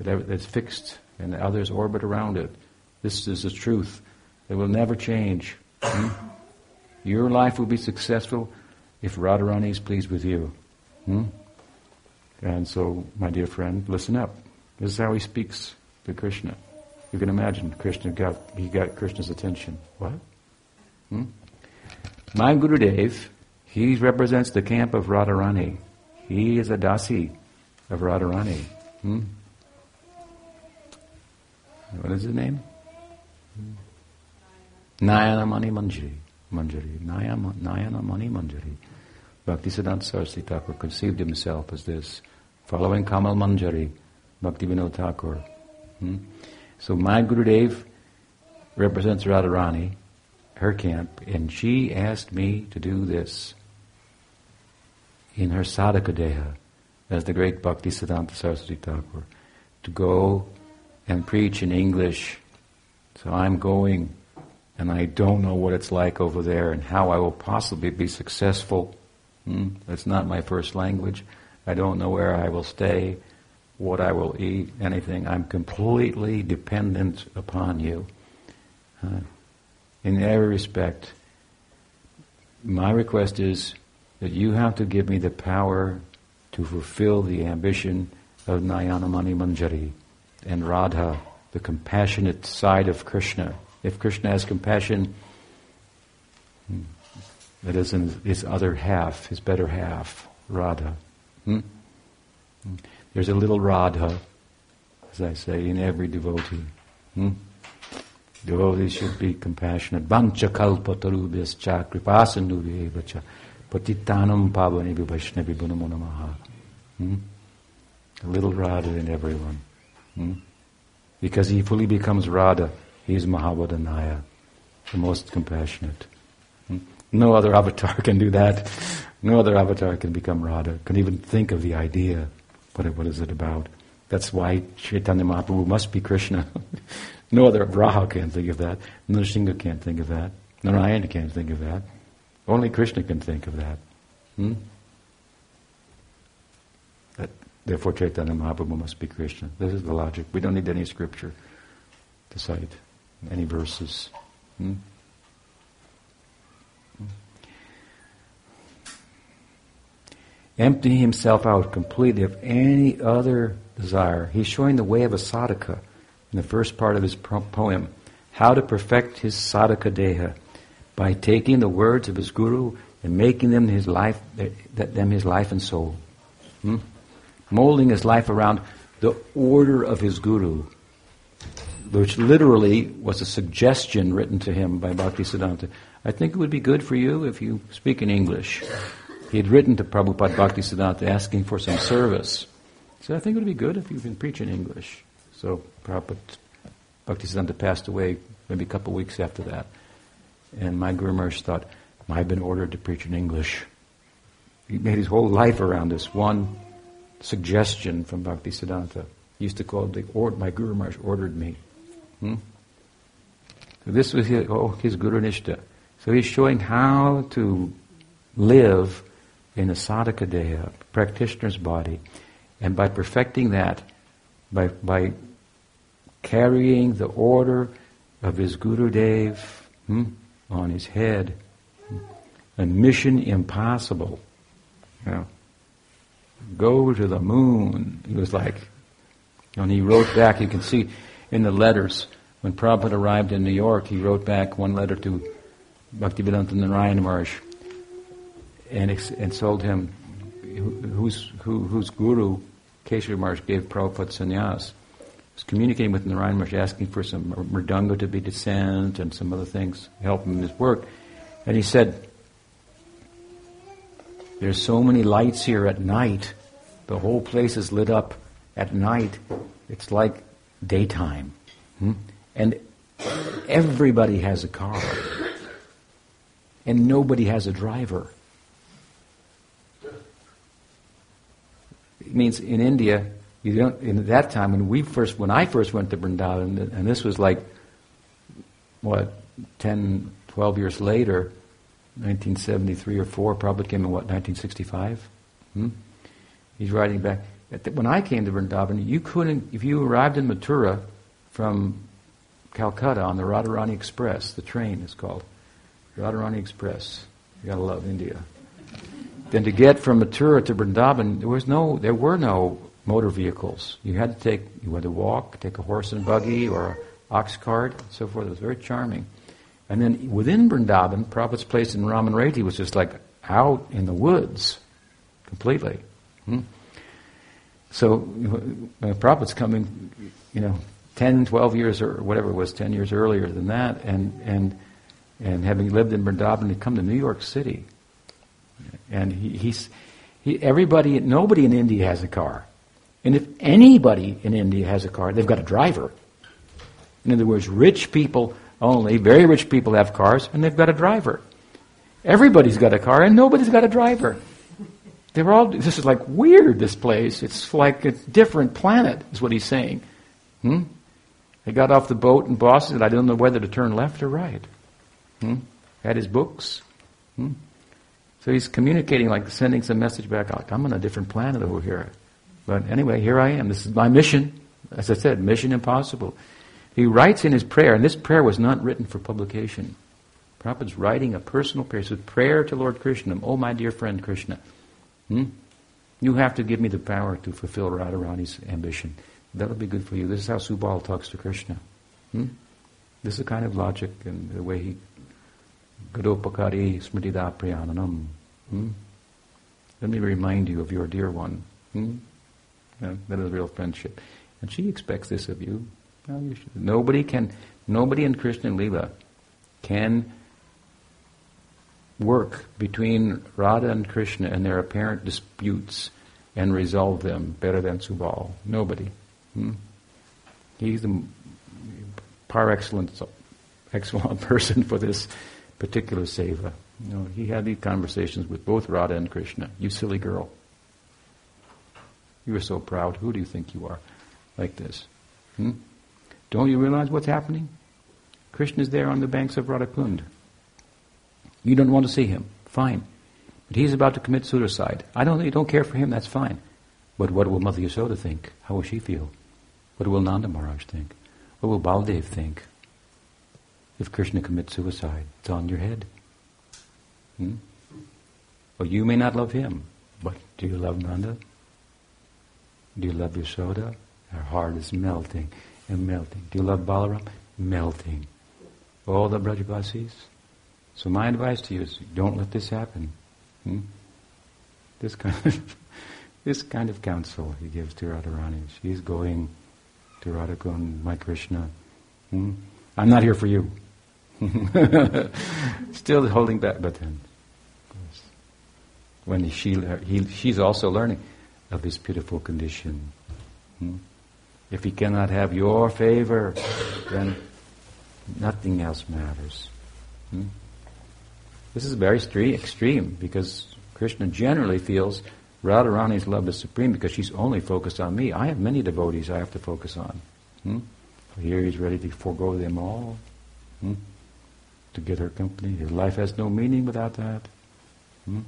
that's fixed and the others orbit around it. This is the truth. It will never change. Hmm? Your life will be successful if Radharani is pleased with you. Hmm? And so, my dear friend, listen up. This is how he speaks to Krishna. You can imagine Krishna got he got Krishna's attention. What? Hmm? My Gurudev, he represents the camp of Radharani. He is a dasi of Radharani. Hmm? What is his name? Nayana Mani Manjari. Manjari. Nayana Mani Manjari. Bhaktisiddhanta Saraswati Thakur conceived himself as this, following Kamal Manjari, Bhakti Vinod Thakur. Hmm? So my Gurudev represents Radharani, her camp, and she asked me to do this in her sadhaka deha, as the great Bhakti Siddhanta Saraswati Thakur, to go and preach in English. So I'm going, and I don't know what it's like over there and how I will possibly be successful. Hmm? That's not my first language. I don't know where I will stay what I will eat, anything. I'm completely dependent upon you. Uh, in every respect, my request is that you have to give me the power to fulfill the ambition of Nayanamani Manjari and Radha, the compassionate side of Krishna. If Krishna has compassion, hmm, that is in his other half, his better half, Radha. Hmm? hmm. There's a little Radha, as I say, in every devotee. Hmm? Devotees should be compassionate. Bancha kalpa tarubhyascha kripasanubhyevacha patitanam bunamunamaha. Hmm? A little Radha in everyone. Hmm? Because he fully becomes Radha, he is Mahavadanaya, the most compassionate. Hmm? No other avatar can do that. No other avatar can become Radha, can even think of the idea. What, what is it about? That's why Chaitanya Mahaprabhu must be Krishna. no other Raha can think of that. Nrsimha can't think of that. Narayana can't think of that. Only Krishna can think of that. Hmm? that therefore, Chaitanya Mahaprabhu must be Krishna. This is the logic. We don't need any scripture to cite, any verses. Hmm? emptying himself out completely of any other desire. He's showing the way of a sadhaka in the first part of his poem, how to perfect his sadhaka deha by taking the words of his guru and making them his life, them his life and soul, hmm? molding his life around the order of his guru, which literally was a suggestion written to him by Bhaktisiddhanta. I think it would be good for you if you speak in English. He had written to Prabhupada Bhaktisiddhanta asking for some service. Said, I think it would be good if you can preach in English. So Prabhupada Bhaktisiddhanta passed away maybe a couple of weeks after that. And my Guru Maharaj thought, I've been ordered to preach in English. He made his whole life around this one suggestion from Bhaktisiddhanta. He used to call it the or, my Guru Maharaj ordered me. Hmm? So this was his, oh, his Guru Nishta. So he's showing how to live in a sadhaka deha, practitioner's body, and by perfecting that, by, by carrying the order of his Guru Dev hmm, on his head, a mission impossible. You know, go to the moon. He was like, and he wrote back, you can see in the letters, when Prabhupada arrived in New York, he wrote back one letter to Bhaktivedanta Narayana Maharaj and, and told him whose, who, guru, Keshav Maharaj, gave Prabhupada sannyas. was communicating with Narayan Maharaj, asking for some mridanga to be descent and some other things, help him in his work. And he said, there's so many lights here at night. The whole place is lit up at night. It's like daytime. Hmm? And everybody has a car. And nobody has a driver. It means in India, you don't, in that time when we first, when I first went to Vrindavan, and this was like, what, 10, 12 years later, 1973 or 4, probably came in what, 1965? Hmm? He's writing back. When I came to Vrindavan, you couldn't, if you arrived in Mathura from Calcutta on the Radharani Express, the train is called, Radharani Express. You gotta love India. Then to get from Mathura to Vrindavan, there was no, there were no motor vehicles. You had to take, you had to walk, take a horse and buggy or ox cart, and so forth. It was very charming. And then within Vrindavan, Prabhupada's place in Ramanreti was just like out in the woods, completely. Hmm? So when Prabhupada's coming, you know, 10, 12 years or whatever it was, 10 years earlier than that, and, and, and having lived in Vrindavan, he'd come to New York City. And he, he's, he, everybody, nobody in India has a car. And if anybody in India has a car, they've got a driver. In other words, rich people only, very rich people have cars, and they've got a driver. Everybody's got a car, and nobody's got a driver. They're all, this is like weird, this place. It's like a different planet, is what he's saying. Hmm? He got off the boat in Boston, and I didn't know whether to turn left or right. Hmm? Had his books. Hmm? So he's communicating, like sending some message back, I'm on a different planet over here. But anyway, here I am. This is my mission. As I said, mission impossible. He writes in his prayer, and this prayer was not written for publication. Prabhupada's writing a personal prayer. Says, Prayer to Lord Krishna, oh my dear friend Krishna. Hmm? You have to give me the power to fulfill Radharani's ambition. That'll be good for you. This is how Subal talks to Krishna. Hmm? This is the kind of logic and the way he Gadopakari Smritida Priyananam. Hmm? Let me remind you of your dear one. Hmm? Yeah, that is real friendship. And she expects this of you. No, you nobody can, nobody in Krishna Lila can work between Radha and Krishna and their apparent disputes and resolve them better than Subal. Nobody. Hmm? He's the par excellence, excellent person for this particular seva. You know, he had these conversations with both Radha and Krishna. You silly girl. You are so proud. Who do you think you are? Like this. Hmm? Don't you realize what's happening? Krishna is there on the banks of Radhakund. You don't want to see him. Fine. But he's about to commit suicide. I don't, you don't care for him, that's fine. But what will Mother Yasoda think? How will she feel? What will Nanda Maharaj think? What will Baldev think? If Krishna commits suicide, it's on your head. Hmm? Well, you may not love him, but do you love Nanda? Do you love Yashoda? Her heart is melting and melting. Do you love Balaram? Melting. All the Brajavasis? So my advice to you is don't let this happen. Hmm? This kind of this kind of counsel he gives to Radharani. She's going to Radhakund, my Krishna. Hmm? I'm not here for you. Still holding back, but then, when she, he, she's also learning of his pitiful condition. Hmm? If he cannot have your favor, then nothing else matters. Hmm? This is very extreme because Krishna generally feels Radharani's love is supreme because she's only focused on me. I have many devotees I have to focus on. Hmm? Here he's ready to forego them all hmm? to get her company. His life has no meaning without that. Hmm?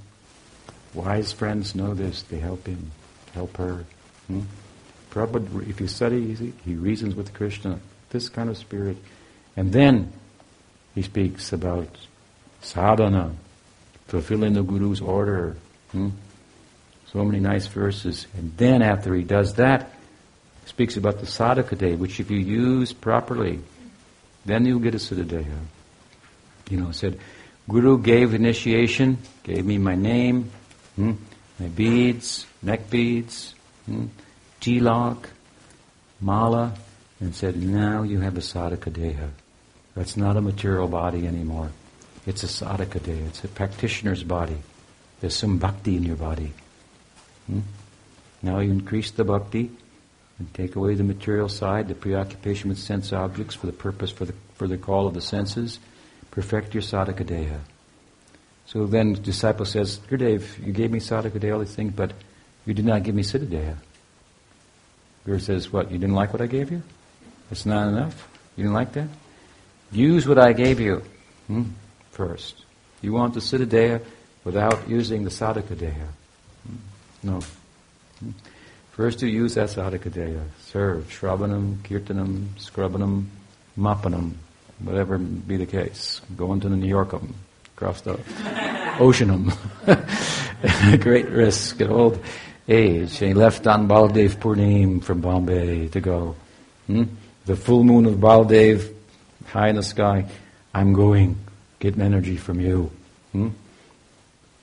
Wise friends know this. They help him, help her. Hmm? Prabhupada, if you study, he reasons with Krishna, this kind of spirit. And then he speaks about sadhana, fulfilling the Guru's order. Hmm? So many nice verses. And then after he does that, he speaks about the sadhaka deha, which if you use properly, then you'll get a siddhadeha. You know, said, Guru gave initiation, gave me my name, hmm, my beads, neck beads, hmm, tilak, mala, and said, now you have a sadhaka deha. That's not a material body anymore. It's a sadhaka deha. It's a practitioner's body. There's some bhakti in your body. Hmm? Now you increase the bhakti and take away the material side, the preoccupation with sense objects for the purpose, for the, for the call of the senses. Perfect your sadhaka deha. So then the disciple says, Gurudev, you gave me sadhaka deha, all these things, but you did not give me siddha deha. Guru says, what, you didn't like what I gave you? That's not enough? You didn't like that? Use what I gave you hmm, first. You want the siddha deha without using the sadhaka deha. No. First you use deha. Serve. Shravanam, kirtanam, scrubbanam, mapanam. Whatever be the case. Go into the New Yorkum. Across the oceanum. Great risk at old age. He left on Baldev Purnim from Bombay to go. Hmm? The full moon of Baldev, high in the sky. I'm going. Getting energy from you. Hmm?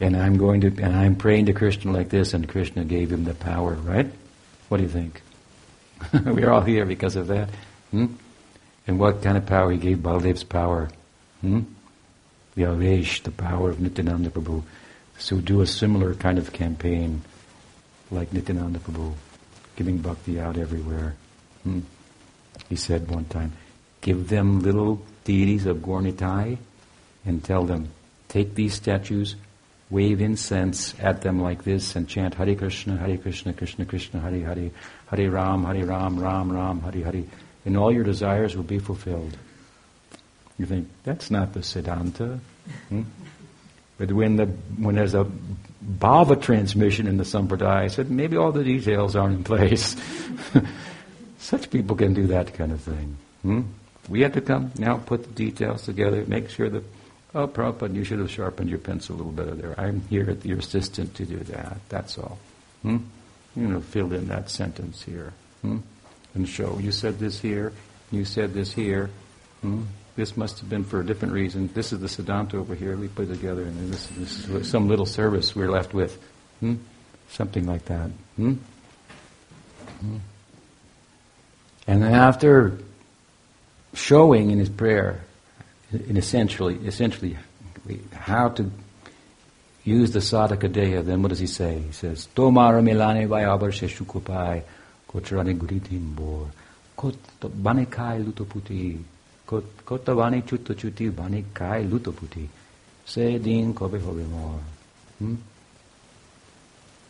And I'm going to, and I'm praying to Krishna like this, and Krishna gave him the power, right? What do you think? We're all here because of that. Hmm? And what kind of power he gave Baldev's power? Hmm? The Avesh, the power of Nityananda Prabhu. So do a similar kind of campaign like Nityananda Prabhu, giving bhakti out everywhere. Hmm? He said one time, give them little deities of Gaura-Nitai and tell them, take these statues, wave incense at them like this and chant Hare Krishna, Hare Krishna, Krishna Krishna, Hare Hare, Hare Ram, Hare Ram, Ram Ram, Hare Hare, and all your desires will be fulfilled. You think, that's not the Siddhanta. Hmm? But when, the, when there's a bhava transmission in the Sampradaya, I said, maybe all the details aren't in place. Such people can do that kind of thing. Hmm? We have to come now, put the details together, make sure that Oh, Prabhupada, you should have sharpened your pencil a little better there. I'm here at your assistant to do that. That's all. Hmm? You know, fill in that sentence here. Hmm? And show, you said this here, you said this here. Hmm? This must have been for a different reason. This is the Siddhanta over here. We put it together, and this, this is some little service we're left with. Hmm? Something like that. Hmm? Hmm? And after showing in his prayer in essentially, essentially how to use the sadhaka deha, then what does he say? He says, Tomara milane vayabar sheshukupai, kotrane guridimbor, kot banikai lutoputi, kota vani chutta chuti banikai lutoputi, se din kobe hobe more. Hmm?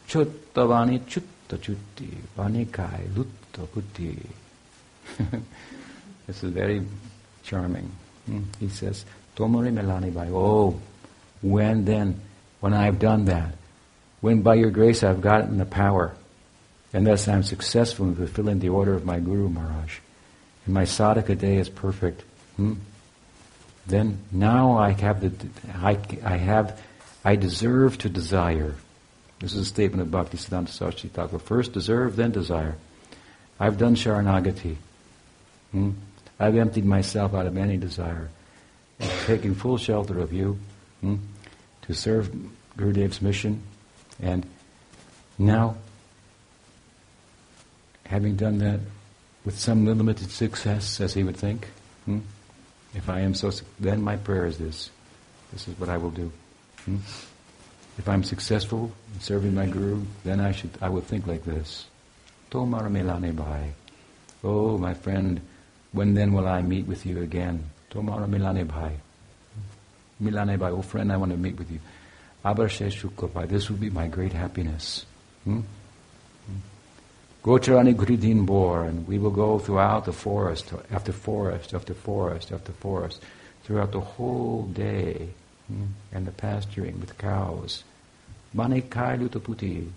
Chutta vani chutta chuti banikai lutoputi. this is very charming. Hmm? He says, Tomori Melani Bai. Oh, when then, when I've done that, when by your grace I've gotten the power, and thus I'm successful in fulfilling the order of my Guru Maharaj, and my sadhaka deha is perfect, hmm? then now I have the, I, I have, I deserve to desire. This is a statement of Bhakti Siddhanta Saraswati Thakur. First deserve, then desire. I've done Sharanagati. Hmm? I've emptied myself out of any desire, taking full shelter of you hmm, to serve Gurudev's mission. And now, having done that with some limited success, as he would think, hmm, if I am so, then my prayer is this. This is what I will do. Hmm? If I'm successful in serving my Guru, then I should I will think like this. Bhai. Oh, my friend, when then will I meet with you again? Tomara Milane Bhai. Milane Bhai, oh friend, I want to meet with you. Abarshe Shukopai, this will be my great happiness. Hmm? Gocharani Guridin Bor, and we will go throughout the forest, after forest, after forest, after forest, throughout the whole day, hmm? and the pasturing with cows. Bane Kai Lutaputi,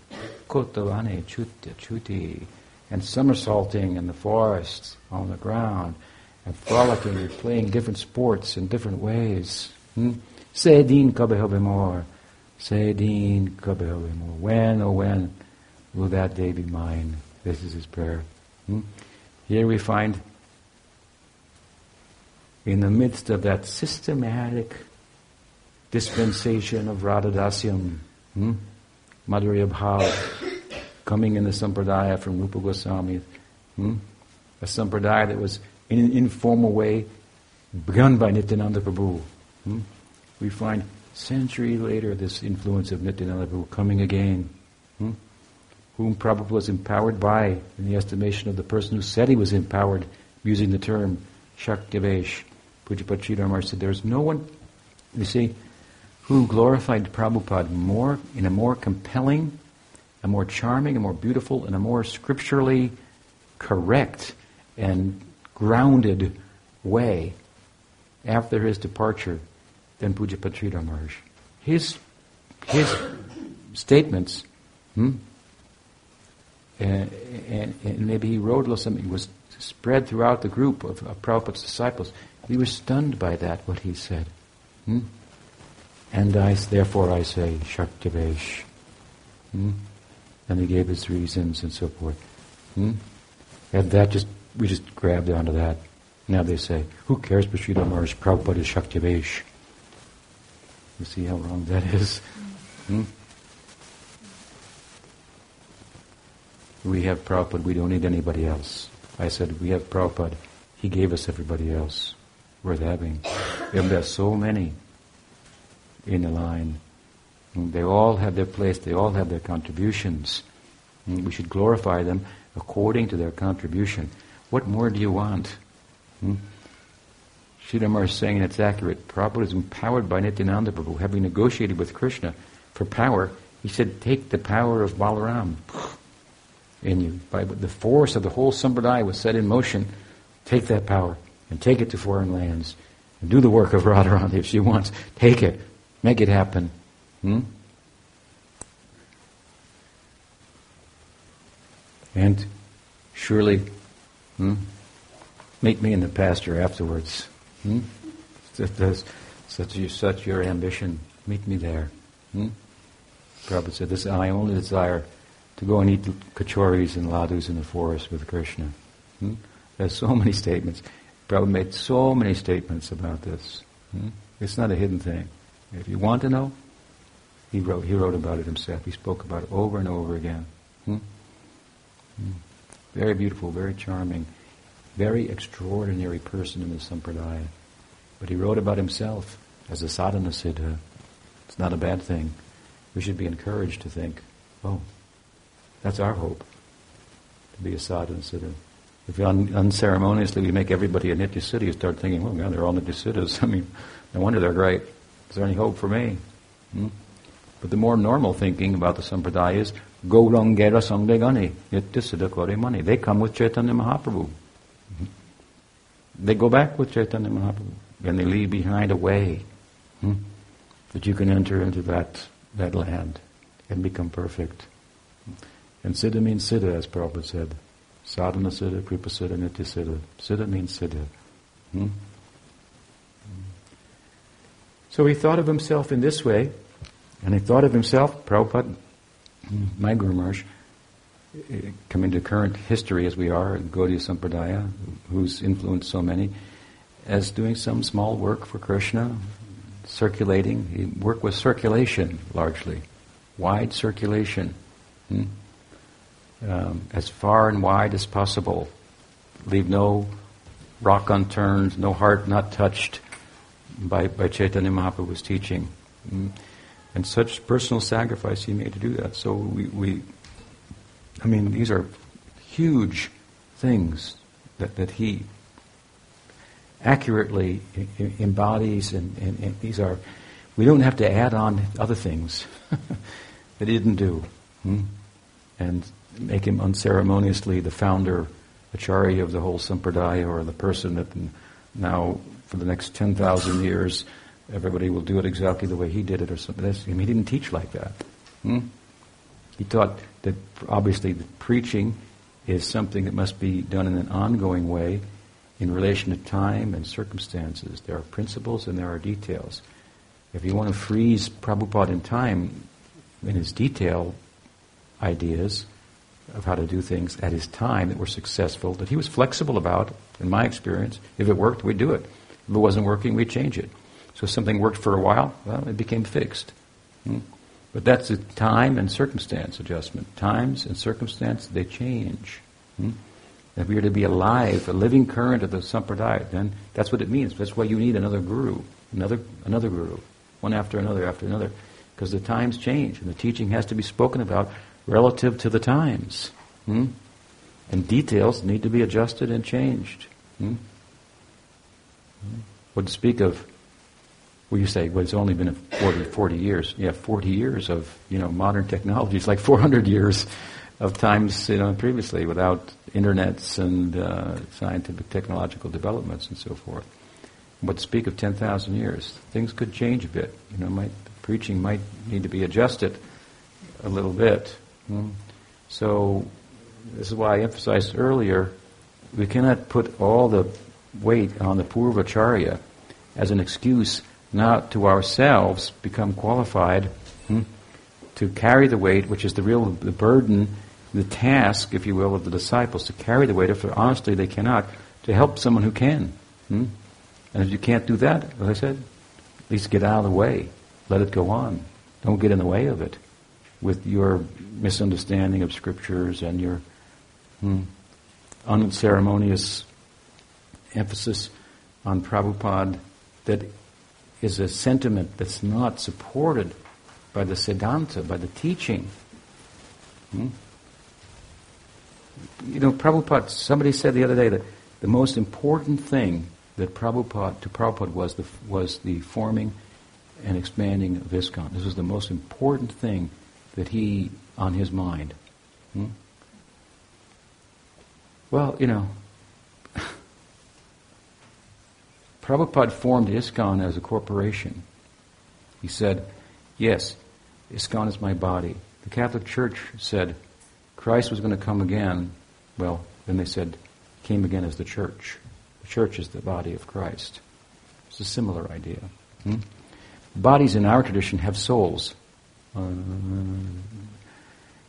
Kotavane Chutya Chuti, and somersaulting in the forests, on the ground, and frolicking and playing different sports in different ways. Hmm? Sedin kabehobemor. Sedin kabehobemor. When, oh when, will that day be mine? This is his prayer. Hmm? Here we find, in the midst of that systematic dispensation of Radhadasyam, hmm? Madhurya Bhav, coming in the Sampradaya from Rupa Goswami, hmm? a sampradaya that was in an informal way begun by Nityananda Prabhu. Hmm? We find century later this influence of Nityananda Prabhu coming again, hmm? whom Prabhupada was empowered by, in the estimation of the person who said he was empowered, using the term Shaktivesh. Pujyapad Sridhar said, There's no one, you see, who glorified Prabhupada more in a more compelling, a more charming, a more beautiful, and a more scripturally correct and grounded way after his departure than Pujyapad Sridhar Maharaj. His, his statements, hmm, and, and, and, maybe he wrote a little something, was spread throughout the group of, of Prabhupada's disciples. We were stunned by that, what he said. Hmm? And I, therefore I say, Shaktivesh. Hmm? And he gave his reasons and so forth. Hmm? And that just, we just grabbed onto that. Now they say, who cares Sridhar Maharaj? Prabhupada Shaktivesh. You see how wrong that is? Hmm? We have Prabhupada, we don't need anybody else. I said, we have Prabhupada, he gave us everybody else worth having. And there are so many in the line. They all have their place, they all have their contributions. We should glorify them according to their contribution. What more do you want? Hmm? Is saying, it's accurate, Prabhupada is empowered by Nityananda Prabhu, having negotiated with Krishna for power. He said, take the power of Balaram in you. By the force of the whole Sampradaya was set in motion. Take that power and take it to foreign lands and do the work of Radharani if she wants. Take it. Make it happen. Hmm? And surely, hmm, meet me in the pasture afterwards. Hmm? Such, such, such your ambition. Meet me there. Hmm? Prabhupada said, this I only desire to go and eat kachoris and ladus in the forest with Krishna. Hmm? There's so many statements. Prabhupada made so many statements about this. Hmm? It's not a hidden thing. If you want to know, he wrote, he wrote about it himself. He spoke about it over and over again. Hmm? hmm. Very beautiful, very charming, very extraordinary person in the Sampradaya. But he wrote about himself as a sadhana siddha. It's not a bad thing. We should be encouraged to think, oh, that's our hope, to be a sadhana siddha. If un- unceremoniously we make everybody a nitya siddha, you start thinking, oh, God, they're all nitya siddhas. I mean, no wonder they're great. Is there any hope for me? Hmm? But the more normal thinking about the sampradaya is, Gaurangera Sangdegani, Nitya Siddha Kore Mani. They come with Chaitanya Mahaprabhu. They go back with Chaitanya Mahaprabhu. And they leave behind a way hmm, that you can enter into that, that land and become perfect. And Siddha means Siddha, as Prabhupada said. Sadhana Siddha, Kripa Siddha, Nitya Siddha. Siddha means Siddha. Hmm? So he thought of himself in this way, and he thought of himself, Prabhupada, my Guru Maharaj, coming to current history as we are, Gaudiya Sampradaya, who's influenced so many, as doing some small work for Krishna, circulating. He worked with circulation largely, wide circulation, hmm? um, as far and wide as possible. Leave no rock unturned, no heart not touched by, by Chaitanya Mahaprabhu's teaching. Mm. And such personal sacrifice he made to do that. So we, we I mean, these are huge things that, that he accurately embodies, and, and, and, these are, we don't have to add on other things that he didn't do. Hmm? And make him unceremoniously the founder, acharya of the whole sampradaya, or the person that now for the next 10,000 years, everybody will do it exactly the way he did it or something. I mean, he didn't teach like that. Hmm? He taught that obviously preaching is something that must be done in an ongoing way in relation to time and circumstances. There are principles and there are details. If you want to freeze Prabhupada in time in his detail ideas of how to do things at his time that were successful, that he was flexible about, in my experience, if it worked, we'd do it. If it wasn't working, we'd change it. So something worked for a while, well, it became fixed. Hmm? But that's a time and circumstance adjustment. Times and circumstance, they change. Hmm? If we are to be alive, a living current of the sampradaya, then that's what it means. That's why you need another guru, another another guru, one after another after another, because the times change and the teaching has to be spoken about relative to the times. Hmm? And details need to be adjusted and changed. Hmm? hmm? Speak of well, you say, well, it's only been 40, 40 years. Yeah, 40 years of, you know, modern technology. It's like 400 years of times, you know, previously without internets and uh, scientific technological developments and so forth. But speak of 10,000 years, things could change a bit. You know, might, preaching might need to be adjusted a little bit. Hmm? So this is why I emphasized earlier, we cannot put all the weight on the Purvacharya as an excuse not to ourselves become qualified hmm, to carry the weight, which is the real the burden, the task, if you will, of the disciples to carry the weight. If honestly they cannot, to help someone who can. Hmm? And if you can't do that, as I said, at least get out of the way. Let it go on. Don't get in the way of it with your misunderstanding of scriptures and your hmm, unceremonious emphasis on Prabhupada that is a sentiment that's not supported by the Siddhanta, by the teaching. Hmm? You know, Prabhupada, somebody said the other day that the most important thing that Prabhupada, to Prabhupada was the, was the forming and expanding of ISKCON. This was the most important thing that he, on his mind. Hmm? Well, you know, Prabhupada formed ISKCON as a corporation. He said, Yes, ISKCON is my body. The Catholic Church said Christ was going to come again. Well, then they said, came again as the church. The church is the body of Christ. It's a similar idea. Hmm? Bodies in our tradition have souls. Uh,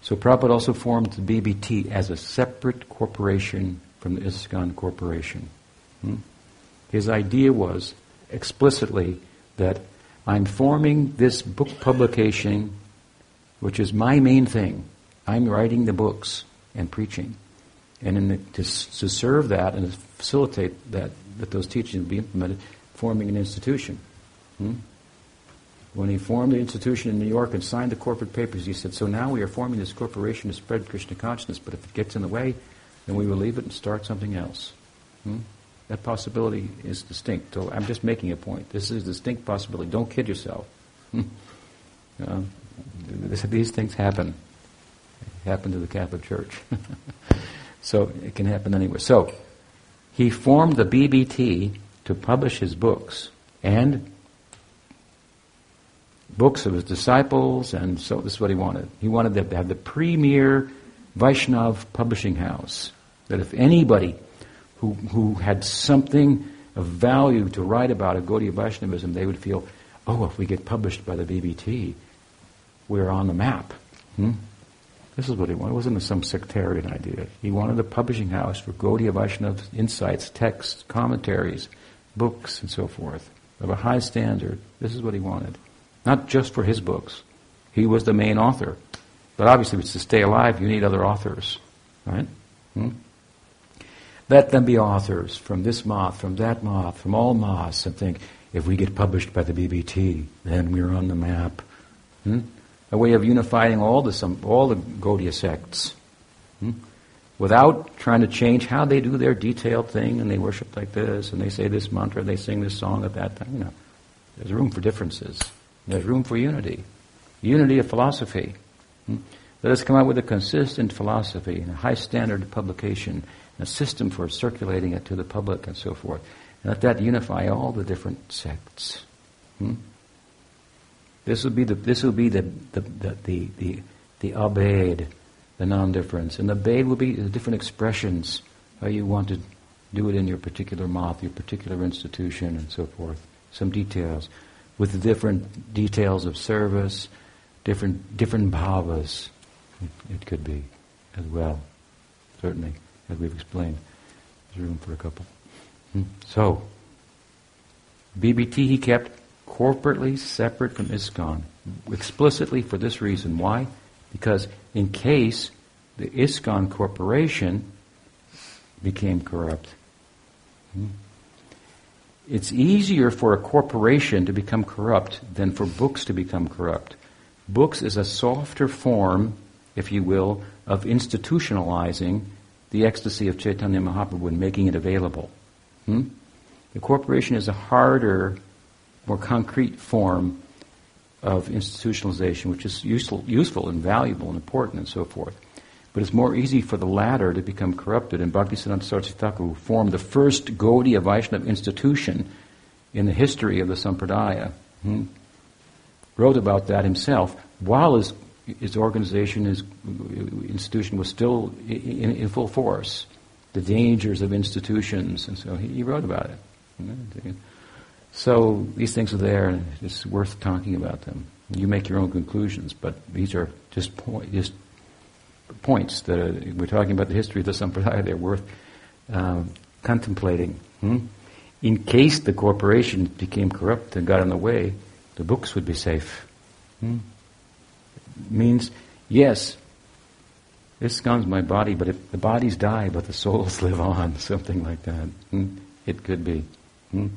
so Prabhupada also formed the BBT as a separate corporation from the ISKCON corporation. Hmm? His idea was explicitly that I'm forming this book publication, which is my main thing. I'm writing the books and preaching. And the, to, to serve that and to facilitate that, that those teachings be implemented, forming an institution. Hmm? When he formed the institution in New York and signed the corporate papers, he said, So now we are forming this corporation to spread Krishna consciousness, but if it gets in the way, then we will leave it and start something else. Hmm? That possibility is distinct. So I'm just making a point. This is a distinct possibility. Don't kid yourself. uh, this, these things happen. They happen to the Catholic Church. so it can happen anywhere. So he formed the BBT to publish his books and books of his disciples, and so this is what he wanted. He wanted to have the premier Vaishnav publishing house. That if anybody who, who had something of value to write about a Gaudiya Vaishnavism, they would feel, oh, if we get published by the BBT, we're on the map. Hmm? This is what he wanted. It wasn't some sectarian idea. He wanted a publishing house for Gaudiya Vaishnava insights, texts, commentaries, books, and so forth, of a high standard. This is what he wanted. Not just for his books. He was the main author. But obviously, to stay alive, you need other authors. Right? Hmm? Let them be authors from this math, from that math, from all maths, and think, if we get published by the BBT, then we're on the map. Hmm? A way of unifying all the, all the Gaudiya sects. Hmm? Without trying to change how they do their detailed thing, and they worship like this, and they say this mantra, and they sing this song at that time. You know, there's room for differences. There's room for unity. Unity of philosophy. Hmm? Let us come out with a consistent philosophy and a high standard of publication a system for circulating it to the public and so forth. And let that unify all the different sects. Hmm? This will be the this will be the the the the, the, the abed, the non-difference, and the abed will be the different expressions how you want to do it in your particular math, your particular institution, and so forth. Some details with the different details of service, different different bhavas. It, it could be as well, certainly as we've explained. There's room for a couple. Hmm. So, BBT he kept corporately separate from ISKCON, explicitly for this reason. Why? Because in case the ISKCON corporation became corrupt. Hmm? It's easier for a corporation to become corrupt than for books to become corrupt. Books is a softer form, if you will, of institutionalizing the ecstasy of Chaitanya Mahaprabhu and making it available. Hmm? The corporation is a harder, more concrete form of institutionalization, which is useful, useful and valuable and important and so forth. But it's more easy for the latter to become corrupted. And Bhaktisiddhanta Saraswati who formed the first Gaudiya Vaishnava institution in the history of the Sampradaya, hmm, wrote about that himself while his, his organization, his institution was still in, in full force. The dangers of institutions, and so he, he wrote about it. So these things are there, and it's worth talking about them. You make your own conclusions, but these are just just points that are, we're talking about the history of the sampradaya. They're worth um, contemplating. Hmm? In case the corporation became corrupt and got in the way, the books would be safe. Hmm? Means yes, this ISKCON's my body, but if the bodies die, but the souls live on, something like that. Hmm? It could be. Hmm?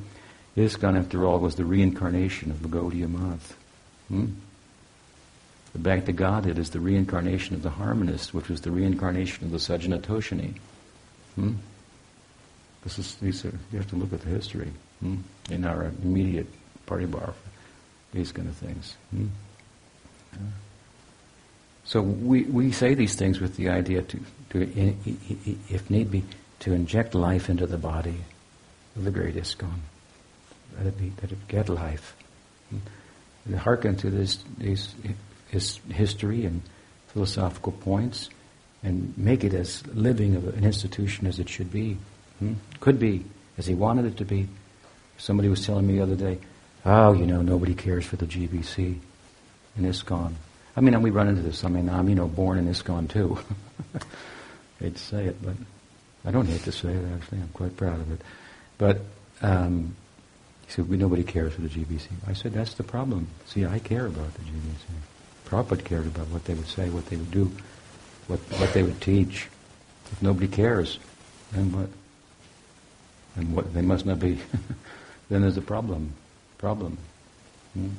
ISKCON, after all, was the reincarnation of the Gaudiya Math. Hmm? The Back to Godhead is the reincarnation of the harmonist, which was the reincarnation of the Sajjana Toshini. Hmm? This is, these are, you have to look at the history hmm? in our immediate Paribar, these kind of things. Hmm? Yeah. So we, we say these things with the idea to, to, if need be, to inject life into the body of the great ISKCON. Let it be, let it get life. And hearken to this, these his history and philosophical points and make it as living of an institution as it should be. Hmm? Could be, as he wanted it to be. Somebody was telling me the other day, oh, you know, nobody cares for the GBC in ISKCON. I mean, we run into this. I mean, I'm, you know, born in ISKCON too. hate to say it, but I don't hate to say it, actually. I'm quite proud of it. But um, he said, nobody cares for the GBC. I said, that's the problem. See, I care about the GBC. Prabhupada cared about what they would say, what they would do, what, what they would teach. If nobody cares, then what? And what they must not be. then there's a problem. Problem. Hmm?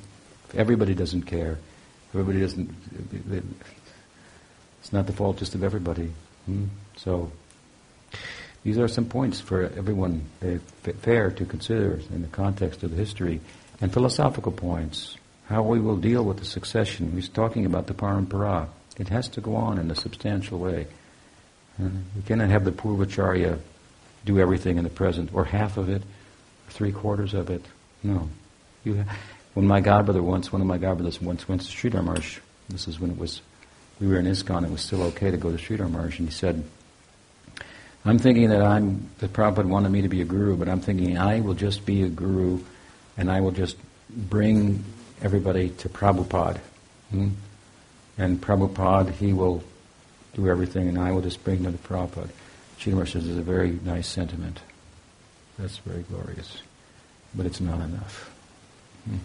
If everybody doesn't care, everybody doesn't. It's not the fault just of everybody. Hmm? So these are some points for everyone uh, fair to consider in the context of the history and philosophical points how we will deal with the succession. He's talking about the parampara. It has to go on in a substantial way. Uh, we cannot have the Purvacharya do everything in the present, or half of it, or three quarters of it. No. You, when my godbrother once, one of my godbrothers once went to Sridhar Maharaj, this is when it was, we were in ISKCON, it was still okay to go to Sridhar Maharaj, and he said, I'm thinking that I'm, that Prabhupada wanted me to be a guru, but I'm thinking I will just be a guru, and I will just bring everybody to Prabhupada. Hmm? And Prabhupada, he will do everything, and I will just bring them to Prabhupada. Sridhar says it's a very nice sentiment. That's very glorious. But it's not enough. Hmm?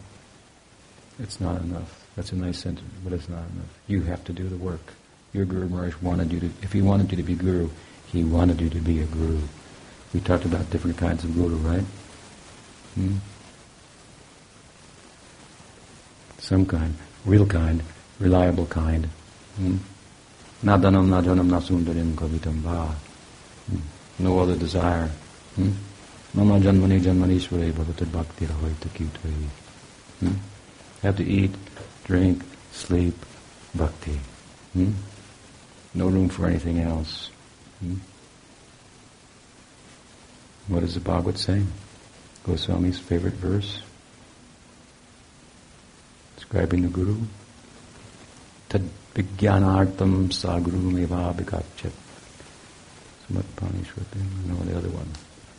It's not enough. That's a nice sentiment, but it's not enough. You have to do the work. Your Guru Maharaj wanted you to, if he wanted you to be Guru, he wanted you to be a Guru. We talked about different kinds of Guru, right? Hmm? some kind, real kind, reliable kind. Hmm? Nadanam najanam nasundarim kavitam va. Hmm? No other desire. Hmm? Mama janmani janmanishvare bhavatad bhakti rahoita kyutvai. Hmm? Have to eat, drink, sleep, bhakti. Hmm? No room for anything else. Hmm? What does the Bhagavad say? Goswami's favorite verse describing the Guru. Tad vijnanartam sa guru meva bhikachat. Samatpanishwati, no, the other one.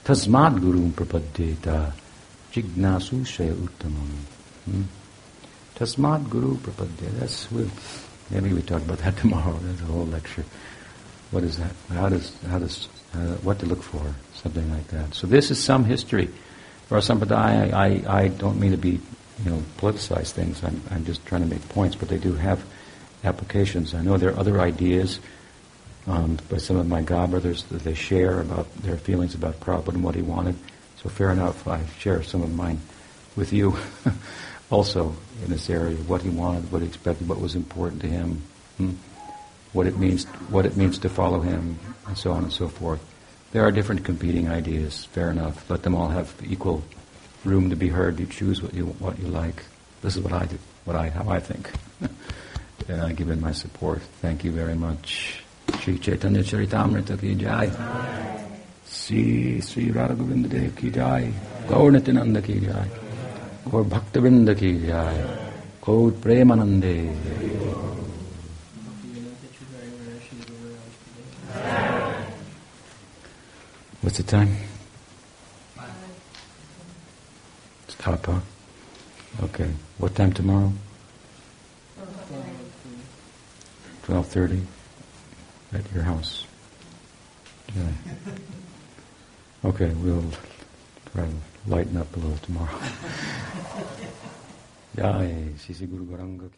Tasmad guru prapaddeta jignasu shaya uttamam. Hmm? Tasmad guru prapaddeta. That's, we'll, maybe we talk about that tomorrow. There's a whole lecture. What is that? How does, how does, uh, what to look for? Something like that. So this is some history. For Sampradaya, I, I, I don't mean to be you know, politicize things. I'm, I'm just trying to make points, but they do have applications. I know there are other ideas um, by some of my God brothers that they share about their feelings about Prabhupada and what he wanted. So fair enough, I share some of mine with you also in this area, what he wanted, what he expected, what was important to him, hmm? what it means, what it means to follow him, and so on and so forth. There are different competing ideas, fair enough. Let them all have equal room to be heard. You choose what you what you like. This is what I do, what I how I think. and I give in my support. Thank you very much. Sri Chaitanya Charitamrita ki jai. Sri Sri Radha Govinda ki jai. Gaur Nityananda ki jai. Gaur Bhaktivinoda ki jai. Gaur Premanande. What's the time? Stop, huh? Okay. What time tomorrow? 12.30 at your house. Yeah. Okay, we'll to lighten up a little tomorrow. Jai, Sisi Guru Gauranga.